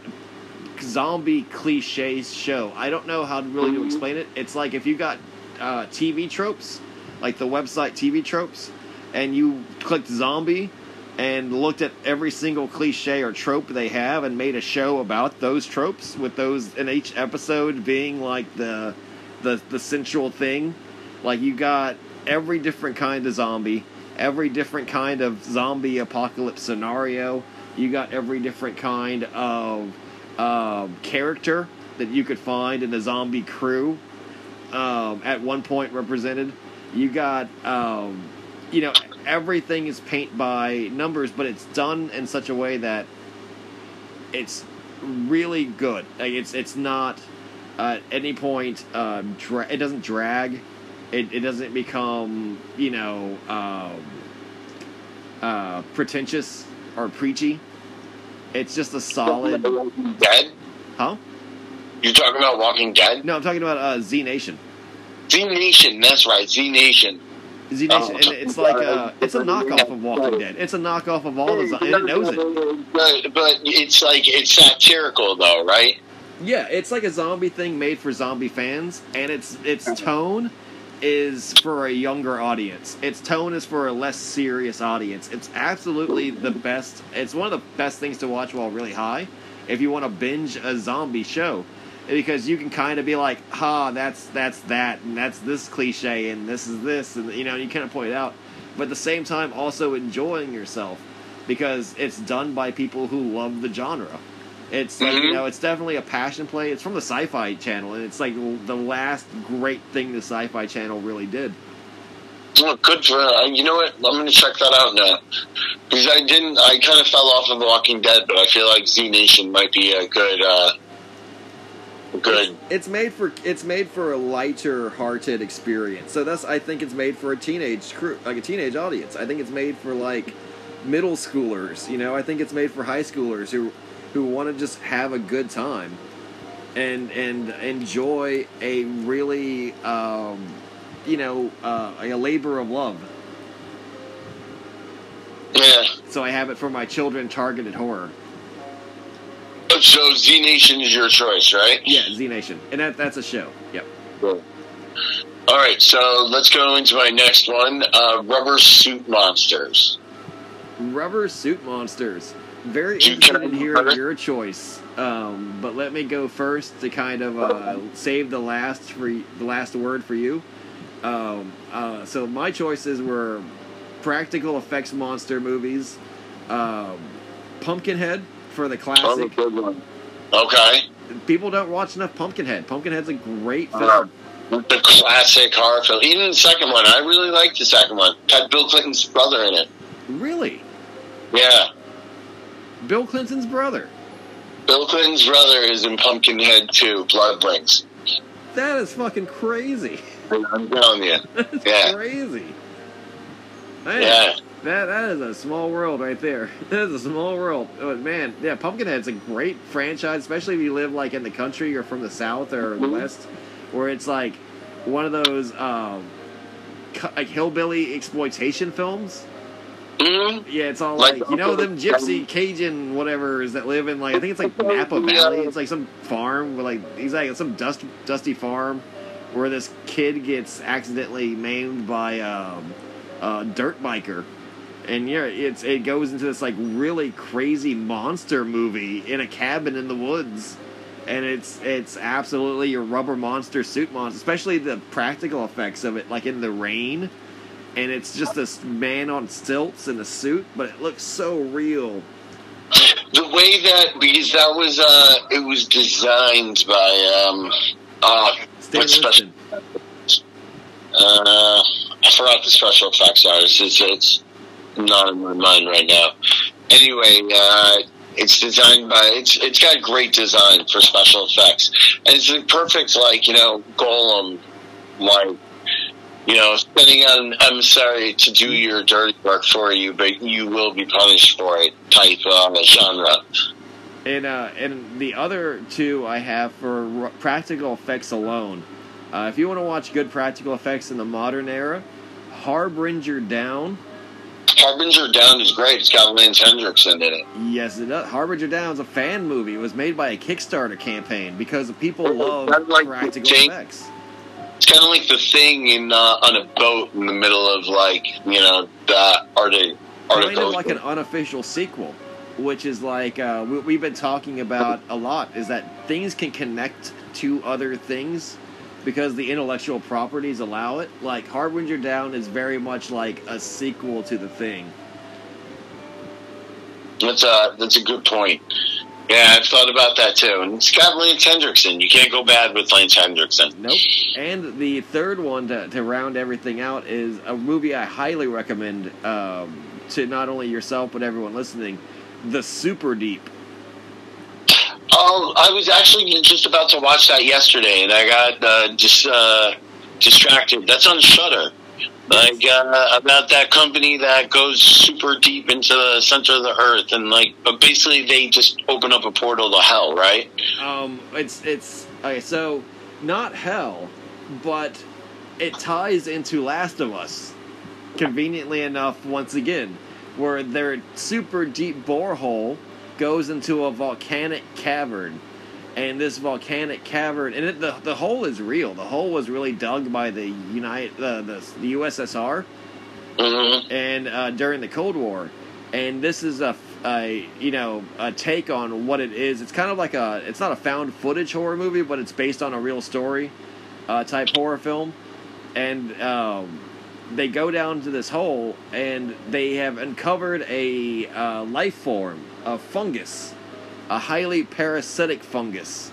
zombie cliche show. I don't know how to really to explain it. It's like if you got uh, TV tropes, like the website TV tropes, and you clicked zombie and looked at every single cliche or trope they have and made a show about those tropes with those in each episode being like the the the central thing. Like you got every different kind of zombie, every different kind of zombie apocalypse scenario. You got every different kind of um, character that you could find in the zombie crew. Um, at one point represented, you got um, you know everything is paint by numbers, but it's done in such a way that it's really good. Like it's it's not uh, at any point um, dra- it doesn't drag. It it doesn't become you know um, uh, pretentious or preachy. It's just a solid. Dead? Huh? You talking about Walking Dead? No, I'm talking about uh, Z Nation. Z Nation, that's right, Z Nation. Z Nation, and it's like a, it's a knockoff of Walking Dead. It's a knockoff of all the, and it knows it. But, but it's like it's satirical though, right? Yeah, it's like a zombie thing made for zombie fans, and its its tone is for a younger audience. Its tone is for a less serious audience. It's absolutely the best. It's one of the best things to watch while really high, if you want to binge a zombie show, because you can kind of be like, "Ha, that's that's that, and that's this cliche, and this is this," and you know, you kind of point it out, but at the same time, also enjoying yourself because it's done by people who love the genre. It's like, you Mhm. know, it's definitely a passion play. It's from the Sci-Fi Channel, and it's like the last great thing the Sci-Fi Channel really did. Well, good for uh, you know what? I'm going to check that out now because I didn't. I kind of fell off of Walking Dead, but I feel like Z Nation might be a good, uh, good. It's made for it's made for a lighter hearted experience. So that's I think it's made for a teenage crew, like a teenage audience. I think it's made for like middle schoolers. You know, I think it's made for high schoolers who who want to just have a good time and and enjoy a really um, you know uh, a labor of love. Yeah. So I have it for my children targeted horror. So Z Nation is your choice, right? Yeah, Z Nation, and that that's a show. Yep. Cool. All right, so let's go into my next one. Uh, Rubber Suit Monsters. Rubber Suit Monsters. Very interested in your choice, um, but let me go first to kind of uh, save the last for y- the last word for you. Um, uh, so my choices were practical effects monster movies, um, Pumpkinhead for the classic. Okay. People don't watch enough Pumpkinhead. Pumpkinhead's a great film. Uh, the classic horror film. Even the second one. I really liked the second one. Had Bill Clinton's brother in it. Really, Yeah. Bill Clinton's brother. Bill Clinton's brother is in Pumpkinhead too. Blood Wings. That is fucking crazy. I'm telling you. That's Yeah. crazy. Man, Yeah. that that is a small world right there. That is a small world. Oh, man, yeah, Pumpkinhead's a great franchise, especially if you live like in the country or from the south or the Mhm. west, where it's like one of those um, like hillbilly exploitation films. Hmm Yeah, it's all Like- like, you know them gypsy Cajun whatever's that live in like I think it's like Napa Valley. It's like some farm with like he's like some dust dusty farm where this kid gets accidentally maimed by um, a dirt biker, and yeah, it's it goes into this like really crazy monster movie in a cabin in the woods. And it's it's absolutely your rubber monster suit monster, especially the practical effects of it, like in the rain and it's just this man on stilts in a suit, but it looks so real. The way that because that was uh it was designed by um uh special uh I forgot the special effects artist. It's it's not in my mind right now. Anyway, uh it's designed by it's it's got great design for special effects. And it's the perfect like, you know, golem like you know, sending out an emissary to do your dirty work for you, but you will be punished for it type uh, genre. And uh, and the other two I have for r- practical effects alone. Uh, if you want to watch good practical effects in the modern era, Harbinger Down Harbinger Down is great. It's got Lance Henriksen in it. Yes, it does. Harbinger Down is a fan movie. It was made by a Kickstarter campaign because people love like practical effects. Kind of like the thing in uh, on a boat in the middle of like you know the Arctic. Kind of like an unofficial sequel, which is like uh, we, we've been talking about a lot. Is that things can connect to other things because the intellectual properties allow it. Like Harbinger Down is very much like a sequel to the thing. That's a that's a good point. Yeah, I've thought about that too. And it's got Lance Henriksen. You can't go bad with Lance Henriksen. Nope. And the third one to, to round everything out is a movie I highly recommend um, to not only yourself but everyone listening. The Super Deep. Oh, I was actually just about to watch that yesterday, and I got uh, just uh, distracted. That's on Shudder. Like uh, about that company that goes super deep into the center of the earth, and like, but basically they just open up a portal to hell, right? Um, it's it's okay. So not hell, but it ties into Last of Us. Conveniently enough, once again, where their super deep borehole goes into a volcanic cavern, and this volcanic cavern, and it, the the hole is real. The hole was really dug by the United uh, the the USSR hmm and uh, during the Cold War, and this is a, a you know a take on what it is. It's kind of like a it's not a found footage horror movie, but it's based on a real story uh, type horror film, and um, they go down to this hole and they have uncovered a uh, life form, a fungus, a highly parasitic fungus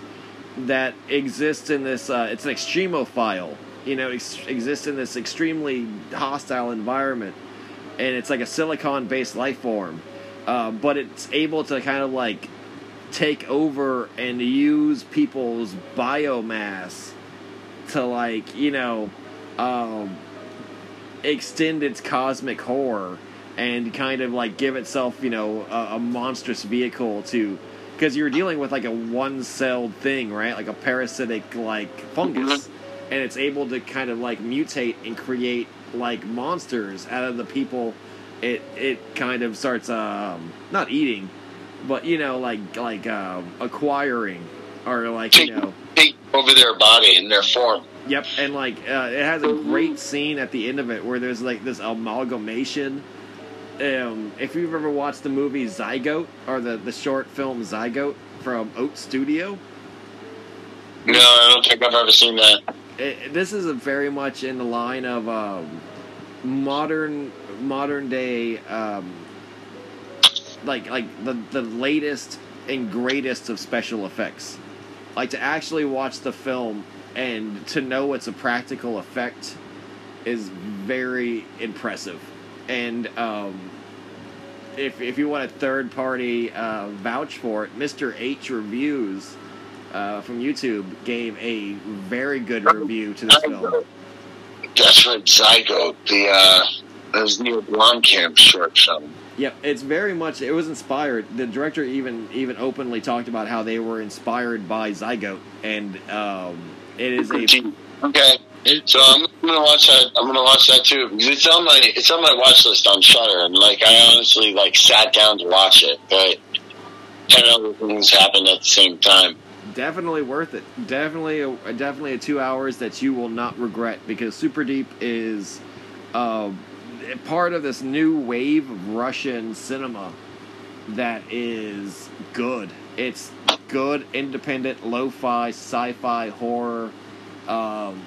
that exists in this. Uh, it's an extremophile. You know, ex- exists in this extremely hostile environment, and it's like a silicon-based life form, uh, but it's able to kind of like take over and use people's biomass to like you know um, extend its cosmic horror and kind of like give itself you know a, a monstrous vehicle to because you're dealing with like a one-celled thing right like a parasitic like fungus and it's able to kind of like mutate and create like monsters out of the people it it kind of starts um not eating but you know like like um acquiring or like you know Take over their body and their form. Yep, and like uh, it has a great scene at the end of it where there's like this amalgamation. Um, if you've ever watched the movie Zygote or the the short film Zygote from Oat Studio, No, I don't think I've ever seen that. it, this is a very much in the line of um, modern modern day um, like like the the latest and greatest of special effects. Like to actually watch the film and to know it's a practical effect is very impressive and um, if, if you want a third party uh, vouch for it mr h reviews uh, from youtube gave a very good review to this film That's right, Zygote, the uh, that was Neil Blomkamp's short film. Yep, it's very much. It was inspired. The director even even openly talked about how they were inspired by Zygote, and um, it is a. Okay, It, so I'm gonna watch that. I'm gonna watch that too because it's on my it's on my watch list on Shudder, and like I honestly like sat down to watch it, but ten other things happened at the same time. definitely worth it. Definitely, a, definitely a two hours that you will not regret because Super Deep is uh, part of this new wave of Russian cinema that is good. It's good, independent, lo-fi, sci-fi, horror, um,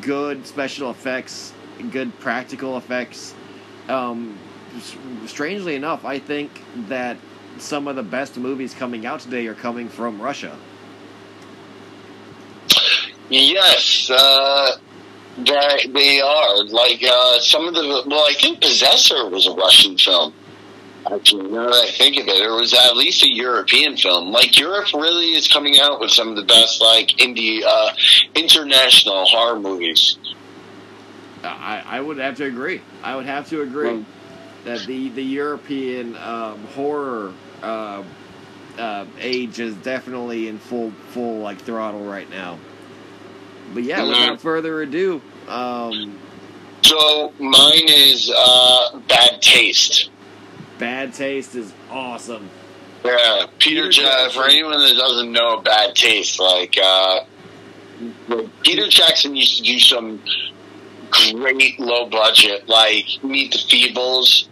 good special effects, good practical effects. Um, strangely enough, I think that some of the best movies coming out today are coming from Russia. Yes, uh, they, they are like uh, some of the. Well, I think Possessor was a Russian film. Actually, now that I think of it, it was at least a European film. Like Europe really is coming out with some of the best like indie, uh, international horror movies. I, I would have to agree. I would have to agree Mm. that the the European um, horror uh, uh, age is definitely in full full like throttle right now. But yeah, Mhm. without further ado, um, So mine is uh, Bad Taste. Bad Taste is awesome. Yeah, Peter, Peter Jackson. For anyone that doesn't know Bad Taste, like uh, Peter Jackson used to do some great low budget, like Meet the Feebles,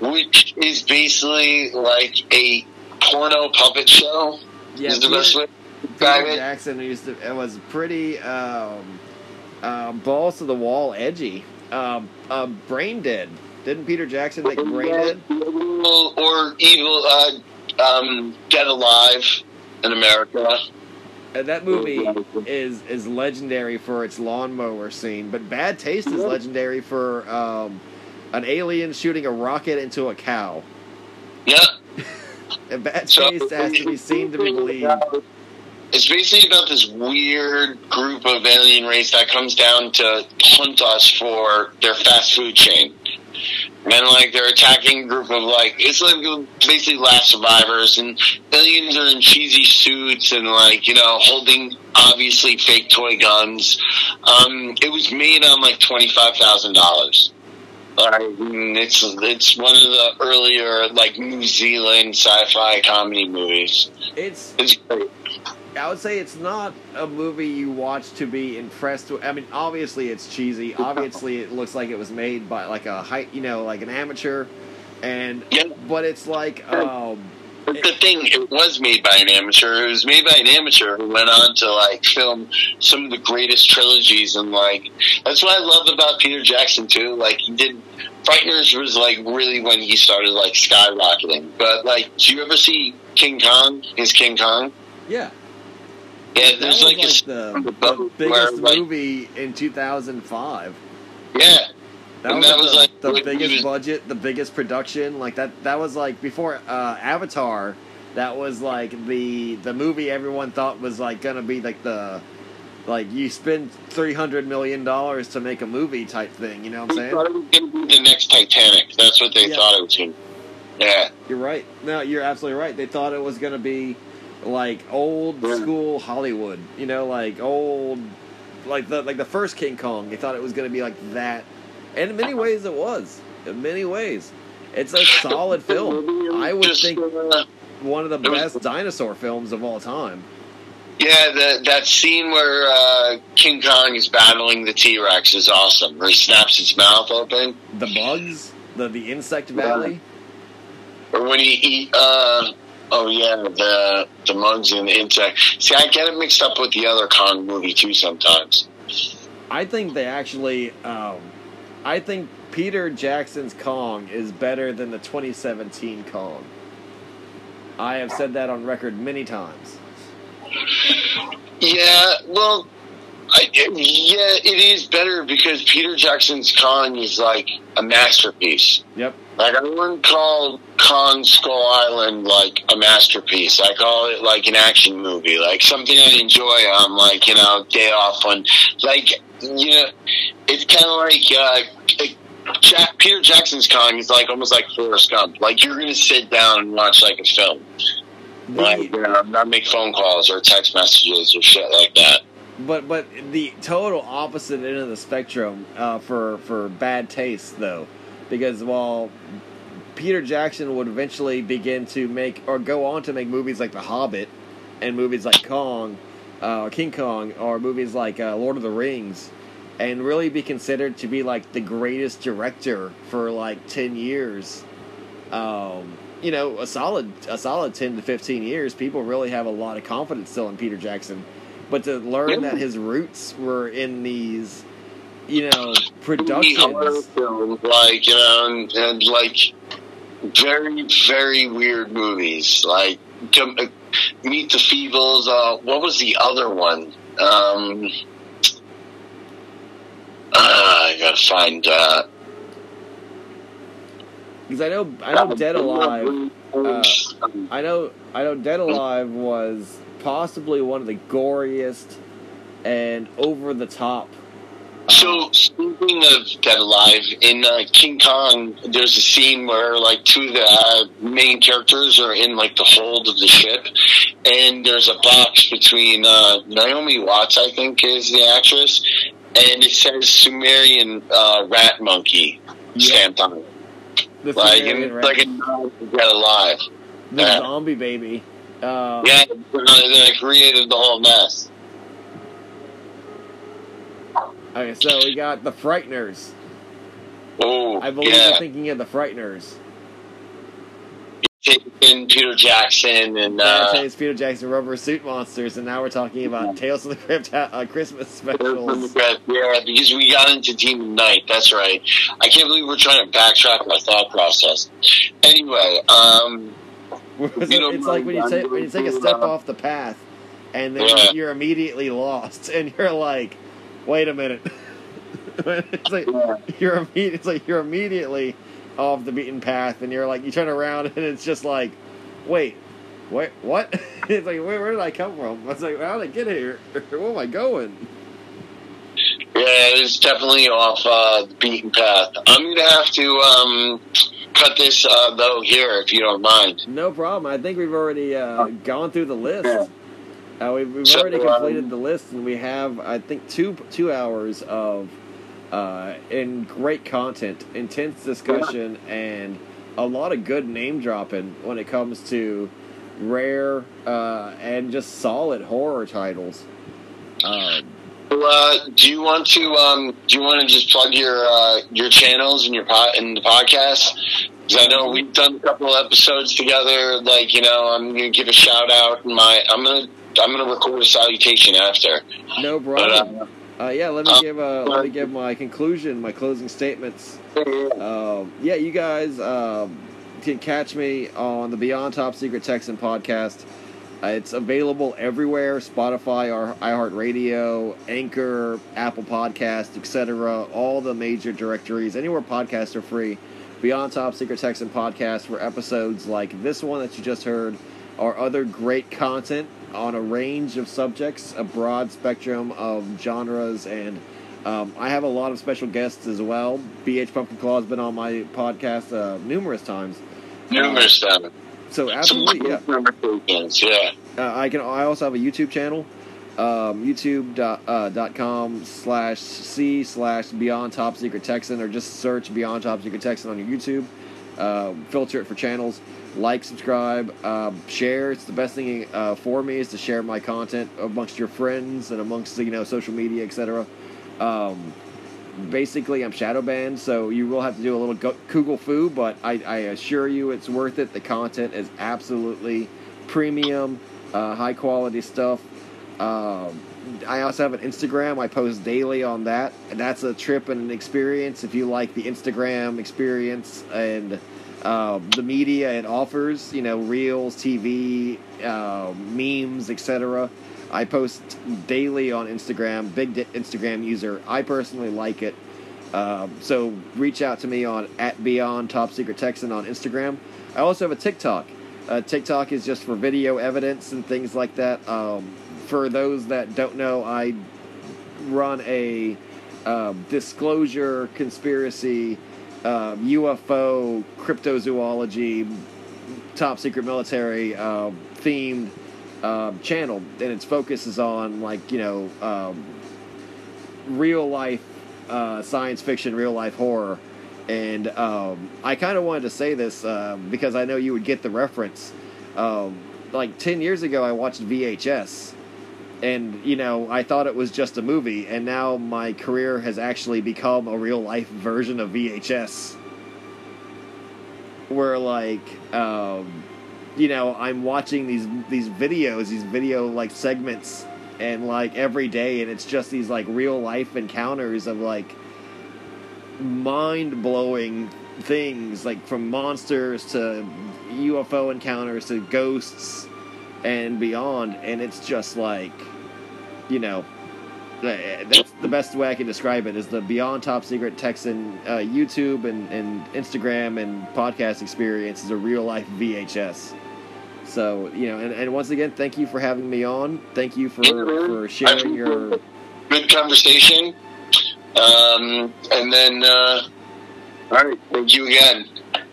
which is basically like a porno puppet show. Yeah, is the Peter, best way Peter it. Jackson used to. It was pretty um, uh, balls to the wall, edgy. Um, uh, Brain Dead. Didn't Peter Jackson make Brain Dead? Or evil, uh, um, Dead Alive in America. And that movie is is legendary for its lawnmower scene, but Bad Taste is legendary for um, an alien shooting a rocket into a cow. Yeah. And Bad So- Taste has to be seen to be believed. It's basically about this weird group of alien race that comes down to hunt us for their fast food chain. And like they're attacking a group of like it's like basically last survivors and aliens are in cheesy suits and like you know holding obviously fake toy guns. Um, it was made on like twenty five thousand dollars. Like, mm, it's it's one of the earlier like New Zealand sci-fi comedy movies. It's It's great. I would say it's not a movie you watch to be impressed with. I mean, obviously it's cheesy. Obviously it looks like it was made by like a high, you know, like an amateur, and Yeah. but it's like um, But the thing, it was made by an amateur. It was made by an amateur who went on to like film some of the greatest trilogies, and like that's what I love about Peter Jackson too. Like he did, Frighteners was like really when he started like skyrocketing. But like, do you ever see King Kong? His King Kong? yeah. Yeah, That there's was like, like a the, the biggest where, like, movie in 2005. Yeah, That was, that the, was, like, the what- biggest budget, the biggest production. Like that. That was like before uh, Avatar. That was like the the movie everyone thought was like gonna be like the like you spend three hundred million dollars to make a movie type thing. You know what I'm saying? thought it was gonna be the next Titanic. That's what they Yeah. thought it was. Gonna Yeah, You're right. No, you're absolutely right. They thought it was gonna be like old school Hollywood. You know, like old, like the like the first King Kong. They thought it was gonna be like that, and in many ways it was. In many ways, it's a solid film. I would Just, think uh, one of the it was- best dinosaur films of all time. Yeah, the, that scene where uh, King Kong is battling the T Rex is awesome. Where he snaps its mouth open, The bugs, the the insect valley. or when he eat. Uh, oh yeah, the the mugs and the insect. See, I get it mixed up with the other Kong movie too sometimes. I think they actually. Um, I think Peter Jackson's Kong is better than the 2017 Kong. I have said that on record many times. Yeah, well, I, yeah, it is better because Peter Jackson's Kong is like a masterpiece. Yep. Like I wouldn't call Kong Skull Island like a masterpiece. I call it like an action movie, like something I enjoy on like you know day off when like you know it's kind of like uh, Jack, Peter Jackson's Kong is like almost like Forrest Gump. Like you're gonna sit down and watch like a film, like you know, not make phone calls or text messages or shit like that. but but the total opposite end of the spectrum uh, for for bad taste though, because while Peter Jackson would eventually begin to make or go on to make movies like The Hobbit and movies like Kong, uh, King Kong, or movies like uh, Lord of the Rings, and really be considered to be like the greatest director for like ten years. Um, you know, a solid a solid ten to fifteen years. People really have a lot of confidence still in Peter Jackson, but to learn that his roots were in these, you know, productions. films, like you know, and, and like very very weird movies, like uh, Meet the Feebles. Uh, what was the other one? Um, uh, I gotta find. Uh, Because I know I know Dead Alive. uh, I know I know Dead Alive was possibly one of the goriest and over the top. So speaking of Dead Alive, in uh, King Kong, there's a scene where like two of the uh, main characters are in like the hold of the ship, and there's a box between uh, Naomi Watts, I think, is the actress, and it says Sumerian uh, rat monkey stamped on it. The Like, Sumerian it's like a non get alive. the yeah. zombie baby. Uh, Yeah, they created the whole mess. Okay, so we got the Frighteners. Oh, I believe yeah. you're thinking of the Frighteners. Taking Peter Jackson and Uh, uh, Peter Jackson Rubber Suit Monsters, and now we're talking about Tales from the Crypt uh, Christmas specials. Yeah, because we got into Demon Knight. That's right. I can't believe we're trying to backtrack my thought process. Anyway, um, it's You don't like when you know, take when you take a step off the path, and then Yeah. you're immediately lost, and you're like, "Wait a minute." it's like you're it's like you're immediately off the beaten path, and you're like you turn around, and it's just like, "Wait, wait, what?" it's like, where, where did I come from? I was like, "How did I get here? Where am I going?" yeah, it's definitely off uh, the beaten path. I'm gonna have to um, cut this uh, though here, if you don't mind. No problem. I think we've already uh, gone through the list. Yeah. Uh, we've we've So, already um, completed the list, and we have, I think, two two hours of uh, in great content, intense discussion, and a lot of good name dropping when it comes to rare uh, and just solid horror titles. Um, Uh, do you want to um, do you want to just plug your uh, your channels and your pod in the podcast? Because I know we've done a couple of episodes together. Like you know, I'm gonna give a shout out. My I'm gonna I'm gonna record a salutation after. no But problem. uh, Uh, yeah, let me uh, give uh, let me give my conclusion, my closing statements. Um, yeah, you guys um, can catch me on the Beyond Top Secret Texan podcast. Uh, it's available everywhere: Spotify, or iHeartRadio, Anchor, Apple Podcast, etc. All the major directories, anywhere podcasts are free. Beyond Top Secret Texan podcast for episodes like this one that you just heard, or other great content on a range of subjects, a broad spectrum of genres, and um, I have a lot of special guests as well. BH Pumpkinclaw has been on my podcast uh, numerous times. numerous times. So absolutely, yeah. yeah. Uh, I can. I also have a YouTube channel, um, YouTube.com slash C slash Beyond Top Secret Texan, or just search Beyond Top Secret Texan on your YouTube. Uh, filter it for channels. Like, subscribe, um, share. It's the best thing uh, for me is to share my content amongst your friends and amongst you know social media, etc. Um, basically I'm shadow banned, so you will have to do a little go- Google foo, but I, I assure you it's worth it. The content is absolutely premium, uh, high quality stuff. Um, I also have an Instagram. I post daily on that, that's a trip and an experience. If you like the Instagram experience and um, the media it offers, you know, reels, TV, uh, memes, etc. I post daily on Instagram. Big di- Instagram user. I personally like it. Um, so reach out to me on at Beyond Top Secret Texan on Instagram. I also have a TikTok. Uh, TikTok is just for video evidence and things like that. Um, for those that don't know, I run a um, disclosure conspiracy, um, UFO, cryptozoology, top secret military um, themed um, channel, and its focus is on like you know um, real life uh, science fiction, real life horror. And um, I kind of wanted to say this um, because I know you would get the reference. Um, like 10 years ago, I watched VHS. And, you know, I thought it was just a movie. And now my career has actually become a real life version of VHS. Where, like, um, you know, I'm watching these these videos, these video like segments, and like every day, and it's just these like real life encounters of like mind blowing things, like from monsters to UFO encounters to ghosts and beyond, and it's just like, you know. That's the best way I can describe it. Is the Beyond Top Secret Texan uh, YouTube and, and Instagram and podcast experience is a real life VHS. So you know, and, and once again, thank you for having me on. Thank you for for sharing your. good conversation. Um, and then, uh, all right, thank you again.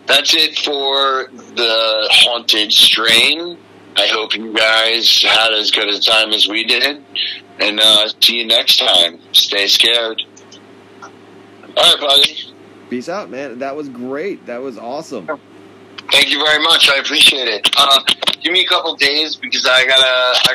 That's it for the haunted strain. I hope you guys had as good a time as we did. And uh, see you next time. Stay scared. All right, buddy. Peace out, man. That was great. That was awesome. Thank you very much. I appreciate it. Uh, give me a couple days because I gotta I got